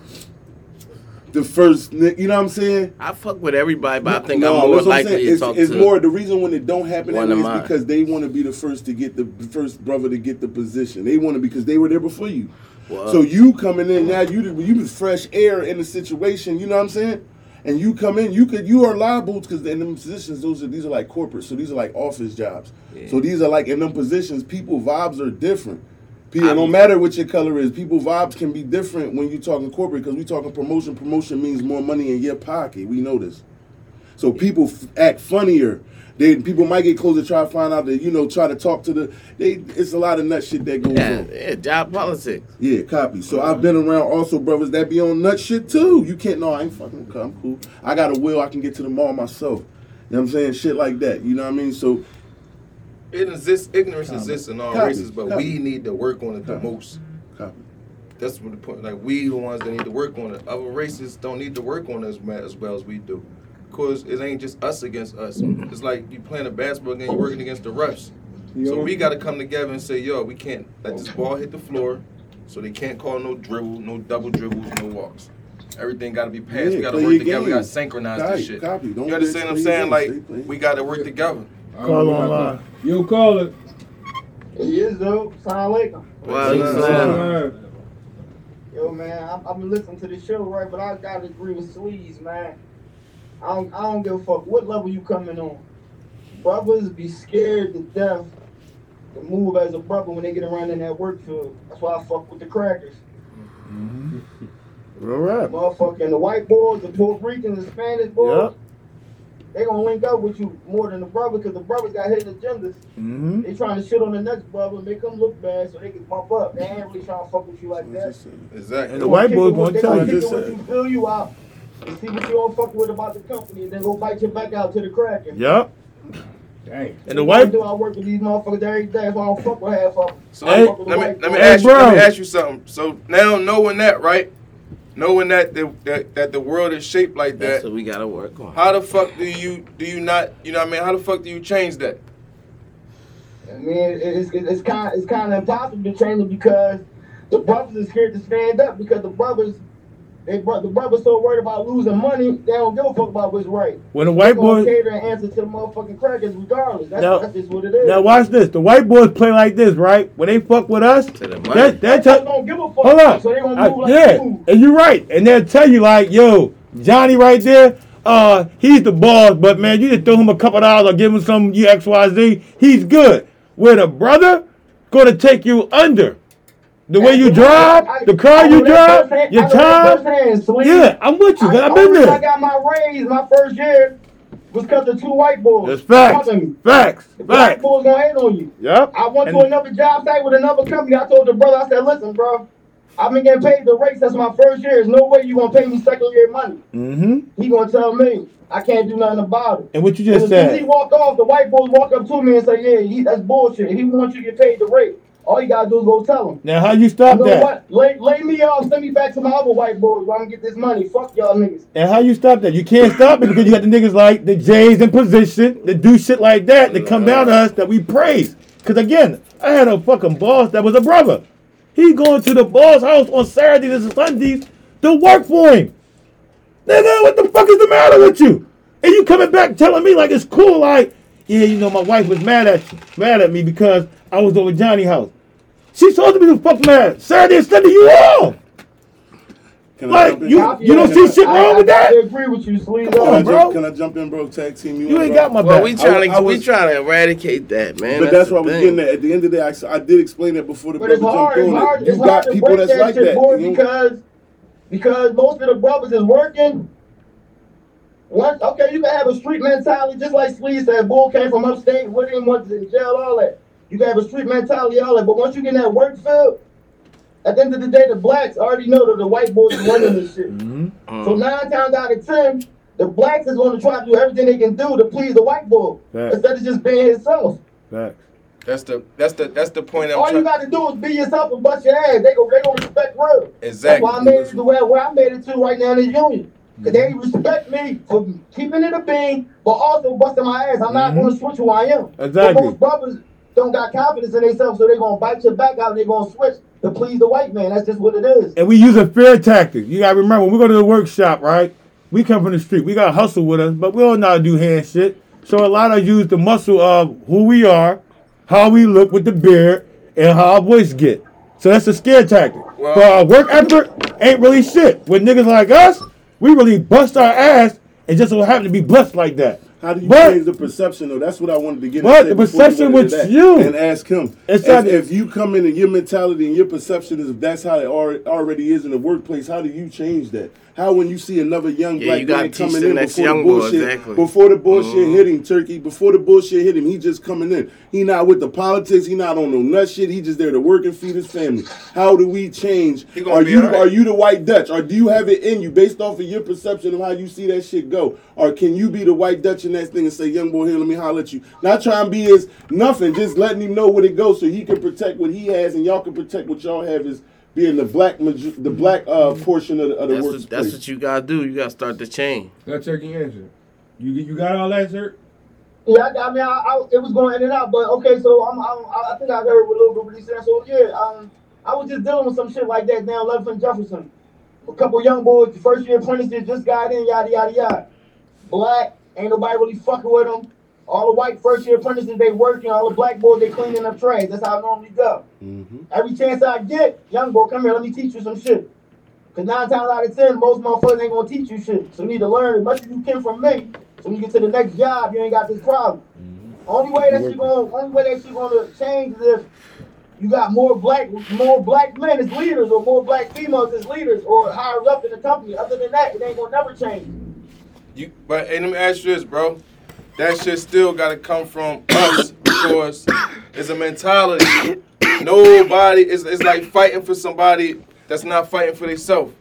Speaker 4: the first. You know what I'm saying?
Speaker 2: I fuck with everybody, but I think
Speaker 4: No,
Speaker 2: I'm more likely to
Speaker 4: it's, it's more the reason when it don't happen
Speaker 2: one
Speaker 4: that
Speaker 2: of
Speaker 4: way is because they want to be the first to get the first brother to get the position. They want to because they were there before you.
Speaker 2: Well,
Speaker 4: So you coming in now, you you was fresh air in the situation. You know what I'm saying? And you come in, you could you are liable because in them positions, those are these are like corporate, so these are like office jobs. So these are like in them positions, people vibes are different. People, no
Speaker 2: I'm-
Speaker 4: matter what your color is, people vibes can be different when you talking corporate because we talking promotion. Promotion means more money in your pocket. We know this. So people f- act funnier. They people might get closer, to try to find out that you know, try to talk to the. They it's a lot of nut shit that goes
Speaker 2: yeah,
Speaker 4: on.
Speaker 2: yeah, job politics.
Speaker 4: Yeah, copy. So I've been around also brothers that be on nut shit too. You can't. No, I ain't fucking. I'm cool. I got a will. I can get to the mall myself. You know what I'm saying? Shit like that. You know what I mean? So
Speaker 6: it exists. Ignorance exists in all
Speaker 4: Copy.
Speaker 6: races, but
Speaker 4: Copy.
Speaker 6: we need to work on it the most.
Speaker 4: copy.
Speaker 6: That's what the point. Like we the ones that need to work on it. Other races don't need to work on it as, as well as we do, cause it ain't just us against us. Mm-hmm. It's like you playing a basketball game, you're working against the refs. So we got to come together and say, yo, we can't let this ball hit the floor, so they can't call no dribble, no double dribbles, no walks. Everything got to be passed.
Speaker 4: Yeah,
Speaker 6: we got to work together. We got to synchronize
Speaker 4: Copy,
Speaker 6: this shit.
Speaker 4: copy. Don't
Speaker 6: you understand what I'm saying?
Speaker 4: game.
Speaker 6: Like we got to work together.
Speaker 7: Call on line.
Speaker 3: Yo, caller.
Speaker 10: Yes, though. Sound like
Speaker 2: Well,
Speaker 3: Yes,
Speaker 2: uh,
Speaker 3: sir.
Speaker 10: Yo, man, I'm, I've been listening to the show, right? But I gotta agree with Sleaze, man. I don't, I don't give a fuck what level you coming on. Brothers be scared to death to move as a brother when they get around in that work field. That's why I fuck with the crackers.
Speaker 7: Real rap.
Speaker 10: Motherfucking the white boys, the Puerto Ricans, the Spanish boys,
Speaker 7: Yep.
Speaker 10: They gonna link up with you more than the brother because the brothers got hidden agendas.
Speaker 7: Mm-hmm.
Speaker 10: They trying to shit on the next brother, and make them look bad so they can bump up. They ain't really trying to fuck with you like that.
Speaker 6: Exactly.
Speaker 7: And the white boys gonna
Speaker 10: they
Speaker 7: tell
Speaker 10: gonna
Speaker 7: you.
Speaker 10: kick it with you, fill you out, and see what you don't fuck with about the company, and then go bite your back out to the cracking.
Speaker 7: Yep.
Speaker 3: Dang.
Speaker 7: And the white
Speaker 10: do I work with these motherfuckers every day, so I don't fuck with half of them.
Speaker 6: So
Speaker 7: Hey,
Speaker 6: let me let me, let me
Speaker 7: Hey,
Speaker 6: ask you let me ask you something. So now knowing that, right? Knowing that the that, that the world is shaped like
Speaker 2: that's
Speaker 6: that,
Speaker 2: what we gotta work on.
Speaker 6: how the fuck do you do you not you know what I mean? How the fuck do you change that?
Speaker 10: I mean, it's it's kind it's kind of impossible to change it because the brothers is scared to stand up because the brothers. They, bro- the brothers so worried about losing money, they don't give a fuck about what's right.
Speaker 7: when the white
Speaker 10: gonna
Speaker 7: boys
Speaker 10: cater and answer to the motherfucking crackers regardless. That's,
Speaker 7: Now-
Speaker 10: that's just what it is.
Speaker 7: now watch this. The white boys play like this, right? When they fuck with us,
Speaker 2: To the money.
Speaker 7: that that
Speaker 10: They
Speaker 7: tell,
Speaker 10: don't give a fuck.
Speaker 7: hold up,
Speaker 10: So they gonna move like
Speaker 7: yeah,
Speaker 10: move.
Speaker 7: and you're right. And they'll tell you like, yo, Johnny right there, uh, he's the boss, but man, you just throw him a couple dollars or give him some you X Y Z, he's good. Where the brother gonna take you under. The way you drive, the car you drive, your time. Yeah, I'm with you. I've been there.
Speaker 10: I got my raise my first year was because of two white boys.
Speaker 7: That's facts.
Speaker 10: me.
Speaker 7: Facts.
Speaker 10: The black
Speaker 7: Facts.
Speaker 10: boys gonna hate on you.
Speaker 7: Yep.
Speaker 10: I went to another job site with another company. I told the brother, I said, listen, bro, I've been getting paid the rates. That's my first year. There's no way you gonna pay me second year money.
Speaker 7: Mm-hmm.
Speaker 10: He gonna tell me I can't do nothing about it.
Speaker 7: And what you
Speaker 10: And
Speaker 7: just
Speaker 10: as soon as he
Speaker 7: said.
Speaker 10: walk off, the white boys walk up to me and say, yeah, he, that's bullshit. He wants you to get paid the rate. All you gotta do is go tell him.
Speaker 7: Now, how you stop
Speaker 10: You know
Speaker 7: that?
Speaker 10: what? Lay, lay me off. Send me back to my other white boys where I can get this money. Fuck y'all niggas.
Speaker 7: And how you stop that? You can't stop it because you got the niggas like the Jays in position that do shit like that that come down to us that we praise. Because again, I had a fucking boss that was a brother. He going to the boss house on Saturdays and Sundays to work for him. Nigga, what the fuck is the matter with you? And you coming back telling me like it's cool, like, yeah, you know, my wife was mad at you, mad at me because I was over Johnny house. She's supposed to be the fuck mad. Saturday and Sunday, you off.
Speaker 4: Can
Speaker 7: Like,
Speaker 4: jump in?
Speaker 7: you- you don't see shit
Speaker 10: I-
Speaker 7: wrong with
Speaker 10: I,
Speaker 7: that?
Speaker 10: I agree with you, Sleeve.
Speaker 7: Come
Speaker 4: Can I,
Speaker 7: on, bro.
Speaker 4: jump, can I jump in, bro? Tag team you.
Speaker 7: You ain't
Speaker 4: bro?
Speaker 7: got my
Speaker 2: Well,
Speaker 7: back.
Speaker 2: we trying
Speaker 4: I
Speaker 2: to we trying to eradicate that, man.
Speaker 4: But that's
Speaker 2: the
Speaker 4: why we're getting at. At the end of the day, I, I did explain that before the
Speaker 10: But it's
Speaker 4: brother
Speaker 10: hard.
Speaker 4: jumped
Speaker 10: It's
Speaker 4: on
Speaker 10: hard.
Speaker 4: it. You got
Speaker 10: hard to
Speaker 4: people
Speaker 10: break
Speaker 4: that's
Speaker 10: that
Speaker 4: like
Speaker 10: shit,
Speaker 4: that.
Speaker 10: boy,
Speaker 4: you know?
Speaker 10: because because most of the brothers is working. One, okay, you can have a street mentality, just like Sleeve said. Bull came from upstate, William was in jail, all that. You can have a street mentality, all that. But once you get in that work field, at the end of the day, the blacks already know that the white boys is running this shit.
Speaker 7: Mm-hmm.
Speaker 2: Mm.
Speaker 10: So nine times out of ten, the blacks is going to try to do everything they can do to please the white boy
Speaker 7: Facts.
Speaker 10: instead of just being himself.
Speaker 7: Facts.
Speaker 6: That's the that's the that's the point I'm
Speaker 10: All you got to do is be yourself and bust your ass. They go, they gonna respect real. That's why I made it to where, where I made it to right now in this union. Cause they respect me for keeping it a bean, but also busting my ass. I'm not
Speaker 7: Mhm.
Speaker 10: gonna switch who I am.
Speaker 7: Exactly.
Speaker 10: But most brothers don't got confidence in themselves, so they're gonna bite your back out and they gonna switch to please the white man. That's just what it is.
Speaker 7: And we use a fear tactic. You gotta remember when we go to the workshop, right? We come from the street. We got hustle with us, but we don't know how to do hand shit. So a lot of us use the muscle of who we are, how we look with the beard, and how our voice get. So that's a scare tactic.
Speaker 6: Well-
Speaker 7: but our work effort ain't really shit. With niggas like us, we really bust our ass and just so happen to be blessed like that.
Speaker 4: How do you
Speaker 7: But-
Speaker 4: change the perception though? That's what I wanted to get
Speaker 7: But the perception with you-
Speaker 4: and ask him.
Speaker 7: It's not-
Speaker 4: if you come in and your mentality and your perception is that's how it already is in the workplace, how do you change that? How when you see another young
Speaker 2: Yeah,
Speaker 4: black
Speaker 2: you
Speaker 4: man coming in before the
Speaker 2: young boy,
Speaker 4: bullshit,
Speaker 2: exactly.
Speaker 4: before the bullshit
Speaker 2: Mhm.
Speaker 4: hit him, Turkey, before the bullshit hit him, he just coming in. He not with the politics. He not on no nut shit. He just there to work and feed his family. How do we change? Are you
Speaker 6: alright.
Speaker 4: are you the white Dutch, or do you have it in you based off of your perception of how you see that shit go, or can you be the white Dutch in that thing and say, "Young boy, here, let me holler at you." Not trying to be as nothing, just letting him know where it goes so he can protect what he has and y'all can protect what y'all have as being the black maju- the black uh portion of the, of the
Speaker 2: That's
Speaker 4: workspace.
Speaker 2: what, that's what you gotta do. You gotta start the chain.
Speaker 3: Let Turkey answer. You you got all that, sir?
Speaker 10: Yeah, I, I mean, I, I, it was going in and out, but okay, so I'm, I'm, I think I heard a little bit what he said. So yeah, um, I was just dealing with some shit like that down Leatherman Jefferson. A couple young boys, first year apprentices, just got in, yada yada yada. Black, ain't nobody really fucking with them. All the white first year apprentices they working, all the black boys they cleaning up trays. That's how I normally go.
Speaker 4: Mm-hmm.
Speaker 10: Every chance I get, young boy, come here, let me teach you some shit. Cause nine times out of ten, most motherfuckers ain't gonna teach you shit. So you need to learn as much as you can from me. So when you get to the next job, you ain't got this problem. Only way that shit gonna, only way that shit gonna change is if you got more black, more black men as leaders, or more black females as leaders, or higher up in the company. Other than that, it ain't gonna never change.
Speaker 6: You, but hey, let me ask you this, bro. That shit still gotta come from [COUGHS] us of course. it's a mentality. Nobody is it's like fighting for somebody that's not fighting for themselves.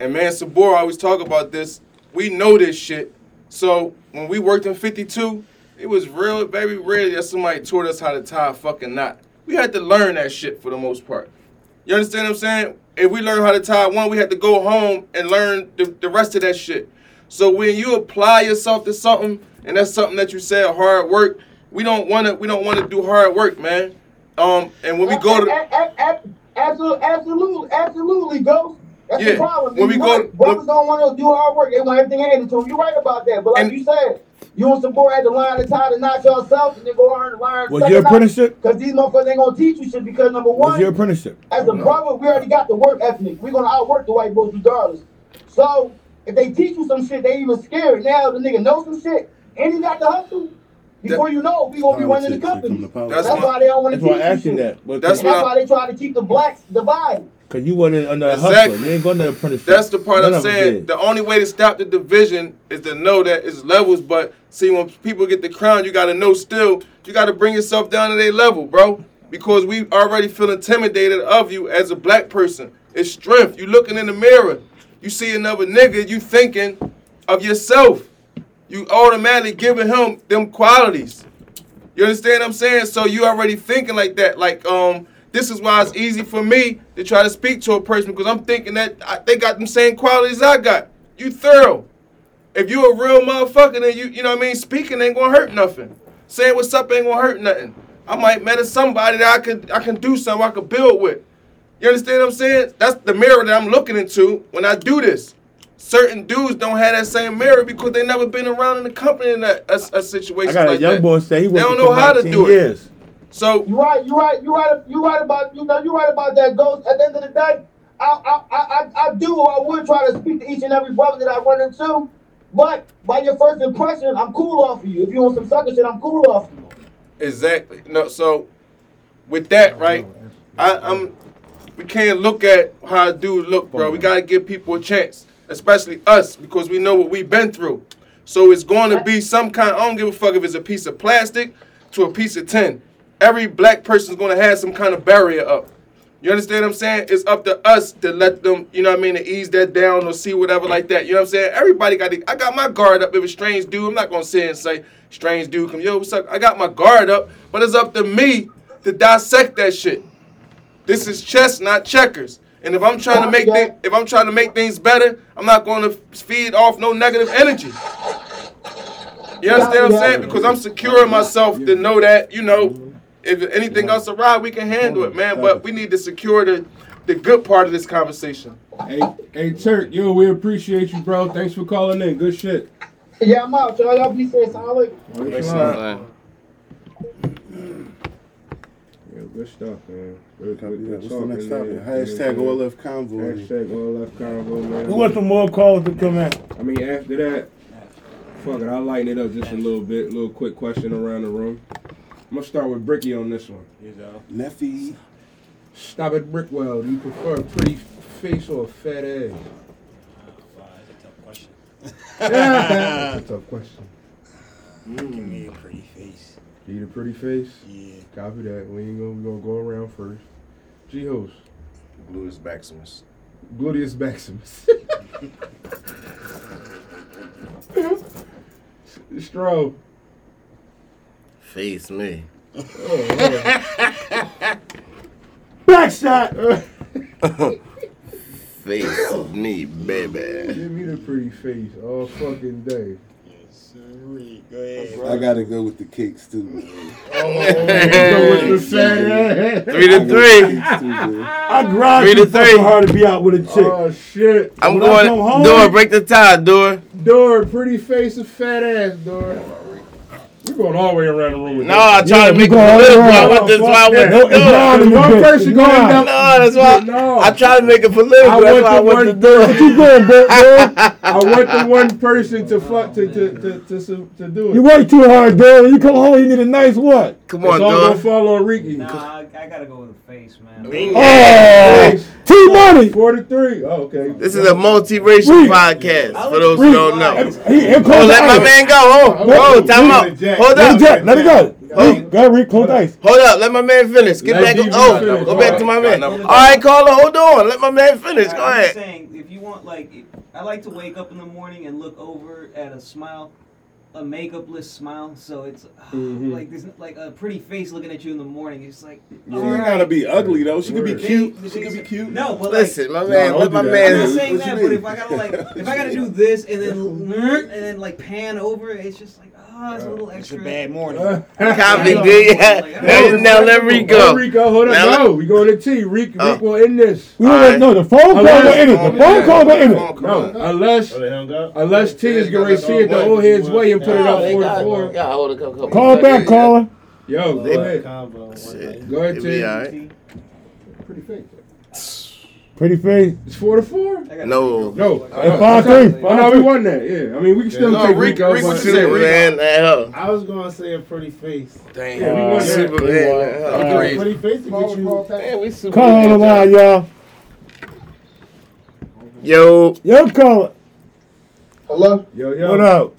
Speaker 6: And man, Sabor always talk about this. We know this shit. So when we worked in 52, it was real, very rare that somebody taught us how to tie a fucking knot. We had to learn that shit for the most part. You understand what I'm saying? If we learn how to tie one, we had to go home and learn the, the rest of that shit. So when you apply yourself to something, and that's something that you said hard work, we don't want to we don't want to do hard work, man. Um, and when we go to
Speaker 10: Absolutely, absolutely, absolutely, Ghost. That's
Speaker 6: Yeah,
Speaker 10: the problem.
Speaker 6: when we go-
Speaker 10: right. brothers don't want to do hard work. They want everything handed to them. You're right about that. But like you said, you and some boy had the line to tie the knot yourself, and then go learn to learn.
Speaker 7: Was your apprenticeship?
Speaker 10: Because these motherfuckers ain't gonna teach you shit. Because number
Speaker 7: What's
Speaker 10: one,
Speaker 7: your apprenticeship?
Speaker 10: as a brother, we already got the work ethic. We're gonna outwork the white boys regardless. So if they teach you some shit, they even scared. Now the nigga knows some shit, and he got the hustle. Before you know, we gonna be running the company. That's,
Speaker 6: That's
Speaker 10: why they don't want to
Speaker 7: That's
Speaker 10: teach
Speaker 7: why I
Speaker 10: you
Speaker 7: asked you
Speaker 10: shit.
Speaker 7: that. But
Speaker 6: That's
Speaker 10: That's
Speaker 6: why-
Speaker 10: why they try to keep the blacks divided.
Speaker 7: Cause you wasn't under a
Speaker 6: Exactly.
Speaker 7: hustler. You ain't going to apprenticeship.
Speaker 6: That's the part
Speaker 7: None
Speaker 6: I'm
Speaker 7: of us
Speaker 6: saying.
Speaker 7: did.
Speaker 6: The only way to stop the division is to know that it's levels. But see, when people get the crown, you got to know still, you got to bring yourself down to their level, bro. Because we already feel intimidated of you as a black person. It's strength. You looking in the mirror, you see another nigga, you thinking of yourself. You automatically giving him them qualities. You understand what I'm saying? So you already thinking like that. Like, um, this is why it's easy for me to try to speak to a person because I'm thinking that I, they got them same qualities I got. You thorough. If you a real motherfucker, then you, you know what I mean? Speaking ain't gonna hurt nothing. Saying what's up ain't gonna hurt nothing. I might met somebody that I could I can do something I could build with. You understand what I'm saying? That's the mirror that I'm looking into when I do this. Certain dudes don't have that same mirror because they never been around in the company in a, a, a situation
Speaker 7: I got
Speaker 6: like
Speaker 7: a young
Speaker 6: that.
Speaker 7: boy say he
Speaker 6: They don't know how to
Speaker 7: 19
Speaker 6: do it.
Speaker 7: years.
Speaker 6: So
Speaker 10: You right, you right, you right, you right about you know you right about that ghost. At the end of the day, I I I I, I do I would try to speak to each and every brother that I run into, but by your first impression, I'm cool off of you. If you want some sucker shit, I'm cool off of you.
Speaker 6: Exactly. No, so with that, right? I, I'm. We can't look at how dudes look, bro. We gotta give people a chance, especially us, because we know what we've been through. So it's going to be some kind. I don't give a fuck if it's a piece of plastic to a piece of tin. Every black person's gonna have some kind of barrier up. You understand what I'm saying? It's up to us to let them, you know what I mean, to ease that down or see whatever like that. You know what I'm saying? Everybody got to, I got my guard up. If a strange dude, I'm not gonna sit and say, strange dude, come, yo, what's up? I got my guard up, but it's up to me to dissect that shit. This is chess, not checkers. And if I'm trying to make things, if I'm trying to make things better, I'm not going to feed off no negative energy. You understand what I'm saying? Because I'm securing myself to know that, you know, if anything else arrive, we can handle it, man. But we need to secure the the good part of this conversation.
Speaker 3: Hey, hey, Turk, yo, we appreciate you, bro. Thanks for calling in. Good shit.
Speaker 10: Yeah, I'm out, y'all. Y'all be safe. Sound like.
Speaker 3: Yeah, good stuff, man. Good, good,
Speaker 4: Yeah,
Speaker 3: good
Speaker 4: what's the next topic? Hashtag
Speaker 3: Yeah,
Speaker 4: all left convoy.
Speaker 3: Hashtag all left convo, man.
Speaker 7: Who wants some more calls to come in?
Speaker 3: I mean, after that, fuck it, I'll lighten it up just a little bit. A little quick question around the room. I'm gonna start with Bricky on this one.
Speaker 4: Neffy.
Speaker 3: Stop it, Brickwell. Do you prefer a pretty face or a fat ass? That's a tough question. [LAUGHS] That's a tough question.
Speaker 5: Give me a pretty face.
Speaker 3: Need a pretty face?
Speaker 5: Yeah.
Speaker 3: Copy that. We ain't gonna, we gonna go around first. G host.
Speaker 6: Gluteus maximus.
Speaker 3: Gluteus Maximus. [LAUGHS] Stro.
Speaker 2: Face me.
Speaker 7: Oh, Back shot. [LAUGHS]
Speaker 2: Face me, baby.
Speaker 3: Give me the pretty face all fucking day.
Speaker 5: Go.
Speaker 4: I gotta go with the kicks too. man.
Speaker 3: Oh, [LAUGHS] go with the fat.
Speaker 2: Three to three.
Speaker 4: Cakes too, man.
Speaker 7: I grind
Speaker 2: Three
Speaker 7: too
Speaker 2: to three.
Speaker 7: fucking hard to be out with a chick.
Speaker 3: Oh shit.
Speaker 2: I'm
Speaker 7: When
Speaker 2: going.
Speaker 7: come home-
Speaker 2: Door, break the tie, door.
Speaker 3: Door, pretty face or fat ass, door. We're going all the way around the room. with
Speaker 2: No, I
Speaker 3: this.
Speaker 2: tried
Speaker 7: Yeah,
Speaker 2: to make it
Speaker 7: going all
Speaker 2: political.
Speaker 7: around.
Speaker 2: I want this why I went
Speaker 7: No,
Speaker 2: to do it.
Speaker 7: in
Speaker 3: One person going down-
Speaker 2: No, that's why
Speaker 3: No.
Speaker 2: I tried to make it political.
Speaker 3: I
Speaker 2: That's
Speaker 3: want
Speaker 2: why I
Speaker 3: the
Speaker 2: went
Speaker 3: one-
Speaker 2: to do
Speaker 7: What you
Speaker 2: it.
Speaker 7: doing, bro? bro? [LAUGHS]
Speaker 3: I want the one person to fuck to to to to, to, to do it.
Speaker 7: You work too hard, dude. When you come oh, home, you need a nice what?
Speaker 2: Come on, dog.
Speaker 3: it's
Speaker 2: on,
Speaker 3: all gonna
Speaker 2: dog.
Speaker 3: fall on Ricky.
Speaker 9: Nah, I, I gotta go with the face, man.
Speaker 7: Oh, T Money.
Speaker 3: Four to three. Oh, okay.
Speaker 2: This is a multiracial
Speaker 7: Reed.
Speaker 2: podcast. For those who don't know.
Speaker 7: He, he
Speaker 2: Oh, let my man go. Oh, oh, time out. Hold
Speaker 7: Let
Speaker 2: up.
Speaker 7: jet. Let it go.
Speaker 2: Oh.
Speaker 7: Reed, Go, Reed, close ice.
Speaker 2: Hold up. Let my man finish. Get
Speaker 3: Let
Speaker 2: back. Oh,
Speaker 3: finish.
Speaker 2: go back to my man.
Speaker 6: All
Speaker 2: All
Speaker 6: right.
Speaker 2: right, caller. Hold on. Let my man finish. Go
Speaker 9: I'm
Speaker 2: ahead.
Speaker 9: saying, if you want, like, I like to wake up in the morning and look over at a smile, a makeupless smile. So it's [SIGHS]
Speaker 3: Mhm.
Speaker 9: like there's like a pretty face looking at you in the morning. It's like,
Speaker 4: She ain't gotta be ugly though. She could be
Speaker 3: Word.
Speaker 4: cute. She could be cute.
Speaker 9: No, but like,
Speaker 2: Listen, my man.
Speaker 3: don't
Speaker 2: Let my
Speaker 3: do that.
Speaker 9: I'm not saying
Speaker 4: What
Speaker 9: that, but if I gotta like, if I gotta do this and then [LAUGHS] [LAUGHS] and then like pan over, it's just like, ah, it's a little
Speaker 5: It's a
Speaker 9: extra.
Speaker 5: bad morning.
Speaker 2: Copy,
Speaker 9: Yeah.
Speaker 2: dude. Yeah. Now let Rico.
Speaker 3: Oh, Rico, hold up. No, we going to T. Rick,
Speaker 2: Oh.
Speaker 3: Rick will end this.
Speaker 7: We don't
Speaker 2: Alright.
Speaker 7: know the phone call
Speaker 3: Unless-
Speaker 7: will end it. The phone call will end it.
Speaker 3: No, unless
Speaker 8: Oh, they hung up?
Speaker 3: unless T is going to see it the old head's way and put it up
Speaker 2: They
Speaker 3: four to four.
Speaker 2: Yeah, hold a couple.
Speaker 7: Call back, caller.
Speaker 3: Yo, go
Speaker 8: They
Speaker 3: ahead.
Speaker 8: combo.
Speaker 3: Go ahead, T. Pretty fake.
Speaker 7: Pretty face.
Speaker 3: It's four to four.
Speaker 2: No.
Speaker 3: No,
Speaker 7: Uh, five three.
Speaker 3: Oh no, we won that. Yeah, I mean we can still
Speaker 6: No,
Speaker 3: take
Speaker 6: Rick-
Speaker 3: Rico.
Speaker 6: Rick, what you say, Rick?
Speaker 2: Superman. Hell.
Speaker 8: I was gonna say a pretty face.
Speaker 2: Damn.
Speaker 3: Yeah, we won that.
Speaker 2: Superman.
Speaker 7: Uh,
Speaker 2: Agreed.
Speaker 8: Pretty face to get you.
Speaker 2: Man, we
Speaker 7: Call on the line, y'all.
Speaker 2: Yo,
Speaker 7: Yo, caller.
Speaker 11: Hello?
Speaker 3: Yo, yo.
Speaker 7: What up?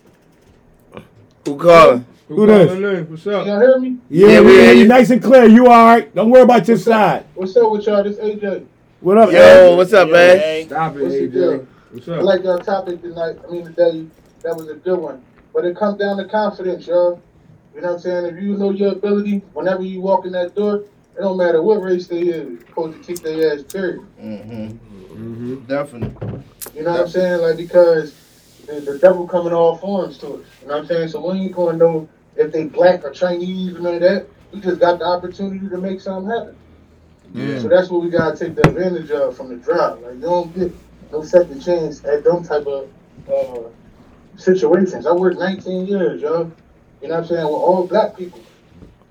Speaker 2: who calling?
Speaker 3: Who,
Speaker 7: Who this?
Speaker 3: in? What's up?
Speaker 11: Y'all hear me?
Speaker 7: Yeah,
Speaker 2: Yeah,
Speaker 7: we
Speaker 2: we
Speaker 7: hear
Speaker 2: hear
Speaker 7: you
Speaker 2: you.
Speaker 7: nice and clear. You all right? Don't worry about your side.
Speaker 11: What's up with y'all? This AJ.
Speaker 7: What up,
Speaker 2: Yo,
Speaker 7: man?
Speaker 2: what's up, man?
Speaker 3: Stop it,
Speaker 11: What's the
Speaker 3: AJ.
Speaker 11: deal?
Speaker 3: What's
Speaker 11: I
Speaker 3: up?
Speaker 11: like y'all topic tonight. I mean today. That was a good one. But it comes down to confidence, y'all. You know what I'm saying? If you know your ability, whenever you walk in that door, it don't matter what race they is, you're supposed to kick their ass, period.
Speaker 2: Mm-hmm.
Speaker 3: Mm-hmm.
Speaker 2: Definitely.
Speaker 11: You know what I'm saying? Like because the, the devil come in all forms to us. You know what I'm saying? So when you gonna know if they black or Chinese or none of that. We just got the opportunity to make something happen.
Speaker 2: Yeah.
Speaker 11: So that's what we gotta take the advantage of from the drive. Like you don't get no second chance at them type of uh, situations. I worked 19 years, yo. You know what I'm saying? With all black people.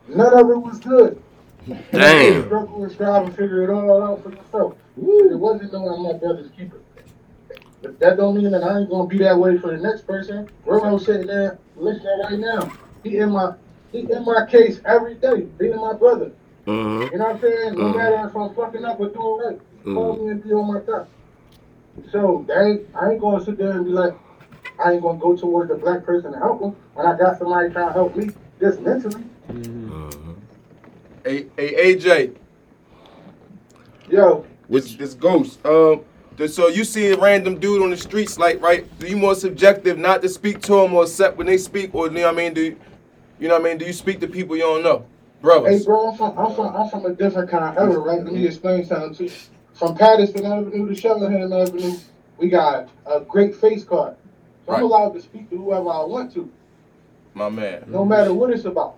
Speaker 11: None of it was good. [LAUGHS]
Speaker 2: Damn.
Speaker 11: Struggle and strive and figure it all out for yourself. It wasn't knowing I'm my brother's keeper. But that don't mean that I ain't gonna be that way for the next person. Roro sitting there listening right now. He in my he in my case every day, being my brother.
Speaker 2: Mm-hmm.
Speaker 11: You know what I'm saying? No
Speaker 2: Mhm.
Speaker 11: matter if I'm fucking up or doing right, call
Speaker 2: Mhm.
Speaker 11: me and be on my top. So that ain't, I ain't gonna sit there and be like, I ain't gonna go towards the black person to help them when I got somebody trying to help me just mentally.
Speaker 6: Hey, hey, AJ,
Speaker 11: Yo,
Speaker 6: this this ghost. Um, so you see a random dude on the streets, like, right? Do you more subjective not to speak to him or accept when they speak, or you know what I mean? Do you, you know what I mean? Do you speak to people you don't know,
Speaker 11: hey bro, I'm from I'm from I'm from a different kind of era, right? Let me explain something to you. From Patterson Avenue to Cheltenham Avenue, we got a great face card. So I'm allowed to speak to whoever I want to,
Speaker 6: My man,
Speaker 11: no matter what it's about.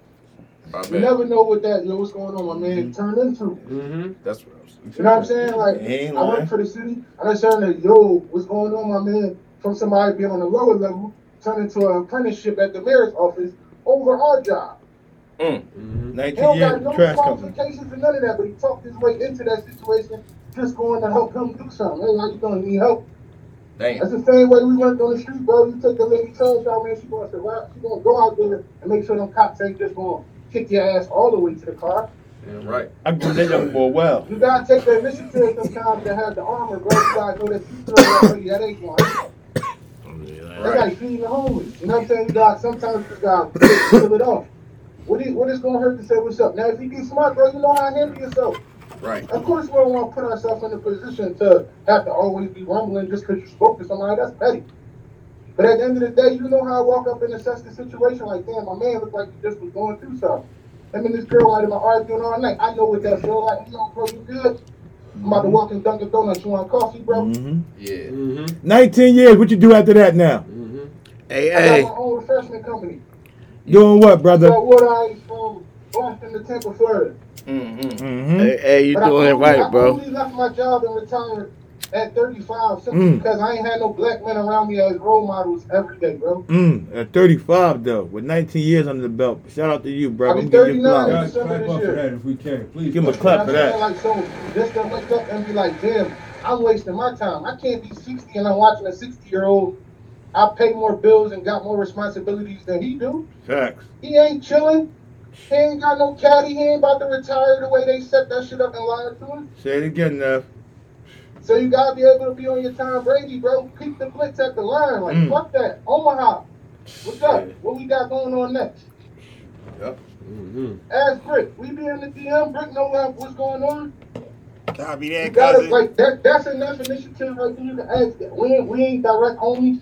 Speaker 6: my
Speaker 11: You
Speaker 6: man.
Speaker 11: never know what that you know, what's going on, my man, turn into.
Speaker 3: Mm-hmm.
Speaker 6: That's what I'm saying.
Speaker 11: You know what I'm saying? Like,
Speaker 7: Ain't
Speaker 11: I work for the city. I understand that, yo, what's going on, my man? From somebody being on the lower level, turn into an apprenticeship at the mayor's office over our job.
Speaker 3: Mm-hmm.
Speaker 11: He
Speaker 7: 19
Speaker 11: don't
Speaker 7: years
Speaker 11: got no
Speaker 7: trash company.
Speaker 11: qualifications and none of that, but he talked his way into that situation, just going to help him do something. Hey, how you doing? Need help?
Speaker 6: Damn.
Speaker 11: That's the same way we went on the street, bro. You take the lady trash out, man. She gonna survive. She gonna go out there and make sure them cops ain't just gonna kick your ass all the way to the car.
Speaker 6: Right.
Speaker 7: I do that young boy well.
Speaker 11: You gotta take the initiative sometimes to have the armor, bro. You gotta know that you feel that way. That ain't one. That's like feeding the homeless. You know what I'm saying? You got sometimes you just gotta [COUGHS] fill it off. What is what is gonna hurt to say what's up? Now if you get smart, bro, you know how to handle yourself.
Speaker 6: Right.
Speaker 11: Of course we don't want to put ourselves in a position to have to always be rumbling just because you spoke to somebody. That's petty. But at the end of the day, you know how I walk up and assess the situation like, damn, my man looked like he just was going through something. Him and this girl might have been arguing all night. I know what that feel like. You know, bro, you good? I'm about to walk in Dunkin' Donuts. You want coffee, bro?
Speaker 7: hmm
Speaker 6: Yeah.
Speaker 3: Mm-hmm.
Speaker 7: 19 years. What you do after that now?
Speaker 3: Mm-hmm.
Speaker 2: Hey,
Speaker 11: I
Speaker 2: hey.
Speaker 11: got my own refreshment company.
Speaker 7: Doing what, brother?
Speaker 11: So what I from Boston to Tampa, Florida.
Speaker 6: Mm-hmm.
Speaker 7: Mm-hmm.
Speaker 2: Hey, hey, you
Speaker 11: But I
Speaker 2: doing it
Speaker 11: only-
Speaker 2: right,
Speaker 11: I
Speaker 2: bro.
Speaker 11: only left my job and retired at 35 simply
Speaker 7: Mm.
Speaker 11: because I ain't had no black men around me as role models every day, bro.
Speaker 7: Mm, at 35 though, with 19 years under the belt. Shout out to you, bro.
Speaker 11: I'll
Speaker 7: I'm
Speaker 11: be
Speaker 7: gonna give you
Speaker 11: 39.
Speaker 7: flowers.
Speaker 3: Guys, clap up for that if we can, please.
Speaker 7: Give him a clap
Speaker 11: know
Speaker 7: for that.
Speaker 11: Like, so just to wake up and be like, damn, I'm wasting my time. I can't be 60 and I'm watching a 60 year old. I pay more bills and got more responsibilities than he do.
Speaker 7: Facts.
Speaker 11: He ain't chilling. He ain't got no caddy. He ain't about to retire the way they set that shit up and lied to him.
Speaker 7: Say it again, Neff.
Speaker 11: So you gotta be able to be on your Tom Brady, bro. Keep the blitz at the line. Like
Speaker 7: Mm.
Speaker 11: fuck that. Omaha. What's up? What we got going on next?
Speaker 3: Mhm.
Speaker 11: Ask Brick. We be in the DM. Brick know what- what's going on.
Speaker 5: Copy
Speaker 11: You
Speaker 5: that,
Speaker 11: gotta
Speaker 5: cousin.
Speaker 11: like that. That's enough initiative right there to ask that. We ain't we ain't direct homies.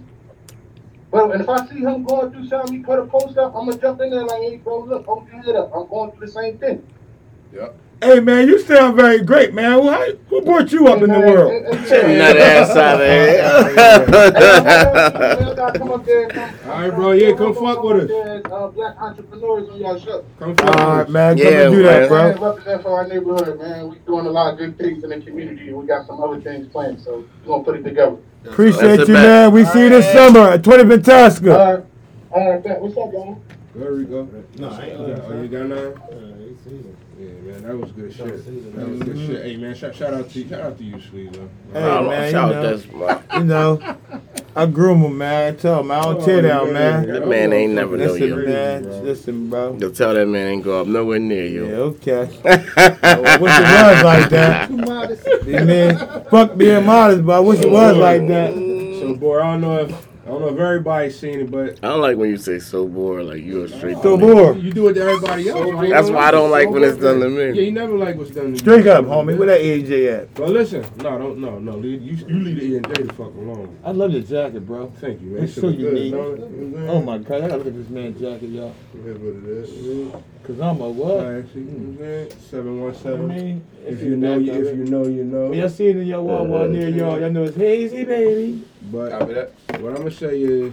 Speaker 11: But and if I see him going through something, he put a post up, I'm gonna jump in there like, hey, bro, look, hold your head up. I'm going through the same thing.
Speaker 7: Hey man, you sound very great, man. Who, how, who brought you up in the world?
Speaker 11: And- and-
Speaker 2: Get
Speaker 11: and-
Speaker 2: nut ass out of here.
Speaker 11: y'all gotta come up there, come- [LAUGHS]
Speaker 3: All right, bro, yeah, come fuck with us.
Speaker 11: uh, black entrepreneurs on y'all show.
Speaker 3: Come fuck
Speaker 7: All right, man. Come
Speaker 2: Yeah,
Speaker 7: and do that,
Speaker 2: man.
Speaker 7: bro.
Speaker 11: Man, represent for our neighborhood, man. We doing a lot of good things in the community, we got some other things planned. So we're gonna put it together.
Speaker 7: Appreciate
Speaker 2: That's
Speaker 7: you, man. We see you this summer at 20
Speaker 11: All
Speaker 7: Fantastica.
Speaker 11: right, all right, bet. what's up, y'all?
Speaker 3: There we go.
Speaker 12: No, I ain't
Speaker 3: Oh, you got none?
Speaker 12: Uh, ain't seen it.
Speaker 3: Yeah, man, that was good shit. That was good shit. Hey, man, shout, shout out to you. Shout out to you, Sleezo.
Speaker 7: Hey,
Speaker 2: Oh,
Speaker 7: man,
Speaker 2: shout
Speaker 7: you
Speaker 2: out
Speaker 7: know.
Speaker 2: that's my-
Speaker 7: You know, I groom him, man. I tell him I don't oh, tear down, man.
Speaker 2: That man ain't never know
Speaker 7: Listen,
Speaker 2: you.
Speaker 7: man. Listen, bro.
Speaker 2: You'll tell that man ain't go up nowhere near you.
Speaker 7: Yeah, [LAUGHS]
Speaker 2: you.
Speaker 7: okay. I wish it was like that. [LAUGHS]
Speaker 12: Too modest.
Speaker 7: You mean, fuck being modest, but I wish it was like that.
Speaker 3: So, boy, I don't know if I don't know if everybody's seen it, but
Speaker 2: I don't like when you say so bored, like you're a straight.
Speaker 7: So
Speaker 2: nigga.
Speaker 7: bored.
Speaker 3: you do it to everybody else. right?
Speaker 2: That's why I don't like when it's done to me.
Speaker 3: Yeah,
Speaker 2: me.
Speaker 3: you never like what's done to you.
Speaker 7: Straight up, homie. Where that AJ at?
Speaker 3: But listen, no, don't, no, no. leave- You, you leave the E and J the fuck alone.
Speaker 7: I love your jacket, bro.
Speaker 3: Thank you, man.
Speaker 7: It's so
Speaker 3: look good,
Speaker 7: unique.
Speaker 3: don't it? You know what I'm oh saying?
Speaker 7: Oh my god, I gotta look at this man's jacket, y'all.
Speaker 3: It is what it is.
Speaker 7: Cause I'm a
Speaker 3: All
Speaker 7: what?
Speaker 3: right, see, you know what I'm saying? Seven one
Speaker 7: I mean,
Speaker 3: If you know, you, if you know, you know.
Speaker 7: When y'all see it in your wall wall near y'all, y'all know it's hazy, baby.
Speaker 3: But
Speaker 6: Copy that.
Speaker 3: what I'm gonna say is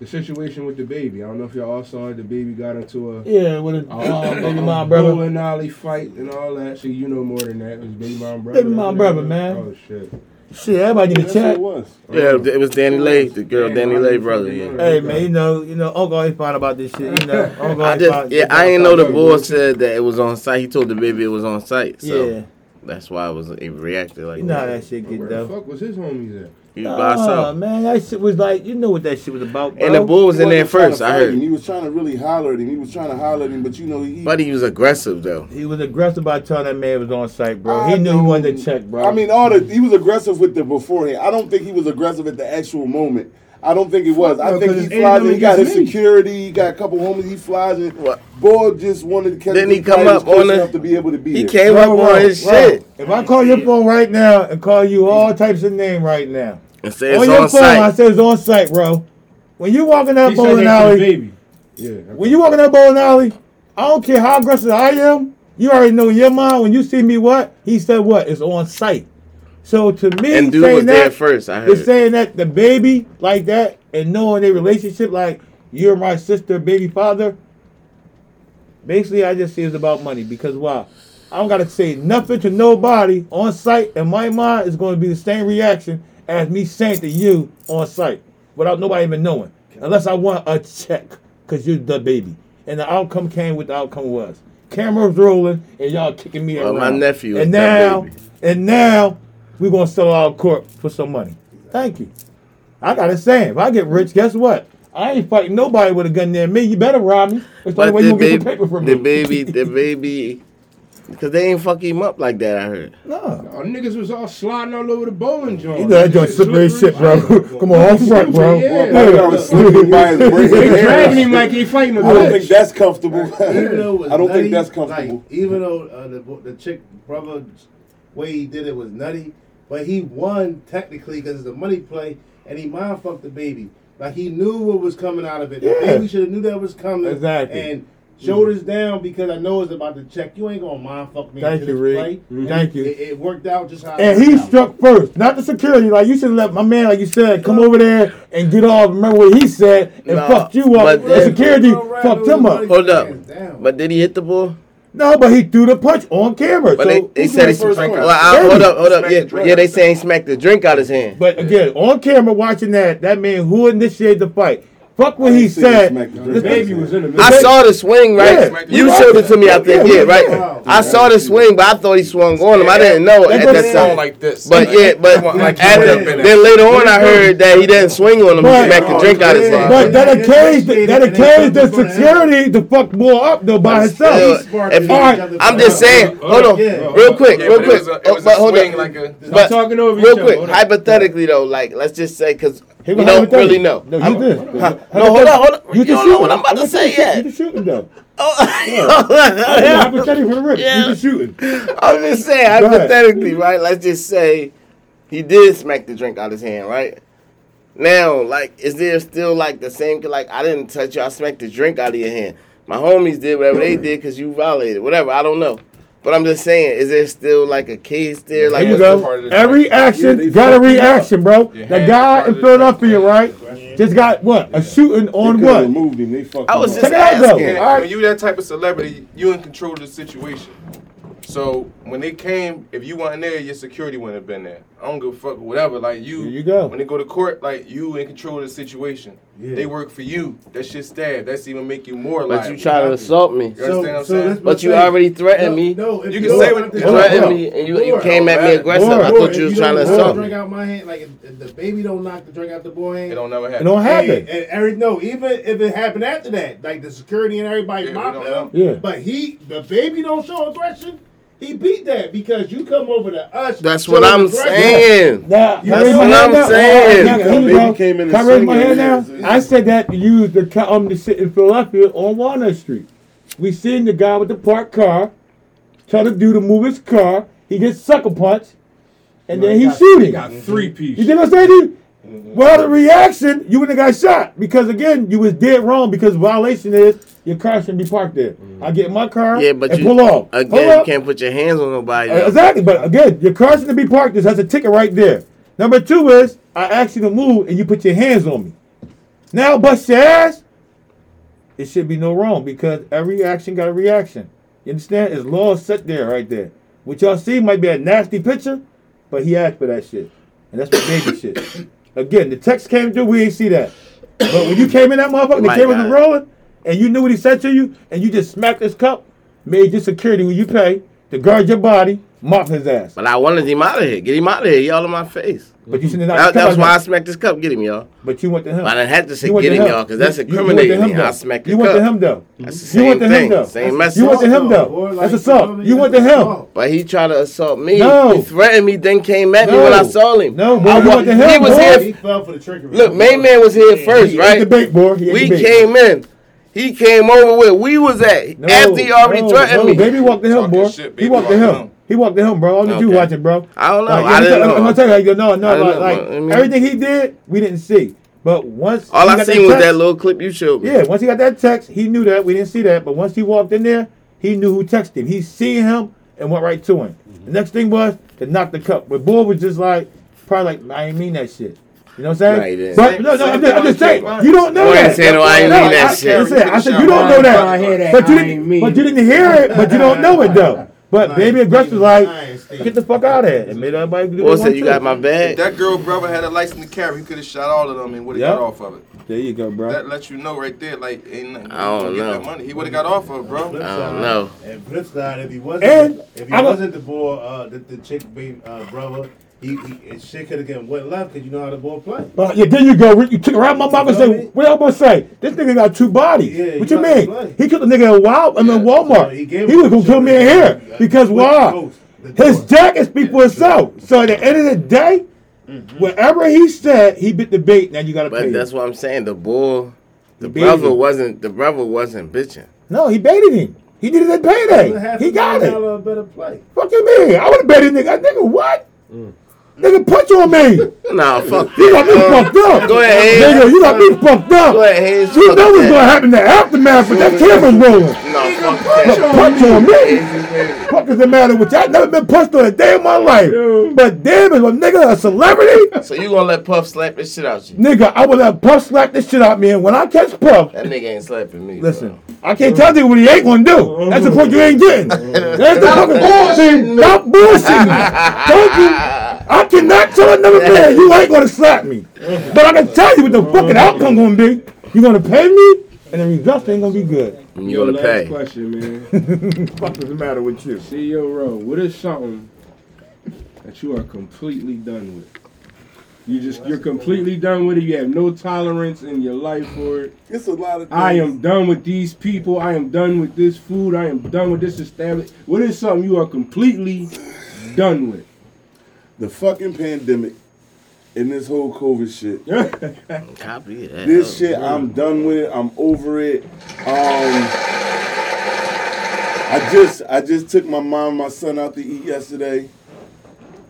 Speaker 3: the situation with the baby. I don't know if y'all all saw it. The baby got into a
Speaker 7: Yeah, with a
Speaker 3: uh,
Speaker 7: um, baby mom brother.
Speaker 3: bowling alley fight and all that. So you know more than that. It was baby mom brother.
Speaker 7: Baby mom brother, man.
Speaker 3: Oh shit.
Speaker 7: Shit, everybody need
Speaker 4: That's
Speaker 7: to
Speaker 4: what it
Speaker 7: check.
Speaker 4: was.
Speaker 2: Yeah, it was Danny Lay, the girl Danny Lay brother. Yeah.
Speaker 7: Hey man, you know, you know, Uncle always find about this shit. You know, [LAUGHS] Uncle
Speaker 2: I
Speaker 7: always
Speaker 2: just,
Speaker 7: find.
Speaker 2: yeah, I didn't know the boy said that it was on site. He told the baby it was on site, so
Speaker 7: Yeah,
Speaker 2: that's why I was it reacted like
Speaker 7: you know how
Speaker 2: that.
Speaker 7: that shit get
Speaker 3: Where the fuck was his homies at?
Speaker 2: He was by
Speaker 7: Oh
Speaker 2: himself.
Speaker 7: man, that shit was like, you know what that shit was about, bro.
Speaker 2: And the bull was
Speaker 4: He
Speaker 2: in there
Speaker 4: wasn't trying to
Speaker 2: first. I
Speaker 4: fight him.
Speaker 2: heard,
Speaker 4: He was trying to really holler at him. He was trying to holler at him, but you know, he.
Speaker 2: but he was aggressive though.
Speaker 7: He was aggressive by telling that man was on site, bro.
Speaker 4: I
Speaker 7: He knew he wanted to check, bro.
Speaker 4: I mean, all the he was aggressive with the beforehand. I don't think he was aggressive at the actual moment. I don't think it was. I
Speaker 3: think
Speaker 4: think
Speaker 3: 'cause
Speaker 4: he flies
Speaker 3: ain't
Speaker 4: in. He got his
Speaker 3: me.
Speaker 4: security. He got a couple homies. He flies in.
Speaker 2: What?
Speaker 4: Boy just wanted to catch.
Speaker 2: Didn't he come up
Speaker 4: close
Speaker 2: on the-
Speaker 4: enough to be able to be
Speaker 2: He
Speaker 4: there.
Speaker 2: came
Speaker 7: Bro,
Speaker 2: up
Speaker 7: bro,
Speaker 2: on his
Speaker 7: bro,
Speaker 2: shit
Speaker 7: If I call your phone right now and call you all types of name right now,
Speaker 2: and said
Speaker 7: on your
Speaker 2: on
Speaker 7: phone, I
Speaker 2: site.
Speaker 7: said it's on site, bro. When you walking that bowling
Speaker 3: that to the
Speaker 7: alley,
Speaker 3: baby. Yeah.
Speaker 7: when you walking that bowling alley, I don't care how aggressive I am. You already know in your mind when you see me what he said. What it's on site. So to me,
Speaker 2: And dude
Speaker 7: saying
Speaker 2: was there
Speaker 7: that,
Speaker 2: first. I heard.
Speaker 7: saying that the baby like that and knowing their relationship like you're my sister, baby father. Basically, I just say it's about money because why? I don't gotta say nothing to nobody on site, and my mind is going to be the same reaction as me saying to you on site without nobody even knowing, unless I want a check because you're the baby, and the outcome came what the outcome was. Cameras rolling and y'all kicking me
Speaker 2: Well,
Speaker 7: around.
Speaker 2: my nephew
Speaker 7: and now, and now we're gonna sell out court for some money. Thank you. I got to say, If I get rich, guess what? I ain't fighting nobody with a gun near me. You better rob me. That's the only way you gonna get the
Speaker 2: baby,
Speaker 7: paper from
Speaker 2: the
Speaker 7: me.
Speaker 2: baby, [LAUGHS] the baby, because they ain't fuck him up like that. I heard.
Speaker 7: no.
Speaker 3: Oh, niggas was all sliding all over the bowling joint.
Speaker 7: You know that joint slippery as shit, bro. [LAUGHS] Come on, on front, bro.
Speaker 3: Yeah.
Speaker 4: Boy, I was slipping by his brain.
Speaker 3: They dragging him like he fighting a
Speaker 4: I don't think that's comfortable.
Speaker 8: even though it was
Speaker 4: I don't
Speaker 8: nutty,
Speaker 4: think that's comfortable.
Speaker 8: Like, even though [LAUGHS] uh, the the chick brother way he did it was nutty, but he won technically because it's a money play, and he mind fucked the baby. Like he knew what was coming out of it.
Speaker 7: Yeah.
Speaker 8: The baby should have knew that was coming.
Speaker 7: Exactly.
Speaker 8: And shoulders down because I know it's about to check. You ain't gonna mind fuck me.
Speaker 7: Thank you,
Speaker 8: this
Speaker 7: Rick.
Speaker 8: play.
Speaker 7: Mhm. Thank you.
Speaker 8: It, it worked out just how.
Speaker 7: And
Speaker 8: worked
Speaker 7: he
Speaker 8: out.
Speaker 7: struck first, not the security. Like you should have let my man, like you said, come over there and get off. Remember what he said and
Speaker 2: Nah,
Speaker 7: fucked you up.
Speaker 2: but
Speaker 7: The
Speaker 2: then-
Speaker 7: security fucked him up.
Speaker 2: Hold up.
Speaker 8: hands.
Speaker 2: But did he hit the ball?
Speaker 7: No, but he threw the punch on camera.
Speaker 2: But
Speaker 7: so
Speaker 2: they, they said he smacked. Well, uh, hold up, hold up.
Speaker 6: Yeah, the
Speaker 2: yeah, they saying he smacked the drink out his hand.
Speaker 7: But again, on camera watching that, that man who initiated the fight. Fuck what he said.
Speaker 4: The
Speaker 3: baby was in the middle.
Speaker 2: I saw the swing, right?
Speaker 7: Yeah.
Speaker 2: You showed it to me after
Speaker 7: yeah,
Speaker 2: yeah, right?
Speaker 8: Wow.
Speaker 2: I saw the swing, but I thought he swung on him. I didn't know at that time.
Speaker 6: like this.
Speaker 2: But yeah, but then later on, I heard that he didn't swing on him.
Speaker 7: But,
Speaker 2: he smacked the drink out his hand.
Speaker 7: But that
Speaker 8: carries
Speaker 7: that
Speaker 8: carries
Speaker 7: the security to fuck more up though by himself.
Speaker 2: I'm just saying. Hold on, real quick, real quick. But hold on, but real quick. Hypothetically though, like let's just say because
Speaker 7: he
Speaker 2: you don't really know.
Speaker 7: No, you did.
Speaker 2: No, hold on, hold on.
Speaker 7: You,
Speaker 2: you
Speaker 7: can shoot.
Speaker 2: Know what I'm about to say
Speaker 7: yet. You can shooting though.
Speaker 2: Oh,
Speaker 7: yeah. [LAUGHS] for the.
Speaker 2: Yeah.
Speaker 7: You shooting.
Speaker 2: I'm just saying hypothetically, right? Let's just say he did smack the drink out of his hand, right? Now, like, is there still like the same? Like, I didn't touch you. I smacked the drink out of your hand. My homies did whatever they did because you violated. Whatever. I don't know. But I'm just saying, is there still like a case there? Like
Speaker 7: there you go. Every action
Speaker 3: yeah,
Speaker 7: got a reaction, bro. The guy in Philadelphia, right? Just got what yeah. a shooting on what?
Speaker 4: Him. They fucked
Speaker 2: I was
Speaker 4: him
Speaker 2: just
Speaker 7: Check
Speaker 2: asking.
Speaker 6: When you that type of celebrity, you in control of the situation. So when they came, if you weren't there, your security wouldn't have been there. I don't give a fuck whatever. Like you,
Speaker 7: Here you go.
Speaker 6: When they go to court, like you in control of the situation.
Speaker 8: Yeah.
Speaker 6: They work for you. That's just stab. That's even make you more.
Speaker 2: But you try to assault me.
Speaker 6: You so, understand what I'm saying?
Speaker 2: But you
Speaker 8: saying.
Speaker 2: already threatened
Speaker 8: no,
Speaker 2: me.
Speaker 8: No,
Speaker 6: you can say what
Speaker 2: threatened me, and you,
Speaker 8: Lord, you
Speaker 2: came at me aggressive. I thought you was trying to assault me.
Speaker 8: Drink out my hand. Like if, if the baby don't knock the drink out the boy hand.
Speaker 6: It don't never happen.
Speaker 7: It don't happen.
Speaker 8: And, and no, even if it happened after that, like the security and everybody mopped.
Speaker 7: Yeah.
Speaker 8: But he, the baby don't show aggression. He beat that because you come over to us.
Speaker 2: That's what I'm saying.
Speaker 7: Now, you That's
Speaker 2: what I'm
Speaker 7: now?
Speaker 2: saying.
Speaker 7: You
Speaker 4: came in
Speaker 7: can I raise my hand now? I said that to you to come to sit in Philadelphia on Walnut Street. We seen the guy with the parked car tell the dude to move his car. He gets sucker punched, and well, then he, he shooting.
Speaker 3: He got three piece.
Speaker 7: You did what I'm dude? Mm-hmm. Well, the reaction, you wouldn't have got shot because again, you was dead wrong because violation is your car shouldn't be parked there. Mm-hmm. I get my car
Speaker 2: yeah, but you,
Speaker 7: pull off.
Speaker 2: Again,
Speaker 7: pull
Speaker 2: you can't put your hands on nobody.
Speaker 7: Uh, exactly. But again, your car shouldn't be parked. This has a ticket right there. Number two is I ask you to move and you put your hands on me. Now bust your ass. It should be no wrong because every action got a reaction. You understand? It's law set there right there. What y'all see might be a nasty picture, but he asked for that shit. And that's what baby shit. [COUGHS] Again, the text came through, we didn't see that. But when you came in that motherfucker, the
Speaker 2: camera
Speaker 7: was rolling, and you knew what he said to you, and you just smacked his cup, made your security when you pay to guard your body, mop his ass.
Speaker 2: But I wanted him out of here. Get him out of here. Y'all in my face.
Speaker 7: But you should not.
Speaker 2: That, that's why I smacked his cup. Get him, y'all.
Speaker 7: But you went to him.
Speaker 2: But I didn't have to say get him,
Speaker 7: him,
Speaker 2: y'all, because that's
Speaker 7: incriminating. You,
Speaker 2: you
Speaker 7: him,
Speaker 2: I smacked his cup.
Speaker 7: You went to him though.
Speaker 2: That's the same
Speaker 7: you went to
Speaker 2: thing.
Speaker 7: Him, though.
Speaker 2: Same message.
Speaker 7: You went to him though. That's assault. You went to him.
Speaker 2: But he tried to assault me.
Speaker 7: No.
Speaker 2: He threatened me, then came at me when I saw him.
Speaker 7: No, boy.
Speaker 2: I,
Speaker 7: went to him.
Speaker 2: He was
Speaker 7: boy.
Speaker 2: here.
Speaker 8: He fell for the trickery.
Speaker 2: Look, Mayman was here first, right?
Speaker 7: Debate, boy.
Speaker 2: We came in. He came over where we was at
Speaker 7: no,
Speaker 2: after he already
Speaker 7: no,
Speaker 2: threatened
Speaker 7: no.
Speaker 2: me.
Speaker 7: Baby walked to him, boy.
Speaker 6: Shit,
Speaker 7: he walked to him.
Speaker 6: him.
Speaker 7: He walked to him, bro. All okay. you
Speaker 2: watch
Speaker 7: it, bro?
Speaker 2: I don't know.
Speaker 7: Like,
Speaker 2: I didn't know.
Speaker 7: I'm gonna tell you, no, no, like, like
Speaker 2: I mean,
Speaker 7: everything he did, we didn't see. But once
Speaker 2: all I seen that
Speaker 7: was
Speaker 2: that little clip you showed me.
Speaker 7: Yeah, once he got that text, he knew that we didn't see that. But once he walked in there, he knew who texted him. He seen him and went right to him. Mm-hmm. The next thing was to knock the cup. But boy was just like, probably like, I ain't mean that shit. You know what I'm saying? But no, no, I'm just, I'm just saying you don't know that.
Speaker 2: Oh, I ain't
Speaker 7: no,
Speaker 2: I, that
Speaker 7: I,
Speaker 2: shit.
Speaker 7: I said, I said you don't know that. But you didn't. But you didn't hear it. But you don't know it though. But Baby Aggressive was like, get the fuck out of here. And made everybody do Well,
Speaker 2: you got my bag.
Speaker 6: If that girl brother had a license to carry, he could have shot all of them and would have
Speaker 7: yep.
Speaker 6: got off of it.
Speaker 7: There you go, bro.
Speaker 6: That lets you know right there, like, ain't nothing.
Speaker 2: I don't know.
Speaker 6: That money. He would have got off of it, bro.
Speaker 2: I don't side, know.
Speaker 8: And flip side, if he wasn't,
Speaker 7: and
Speaker 8: if he
Speaker 7: I
Speaker 8: wasn't the boy, uh, the, the chick baby, uh, brother, he, he shit could have gotten wet left because you know how the ball play.
Speaker 7: But yeah, there you go. You took around my mouth and say,
Speaker 8: mean?
Speaker 7: "What am gonna say? This nigga got two bodies.
Speaker 8: Yeah,
Speaker 7: what
Speaker 8: you,
Speaker 7: mean? He killed the nigga at Wild. and mean
Speaker 6: yeah,
Speaker 7: Walmart.
Speaker 8: He,
Speaker 7: he was gonna kill me in here because why? His jacket speaks for itself. [LAUGHS] So at the end of the day, mm-hmm. whatever he said, he bit the bait. Now you gotta.
Speaker 2: But
Speaker 7: pay
Speaker 2: that's him. what I'm saying. The bull, the
Speaker 7: he
Speaker 2: brother wasn't. The brother wasn't bitching.
Speaker 7: No, he baited him. He did it at payday. He got it.
Speaker 8: A Better play.
Speaker 7: Fuck you, mean? I would have bet nigga. Nigga, what? Mm. Nigga, punch on me.
Speaker 2: Nah, fuck.
Speaker 7: You got me fucked up.
Speaker 2: Go ahead, Hayes.
Speaker 7: Nigga, you got me fucked up.
Speaker 2: Go ahead, Hayes.
Speaker 7: You know what's gonna happen in the aftermath when that camera's rolling.
Speaker 2: No, fuck Look,
Speaker 7: punch on me. Fuck is the matter with you? I never been punched on a day in my life. But damn, it, a nigga a celebrity?
Speaker 2: So you gonna let Puff slap this shit out you?
Speaker 7: Nigga, I will let Puff slap this shit out me, and when I catch Puff,
Speaker 2: that nigga ain't slapping me.
Speaker 7: Listen,
Speaker 2: bro.
Speaker 7: I can't tell you what he ain't gonna do. That's the point you ain't getting. [LAUGHS] That's the fucking bullshit. Stop bullshitting. [LAUGHS] Don't you? I cannot tell another [LAUGHS] man you ain't gonna slap me. But I can tell you what the fucking outcome gonna be. You gonna pay me, and the result ain't gonna be good.
Speaker 2: You
Speaker 3: Yo,
Speaker 2: gonna pay.
Speaker 3: last
Speaker 2: pay.
Speaker 3: question, man. [LAUGHS]
Speaker 7: What is the matter with you?
Speaker 3: CEO Row, what is something that you are completely done with? You just you're completely done with it. You have no tolerance in your life for it.
Speaker 4: It's a lot of. Things.
Speaker 3: I am done with these people. I am done with this food. I am done with this establishment. What is something you are completely done with?
Speaker 4: The fucking pandemic and this whole COVID shit.
Speaker 2: Copy that.
Speaker 4: This shit, I'm done with it. I'm over it. Um, I just, I just took my mom, and my son out to eat yesterday.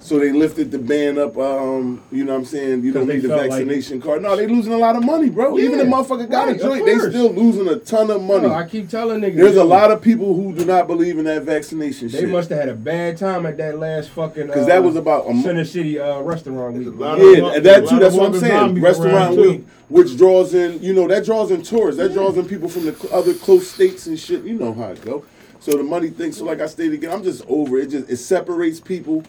Speaker 4: So they lifted the ban up. Um, you know what I'm saying? You don't need the
Speaker 3: felt like-
Speaker 4: vaccination card. No, they losing a lot of money, bro. Even the motherfucker got
Speaker 3: right,
Speaker 4: a joint. They still losing a ton of money.
Speaker 3: No, I keep telling niggas.
Speaker 4: There's a lot of people who do not believe in that vaccination
Speaker 3: They
Speaker 4: shit.
Speaker 3: must have had a bad time at that last fucking.
Speaker 4: Because
Speaker 3: uh,
Speaker 4: that was about a mo-
Speaker 3: Center City uh, restaurant week.
Speaker 8: lot of-
Speaker 4: Yeah, and that too. That's what I'm saying. Restaurant week, which draws in, you know, that draws in tourists. That draws in people from the other close states and shit. You know how it go. So the money thing. So like I stated again, I'm just over it. it just it separates people.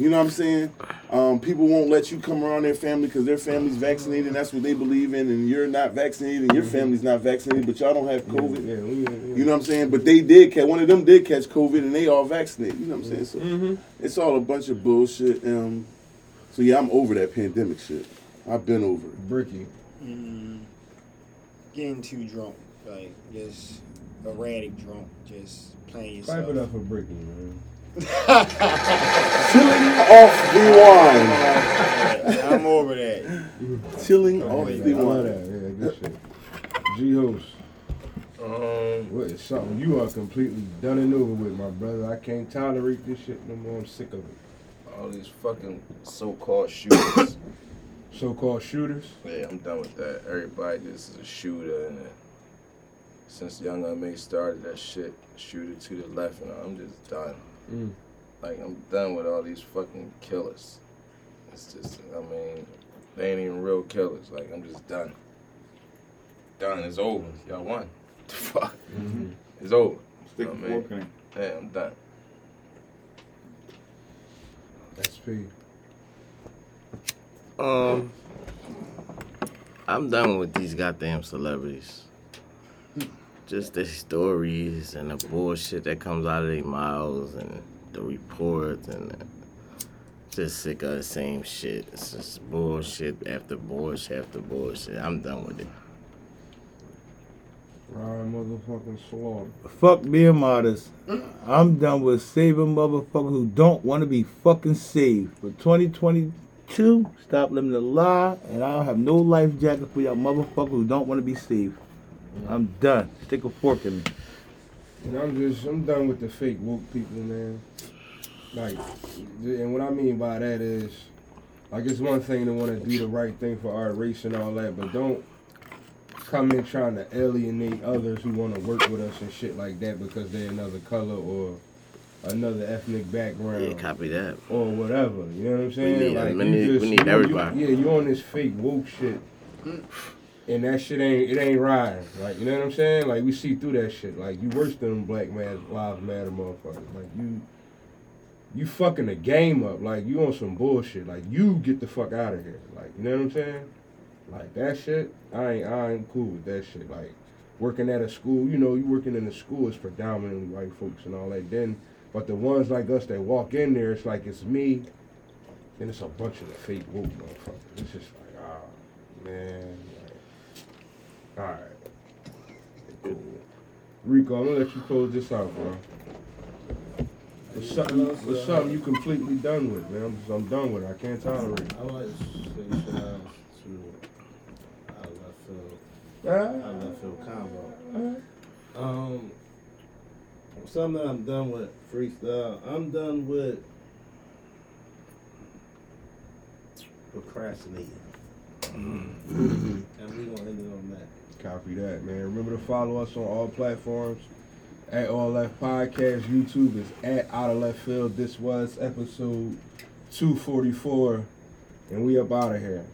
Speaker 4: You know what I'm saying? Um, people won't let you come around their family because their family's vaccinated. and That's what they believe in, and you're not vaccinated, and your family's not vaccinated, but y'all don't have COVID.
Speaker 3: Yeah, we, yeah.
Speaker 4: You know what I'm saying? But they did catch one of them did catch COVID, and they all vaccinated. You know what I'm saying? So it's all a bunch of bullshit. Um, so yeah, I'm over that pandemic shit. I've been over it.
Speaker 3: Bricky.
Speaker 5: Mm, getting too drunk, like just erratic drunk, just playing
Speaker 3: Pipe
Speaker 5: yourself.
Speaker 3: it up for Bricky, man.
Speaker 4: Tilling off the wine.
Speaker 5: I'm over that.
Speaker 4: Tilling off
Speaker 5: yeah,
Speaker 4: the
Speaker 3: I love
Speaker 4: wine.
Speaker 3: that. Yeah, good shit. G host.
Speaker 6: Um,
Speaker 3: What is something you are completely done and over with, my brother? I can't tolerate this shit no more. I'm sick of it.
Speaker 6: all these fucking so-called shooters. [COUGHS]
Speaker 3: So-called shooters.
Speaker 6: yeah, I'm done with that. Everybody just is a shooter, and uh, since Young M.A. started that shit, shooter to the left, and I'm just done.
Speaker 3: Mm.
Speaker 6: Like I'm done with all these fucking killers. It's just, I mean, they ain't even real killers. Like I'm just done. Done. It's over. Y'all won. The fuck.
Speaker 3: Mm-hmm.
Speaker 6: It's over.
Speaker 7: Stick
Speaker 6: I
Speaker 7: a
Speaker 6: mean,
Speaker 7: fork in it.
Speaker 6: Yeah, I'm done.
Speaker 3: SP.
Speaker 2: Um, I'm done with these goddamn celebrities. Just the stories and the bullshit that comes out of their mouths and the reports and just sick of the same shit. It's just bullshit after bullshit after bullshit. I'm done with it.
Speaker 3: Ryan motherfucking Slaughter.
Speaker 7: Fuck being modest. I'm done with saving motherfuckers who don't want to be fucking saved. For 2022, stop living a lie, and I don't have no life jacket for y'all motherfuckers who don't want to be saved. I'm done. Stick a fork in me.
Speaker 3: And I'm just, I'm done with the fake woke people, man. Like, and what I mean by that is, like, it's one thing to want to do the right thing for our race and all that, but don't come in trying to alienate others who want to work with us and shit like that because they're another color or another ethnic background.
Speaker 2: Yeah, copy that.
Speaker 3: or whatever. You know what I'm saying?
Speaker 2: need-
Speaker 3: like
Speaker 2: we
Speaker 3: you
Speaker 2: need- we need
Speaker 3: you, you-
Speaker 2: everybody.
Speaker 3: yeah, you're on this fake woke shit, mm. And that shit ain't it ain't riding. Like you know what I'm saying? Like we see through that shit. Like you worse than Black man, Lives Matter motherfuckers. Like you, you fucking the game up. Like you on some bullshit. Like you get the fuck out of here. Like you know what I'm saying? Like that shit, I ain't I ain't cool with that shit. Like working at a school, you know, you working in a school is predominantly white folks and all that. Then, but the ones like us that walk in there, it's like it's me. and it's a bunch of the fake woke motherfuckers. It's just like, ah, man. All right. Rico, I'm gonna let you close this out, bro. It's something, what's something you completely done with, man? I'm, just, I'm done with it. I can't tolerate it.
Speaker 8: I like to say shout out to I left field, I left field combo. Um, something that I'm done with freestyle. I'm done with procrastinating, and we gonna end it on that.
Speaker 3: Copy that, man. Remember to follow us on all platforms. At All Left Podcast, YouTube is at Out of Left Field. This was episode 244, and we up out of here.